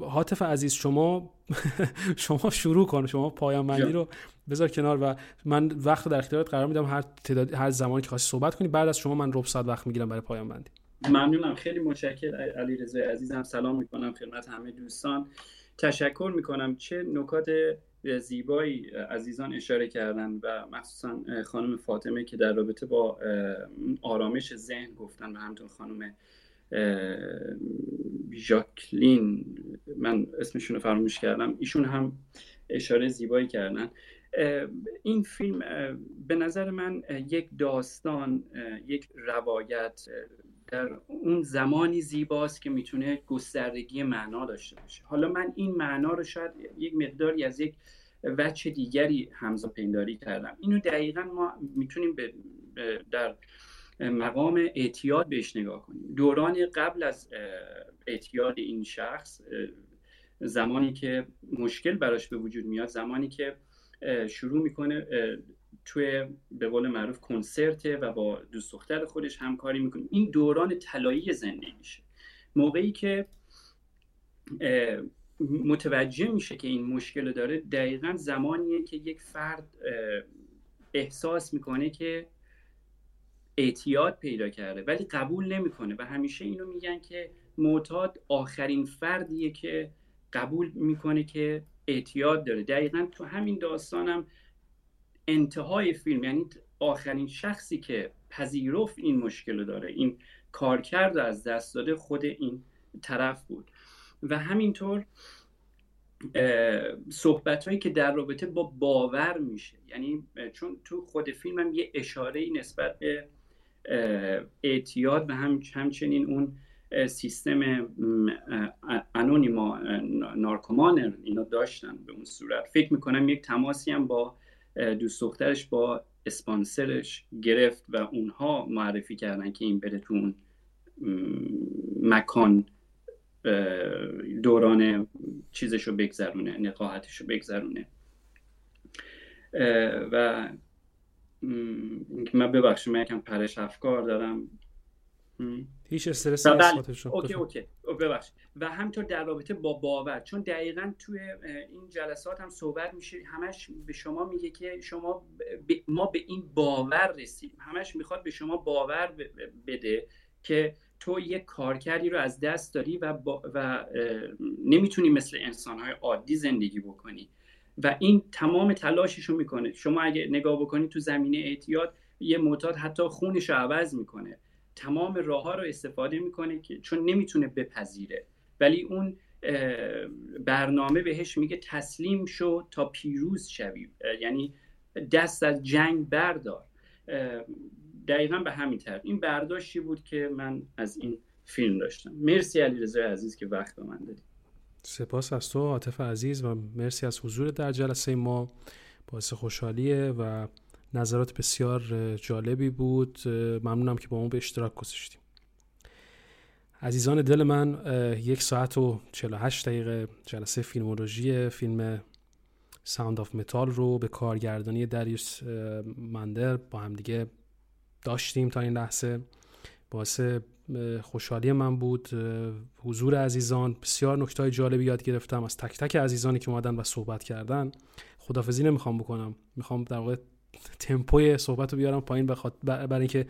حاطف عزیز شما [laughs] شما شروع کن شما پایان بندی رو بذار کنار و من وقت در اختیارت قرار میدم هر تعداد هر زمانی که خواستی صحبت کنی. بعد از شما من ربع ساعت وقت می‌گیرم برای پایان بندی ممنونم. خیلی متشکر علی رضا عزیزم سلام می‌کنم خدمت همه دوستان. تشکر می‌کنم. چه نکات زیبایی عزیزان اشاره کردن و مخصوصا خانم فاطمه که در رابطه با آرامش ذهن گفتن و همطور خانم ژاکلین من اسمشون رو فراموش کردم ایشون هم اشاره زیبایی کردن. این فیلم به نظر من یک داستان یک روایت در اون زمانی زیباست که می‌تونه گستردگی معنا داشته باشه. حالا من این معنا رو شاید یک مقداری از یک وجه دیگری همزا پینداری کردم. اینو دقیقا ما می‌تونیم به در مقام اعتیاد بهش نگاه کنیم. دوران قبل از اعتیاد این شخص زمانی که مشکل براش به وجود میاد زمانی که شروع می‌کنه توی به قول معروف کنسرت و با دوست دختر خودش همکاری می‌کنه. این دوران طلایی زندگیشه موقعی که متوجه میشه که این مشکل داره دقیقا زمانیه که یک فرد احساس می‌کنه که اعتیاد پیدا کرده ولی قبول نمی‌کنه. و همیشه اینو میگن که معتاد آخرین فردیه که قبول می‌کنه که اعتیاد داره. دقیقا تو همین داستانم انتهای فیلم یعنی آخرین شخصی که پذیرفت این مشکل داره این کارکرد از دست داده خود این طرف بود. و همینطور صحبت هایی که در رابطه با باور میشه. یعنی چون تو خود فیلم هم یه اشاره نسبت به اعتیاد و هم همچنین اون سیستم انونیما نارکومانر اینا داشتن به اون صورت. فکر می‌کنم یک تماسی هم با دوست دخترش با اسپانسرش گرفت و اونها معرفی کردن که این بره تو مکان دوران چیزشو بگذرونه نقاهتشو بگذرونه. و من ببخشید من یکم پرش افکار دارم. هیچ استرس نیست اوکی اوکی. ببخش و همینطور در رابطه با باور چون دقیقا توی این جلسات هم صحبت میشه همش به شما میگه که شما ما به این باور رسیم همش می‌خواد به شما باور بده که تو یک کارکردی رو از دست داری و, و نمی‌تونی مثل انسانهای عادی زندگی بکنی. و این تمام تلاشش رو می‌کنه. شما اگه نگاه بکنید تو زمینه اعتیاد یه معتاد حتی خونش رو عوض می‌کنه. تمام راه ها رو استفاده می‌کنه که چون نمی‌تونه بپذیره. ولی اون برنامه بهش میگه تسلیم شو تا پیروز شوی. یعنی دست از جنگ بردار. دقیقا به همین طرف. این برداشتی بود که من از این فیلم داشتم. مرسی علی رضای عزیز که وقت به من دادی. سپاس از تو عاطف عزیز و مرسی از حضور در جلسه ما. باعث خوشحالیه و نظرات بسیار جالبی بود. ممنونم که با ما به اشتراک گذاشتیم. عزیزان دل من یک ساعت و 48 دقیقه جلسه فیلمولوژی فیلم Sound of Metal رو به کارگردانی داریوس ماردر با هم دیگه داشتیم تا این لحظه. باعث خوشحالی من بود. حضور عزیزان بسیار نکته جالبی یاد گرفتم. از تک تک عزیزانی که اومدن و صحبت کردن. خدافزی نمی‌خوام بکنم. می‌خوام در واقع تمپوی صحبت رو بیارم پایین برای اینکه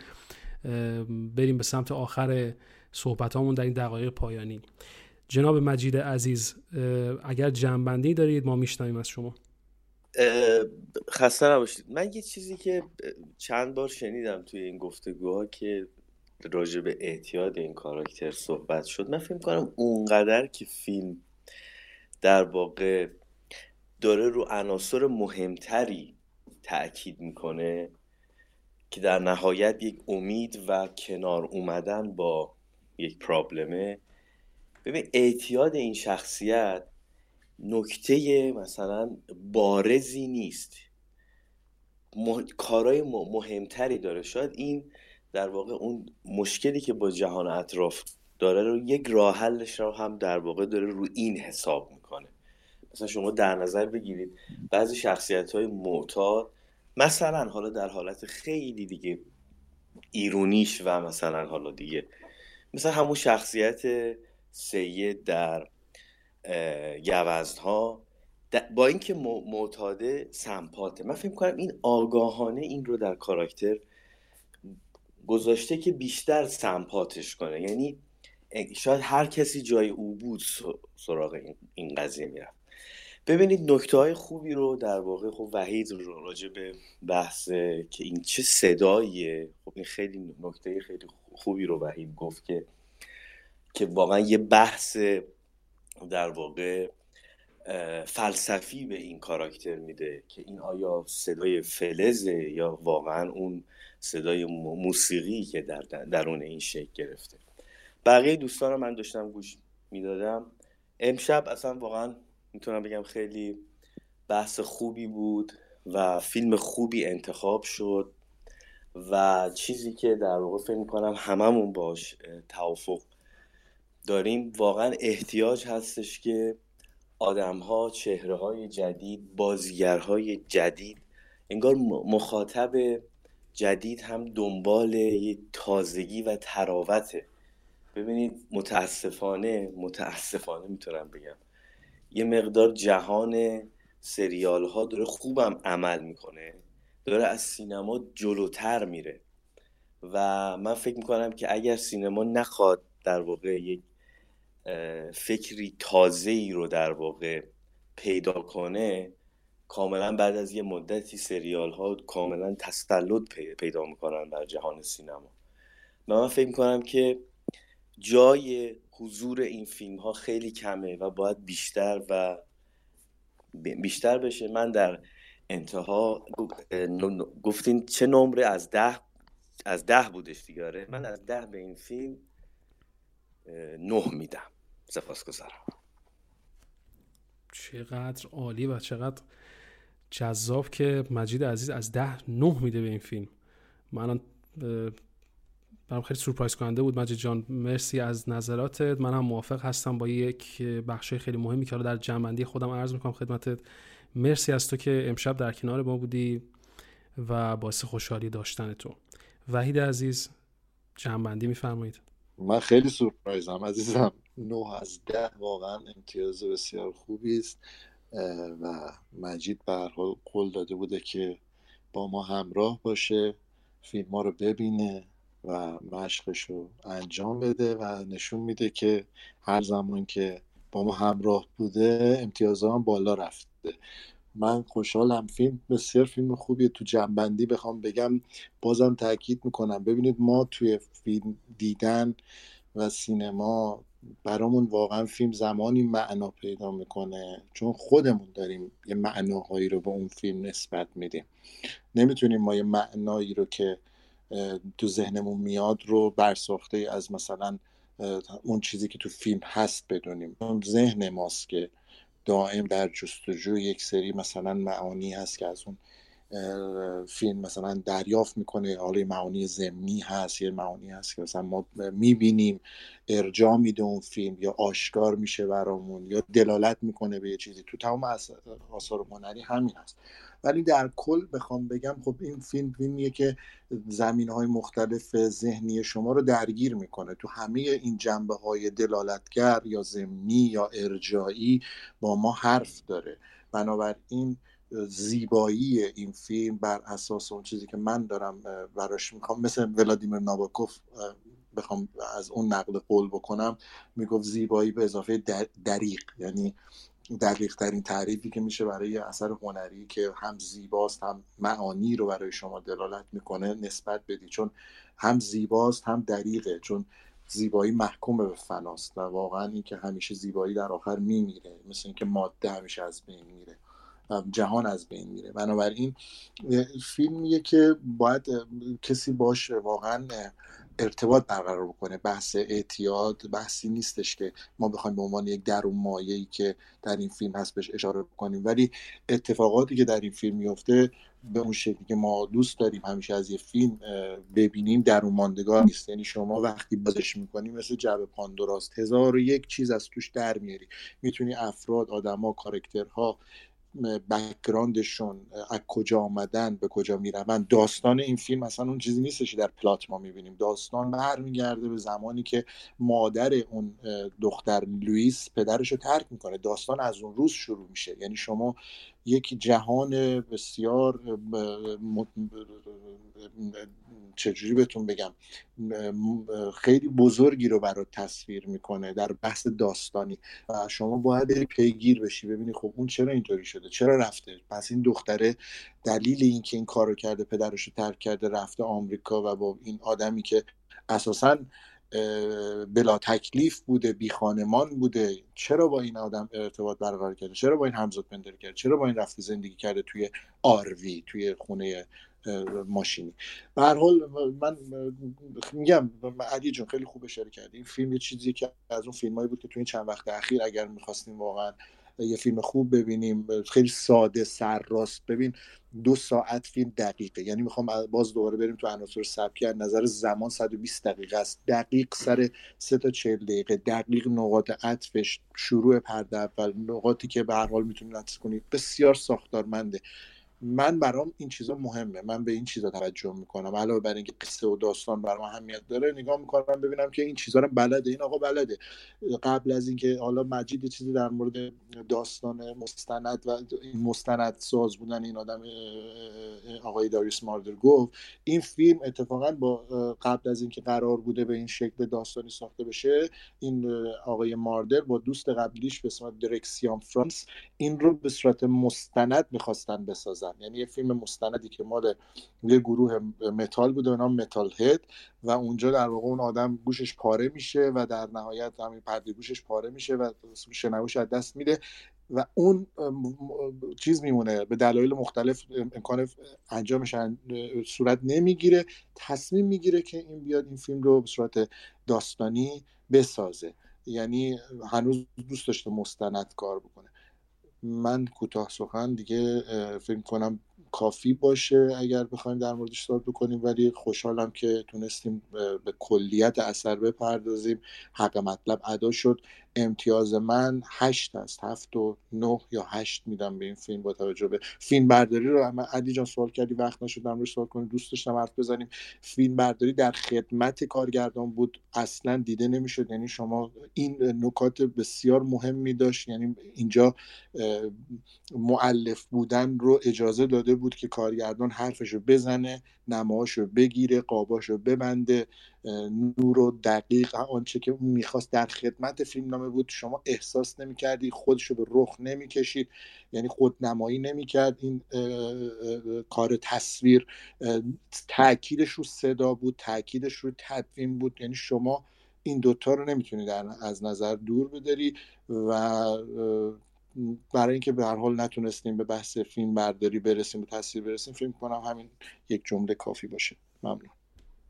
بریم به سمت آخر صحبت همون در این دقایق پایانی. جناب مجید عزیز اگر جنبندی دارید ما میشنویم از شما. خسته نباشید. من یه چیزی که چند بار شنیدم توی این گفتگوها که راجع به اعتیاد این کاراکتر صحبت شد من فکر کنم اونقدر که فیلم در واقع داره رو عناصر مهمتری تاکید می‌کنه که در نهایت یک امید و کنار اومدن با یک پرابلمه. ببین اعتیاد این شخصیت نکته مثلا بارزی نیست. کارهای مهمتری داره. شاید این در واقع اون مشکلی که با جهان اطراف داره رو یک راه حلش رو هم در واقع داره رو این حساب می‌کنه. مثلا شما در نظر بگیرید بعضی شخصیت های معتاد مثلا حالا در حالت خیلی دیگه ایرونیش و مثلا حالا دیگه مثلا همون شخصیت سید در گوزنها با اینکه معتاده سمپاته. من فکر کنم این آگاهانه این رو در کاراکتر گذاشته که بیشتر سمپاتش کنه. یعنی شاید هر کسی جای او بود سراغ این قضیه می‌رفت. ببینید نکته های خوبی رو در واقع خب وحید رو راجع به بحث که این چه صداییه خب این خیلی نکته خیلی خوبی رو وحید گفت که که واقعا یه بحث در واقع فلسفی به این کاراکتر میده که این آیا صدای فلزه یا واقعا اون صدای موسیقی که در درون این شکل گرفته. بقیه دوستان من داشتم گوش می‌دادم. امشب اصلا واقعا می‌تونم بگم خیلی بحث خوبی بود و فیلم خوبی انتخاب شد و چیزی که در واقع فکر می‌کنم هممون باش توافق داریم. واقعا احتیاج هستش که آدم ها چهره های جدید بازیگرهای جدید انگار مخاطب جدید هم دنبال یه تازگی و تراوته ببینید متاسفانه متاسفانه می‌تونم بگم. یه مقدار جهان سریال ها داره خوبم عمل می‌کنه داره از سینما جلوتر میره. و من فکر می‌کنم که اگر سینما نخواد در واقع یک فکری تازه ای رو در واقع پیدا کنه کاملا بعد از یه مدتی سریال ها کاملا تسلط پیدا می‌کنن بر جهان سینما. و من فکر می‌کنم که جای حضور این فیلم ها خیلی کمه و باید بیشتر و بیشتر بشه. من در انتها گفتین چه نمره از ده از ده بودش دیگاره من از ده به این فیلم نه میدم. سپاس گذارم چقدر عالی و چقدر جذاب که مجید عزیز از ده نه میده به این فیلم. من برام خیلی سورپرایز کننده بود. مجید جان مرسی از نظراتت. من هم موافق هستم با یک بخش خیلی مهمی که در جنبندی خودم عرض می‌کنم خدمتت. مرسی از تو که امشب در کنار ما بودی و باعث خوشحالی داشتن تو. وحید عزیز جنبندی میفرمایید. من خیلی سورپرایزم عزیزم. نه از ده واقعا امتیاز بسیار خوبی است. و مجید به قول داده بوده که با ما همراه باشه فیلم ها رو ببینه و مشقش رو انجام بده و نشون میده که هر زمان که با ما همراه بوده امتیازها هم بالا رفته. من خوشحالم. فیلم بسیار فیلم خوبیه. تو جنبندی بخوام بگم بازم تاکید می‌کنم. ببینید ما توی فیلم دیدن و سینما برامون واقعا فیلم زمانی معنا پیدا می‌کنه چون خودمون داریم یه معناهایی رو به اون فیلم نسبت میدیم. نمی‌تونیم ما یه معنایی رو که تو ذهنمون میاد رو برساخته از مثلا اون چیزی که تو فیلم هست بدونیم. اون ذهن ماست که دائم در جستجو یک سری مثلا معانی هست که از اون فیلم مثلا دریافت می‌کنه حالا معانی زمینی هست یه معانی هست که مثلا ما می‌بینیم ارجا میده اون فیلم یا آشکار میشه برامون یا دلالت می‌کنه به یه چیزی. تو تمام آثار هنری همین هست. ولی در کل بخوام بگم خب این فیلم فیلمیه که زمین های مختلف ذهنی شما رو درگیر می‌کنه. تو همه این جنبه های دلالتگر یا زمینی یا ارجایی با ما حرف داره. بنابراین زیبایی این فیلم بر اساس اون چیزی که من دارم براش می‌خوام. مثل ولادیمیر ناباکوف بخوام از اون نقل قول بکنم می‌گفت زیبایی به اضافه دریق یعنی دقیق ترین تعریفی که میشه برای اثر هنری که هم زیباست هم معانی رو برای شما دلالت می‌کنه نسبت بدی. چون هم زیباست هم دریقه چون زیبایی محکوم به فناست و واقعا این که همیشه زیبایی در آخر میمیره. مثل اینکه ماده همیشه از بین میره. جهان از بین میره. بنابراین فیلمیه که باید کسی باشه واقعا ارتباط برقرار بکنه. بحث اعتیاد بحثی نیستش که ما بخوایم به عنوان یک درون مایه‌ای که در این فیلم هست بهش اشاره بکنیم. ولی اتفاقاتی که در این فیلم میفته به اون شکلی که ما دوست داریم همیشه از یه فیلم ببینیم درون ماندگار نیست. یعنی شما وقتی بازش می‌کنی مثل جعبه پاندوراست هزار و یک چیز از توش در میاری. می‌تونی افراد آدما کاراکترها background شون از کجا آمدن به کجا می‌روند. داستان این فیلم اصلا اون چیزی نیستش در plot ما می‌بینیم. داستان برمیگرده به زمانی که مادر اون دختر لوئیس پدرش رو ترک می‌کنه. داستان از اون روز شروع میشه. یعنی شما یک جهان بسیار چجوری بهتون بگم خیلی بزرگی رو برات تصویر می‌کنه در بحث داستانی و شما باید بری پیگیر بشی ببینی خب اون چرا اینطوری شده چرا رفته؟ پس این دختره دلیل اینکه این کارو کرده پدرش رو ترک کرده رفته آمریکا و با این آدمی که اساسا بلا تکلیف بوده بی خانمان بوده. چرا با این آدم ارتباط برقرار کرده؟ چرا با این همزاد پنداری کرده؟ چرا با این رفته زندگی کرده توی آروی توی خونه ماشینی؟ به هر حال من میگم علی جون خیلی خوب اشاره کردی. این فیلم یه چیزی که از اون فیلمایی بود که توی این چند وقت اخیر اگر می‌خواستیم واقعا یه فیلم خوب ببینیم خیلی ساده سرراست ببین دو ساعت فیلم دقیقه. یعنی می‌خوام باز دوباره بریم تو عناصر سبکی. از نظر زمان 120 دقیقه است. دقیق سر سه تا 40 دقیقه. دقیق نقاط عطفش شروع پرده اول. نقاطی که به هر حال می‌تونید کنید. بسیار ساختارمنده. من برام این چیزا مهمه. من به این چیزا توجه می‌کنم. علاوه بر اینکه قصه و داستان برام اهمیت داره نگاه می‌کنم ببینم که این چیزا رو بلده. این آقا بلده. قبل از اینکه حالا مجید چیزی در مورد داستان مستند و این مستند ساز بودن این آدم آقای داریوس ماردر گفت این فیلم اتفاقا با قبل از اینکه قرار بوده به این شکل داستانی ساخته بشه این آقای ماردر با دوست قبلیش به اسم درک سیانفرانس این رو به صورت مستند می‌خواستن بسازن. یعنی یه فیلم مستندی که مال یه گروه متال بوده به نام Metalhead و اونجا در واقع اون آدم گوشش پاره میشه و در نهایت همین پرده گوشش پاره میشه و شنواییش از دست میده و اون چیز میمونه به دلایل مختلف امکان انجامش صورت نمی‌گیره تصمیم می‌گیره که این بیاد این فیلم رو به صورت داستانی بسازه. یعنی هنوز دوست داشته مستند کار بکنه. من کوتاه سخن دیگه فکر کنم کافی باشه اگر بخوایم در موردش صحبت بکنیم ولی خوشحالم که تونستیم به کلیت اثر بپردازیم. حق مطلب ادا شد. امتیاز من هشت است. هفت و نه یا هشت میدم به این فیلم با توجه به فیلم برداری رو. من علی جان سوال کردی وقت نشد در سوال کنیم دوست داشتم حرف بزنیم. فیلم برداری در خدمت کارگردان بود. اصلا دیده نمی‌شد. یعنی شما این نکات بسیار مهمی داشت. یعنی اینجا معلف بودن رو اجازه داده بود که کارگردان حرفش رو بزنه نماهاشو بگیره قاباشو ببنده. نور و دقیق آنچه که اون می‌خواست در خدمت فیلم نامه بود شما احساس نمی‌کردی خودشو به رخ نمی‌کشید یعنی خودنمایی نمی‌کرد این کار تصویر؟ تاکیدش رو صدا بود تاکیدش رو تدوین بود یعنی شما این دوتا رو نمی‌تونید از نظر دور بداری و برای اینکه به هر حال نتونستیم به بحث فیلم برداری برسیم به تصویر برسیم فیلم کنم همین یک جمله کافی باشه. ممنون.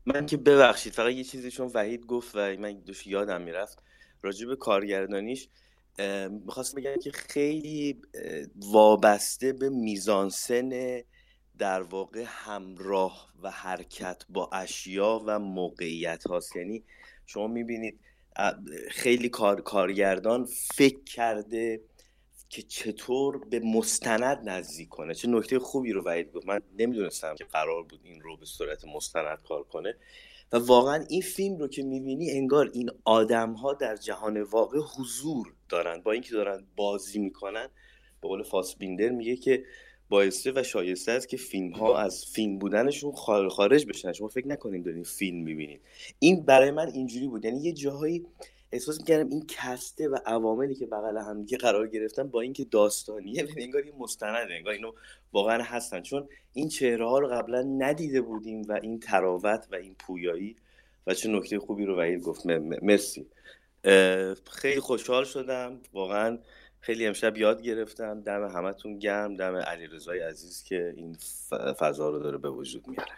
من که ببخشید فقط یه چیزی چون وحید گفت و من دوش یادم می‌رفت. راجع به کارگردانیش می‌خواستم بگم که خیلی وابسته به میزانسن در واقع همراه و حرکت با اشیا و موقعیت هاست یعنی شما می‌بینید خیلی کار کارگردان فکر کرده که چطور به مستند نزدیک کنه. چه نکته خوبی رو وحید گفت. من نمی‌دونستم که قرار بود این رو به صورت مستند کار کنه. و واقعا این فیلم رو که می‌بینی انگار این آدم ها در جهان واقع حضور دارن. با اینکه دارن بازی می‌کنن به قول فاسبیندر میگه که بایسته و شایسته است که فیلم ها از فیلم بودنشون خارج بشن. شما فکر نکنید دارین فیلم می‌بینید این برای من اینجوری بود. یعنی یه جاهایی احساس می‌کردم این کسته و عواملی که بغل هم دیگه قرار گرفتن با اینکه داستانیه ولی انگار یه مستند انگار اینو واقعا هستن. چون این چهره ها رو قبلا ندیده بودیم و این تراوت و این پویایی. و چه نکته خوبی رو وحید گفت. مرسی. خیلی خوشحال شدم. واقعا خیلی امشب یاد گرفتم. دم همتون گرم. دم علیرضای عزیز که این فضا رو داره به وجود میاره.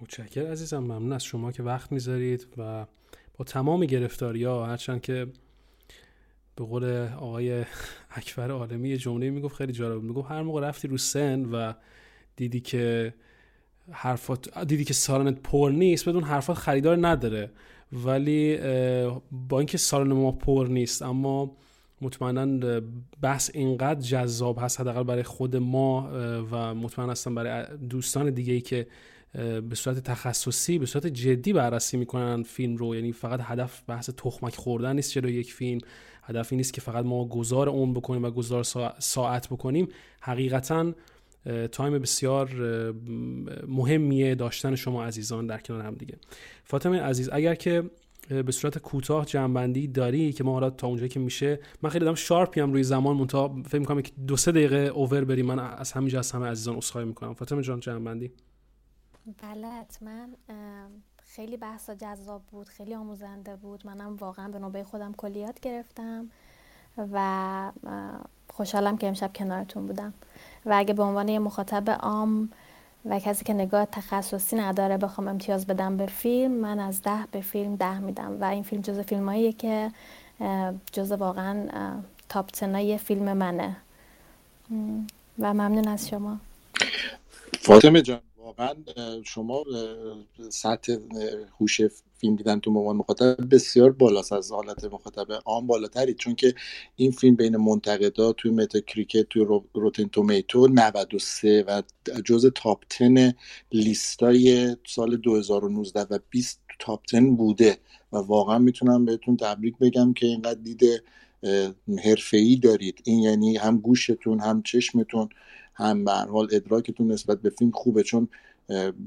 متشکرم عزیزم. ممنون از شما که وقت می‌ذارید و با تمام گرفتاری ها هرچند که به قول آقای اکبر عالمی یه جمله می‌گفت خیلی جالب می‌گفت هر موقع رفتی رو سن و دیدی که حرفات دیدی که سالنت پر نیست بدون حرفات خریدار نداره. ولی با اینکه سالن ما پر نیست اما مطمئنا بحث اینقدر جذاب هست حداقل برای خود ما و مطمئن هستم برای دوستان دیگه ای که به صورت تخصصی به صورت جدی بررسی می‌کنن فیلم رو. یعنی فقط هدف بحث تخمک خوردن نیست جلوی یک فیلم. هدف این نیست که فقط ما گذار اون بکنیم و گذار ساعت بکنیم. حقیقتا تایم بسیار مهمیه داشتن شما عزیزان در کنار هم دیگه. فاطمه عزیز اگر که به صورت کوتاه جمع‌بندی داری که ما حالا تا اونجایی که میشه من خیلی آدم sharp ی هم روی زمان منتها فکر می‌کنم دو سه دقیقه over بریم. من از همینجا از همه عزیزان عذرخواهی می‌کنم. فاطمه جان جمع‌بندی. بله حتما خیلی بحثا جذاب بود خیلی آموزنده بود. منم واقعا به نوبه خودم کلی یاد گرفتم و خوشحالم که امشب کنارتون بودم. و اگه به عنوان یه مخاطب عام و کسی که نگاه تخصصی نداره بخوام امتیاز بدم به فیلم من از ده به فیلم ده میدم. و این فیلم جز فیلماییه که جز واقعا تاپ تنای فیلم منه. و ممنون از شما. فاطمه جان. واقعا شما سطح هوش فیلم دیدن تو عنوان مخاطب بسیار بالاست از حالت مخاطب عام بالاتری چون که این فیلم بین منتقدا توی متا کریکت توی روتن تومیتو 93 و جز تاپ 10 لیستای سال 2019 و 20 تاپ 10 بوده و واقعا می‌تونم بهتون تبریک بگم که اینقدر دیده حرفه‌ای دارید. این یعنی هم گوشتون هم چشمتون هم به حال ادراکتون نسبت به فیلم خوبه چون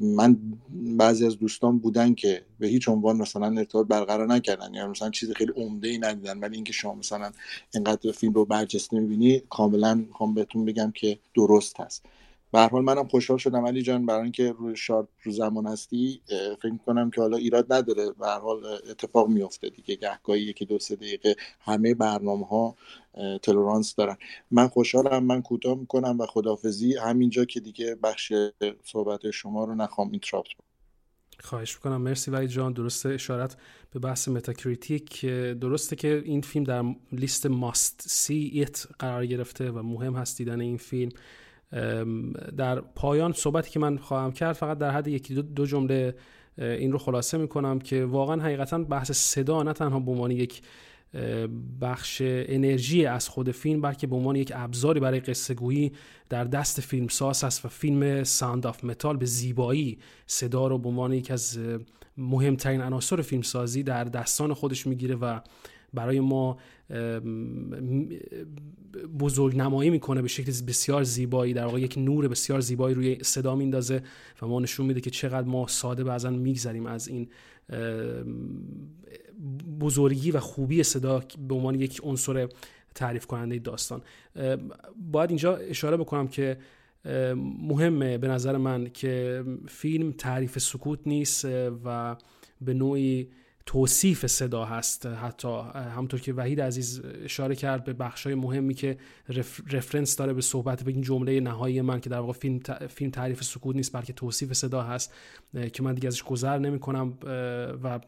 من بعضی از دوستان بودن که به هیچ عنوان مثلا ارتباط برقرار نکردن یا مثلا چیز خیلی عمده ای ندیدن ولی اینکه شما مثلا اینقدر فیلم رو برجسته می‌بینی کاملا می‌خوام بهتون بگم که درست هست. به حال منم خوشحال شدم علی جان برای اینکه روی شارت رو زمان هستی فکر کنم که حالا ایراد نداره. به حال اتفاق میفته دیگه. گهگاهی یکی دو سه دقیقه همه برنامه ها تلورانس دارن. من خوشحالم من کوتاه می‌کنم و خدافزی همینجا که دیگه بخش صحبت شما رو نخوام interrupt خواهش می‌کنم. مرسی ولی جان. درسته اشارت به بحث Metacritic. درسته که این فیلم در لیست must see it قرار گرفته و مهم هست دیدن این فیلم. در پایان صحبتی که من خواهم کرد فقط در حد یکی دو, جمله این رو خلاصه می‌کنم که واقعا حقیقتا بحث صدا نه تنها به عنوان یک بخش انرژی از خود فیلم بلکه به عنوان یک ابزاری برای قصه گویی در دست فیلم ساز است و فیلم Sound of Metal به زیبایی صدا رو به عنوان یک از مهمترین عناصر فیلم سازی در دستان خودش می‌گیره و برای ما بزرگ نمایی می‌کنه به شکل بسیار زیبایی. در واقع یک نور بسیار زیبایی روی صدا میندازه و ما نشون میده که چقدر ما ساده بعضا میگذریم از این بزرگی و خوبی صدا به عنوان یک عنصر تعریف کننده داستان باید اینجا اشاره بکنم که مهمه به نظر من که فیلم تعریف سکوت نیست و به نوعی توصیف صدا هست حتی همونطور که وحید عزیز اشاره کرد به بخشای مهمی که رفرنس داره به صحبت به این جمله نهایی من که در واقع فیلم, فیلم تعریف سکوت نیست بلکه توصیف صدا هست که من دیگه ازش گذر نمی کنم و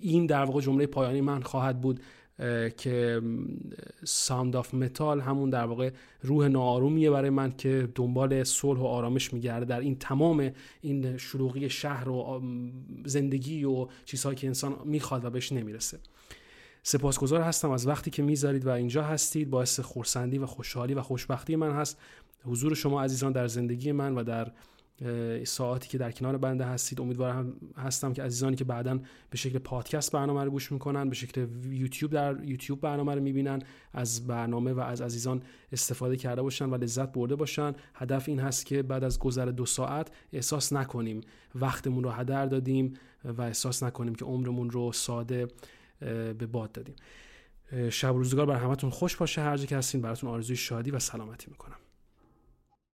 این در واقع جمله پایانی من خواهد بود. که Sound of Metal همون در واقع روح ناآرومیه برای من که دنبال صلح و آرامش میگرده در این تمام این شلوغی شهر و زندگی و چیزهایی که انسان می‌خواد و بهش نمی‌رسه. سپاسگزار هستم از وقتی که می‌ذارید و اینجا هستید. باعث خرسندی و خوشحالی و خوشبختی من هست. حضور شما عزیزان در زندگی من و در ساعتی که در کنار بنده هستید. امیدوارم هستم که عزیزانی که بعدا به شکل پادکست برنامه رو گوش می‌کنن به شکل یوتیوب در یوتیوب برنامه رو می‌بینن از برنامه و از عزیزان استفاده کرده باشن و لذت برده باشن. هدف این هست که بعد از گذر دو ساعت احساس نکنیم وقتمون رو هدر دادیم و احساس نکنیم که عمرمون رو ساده به باد دادیم. شب روزگار بر همتون خوش باشه. هر جا که هستین براتون آرزوی شادی و سلامتی می‌کنم.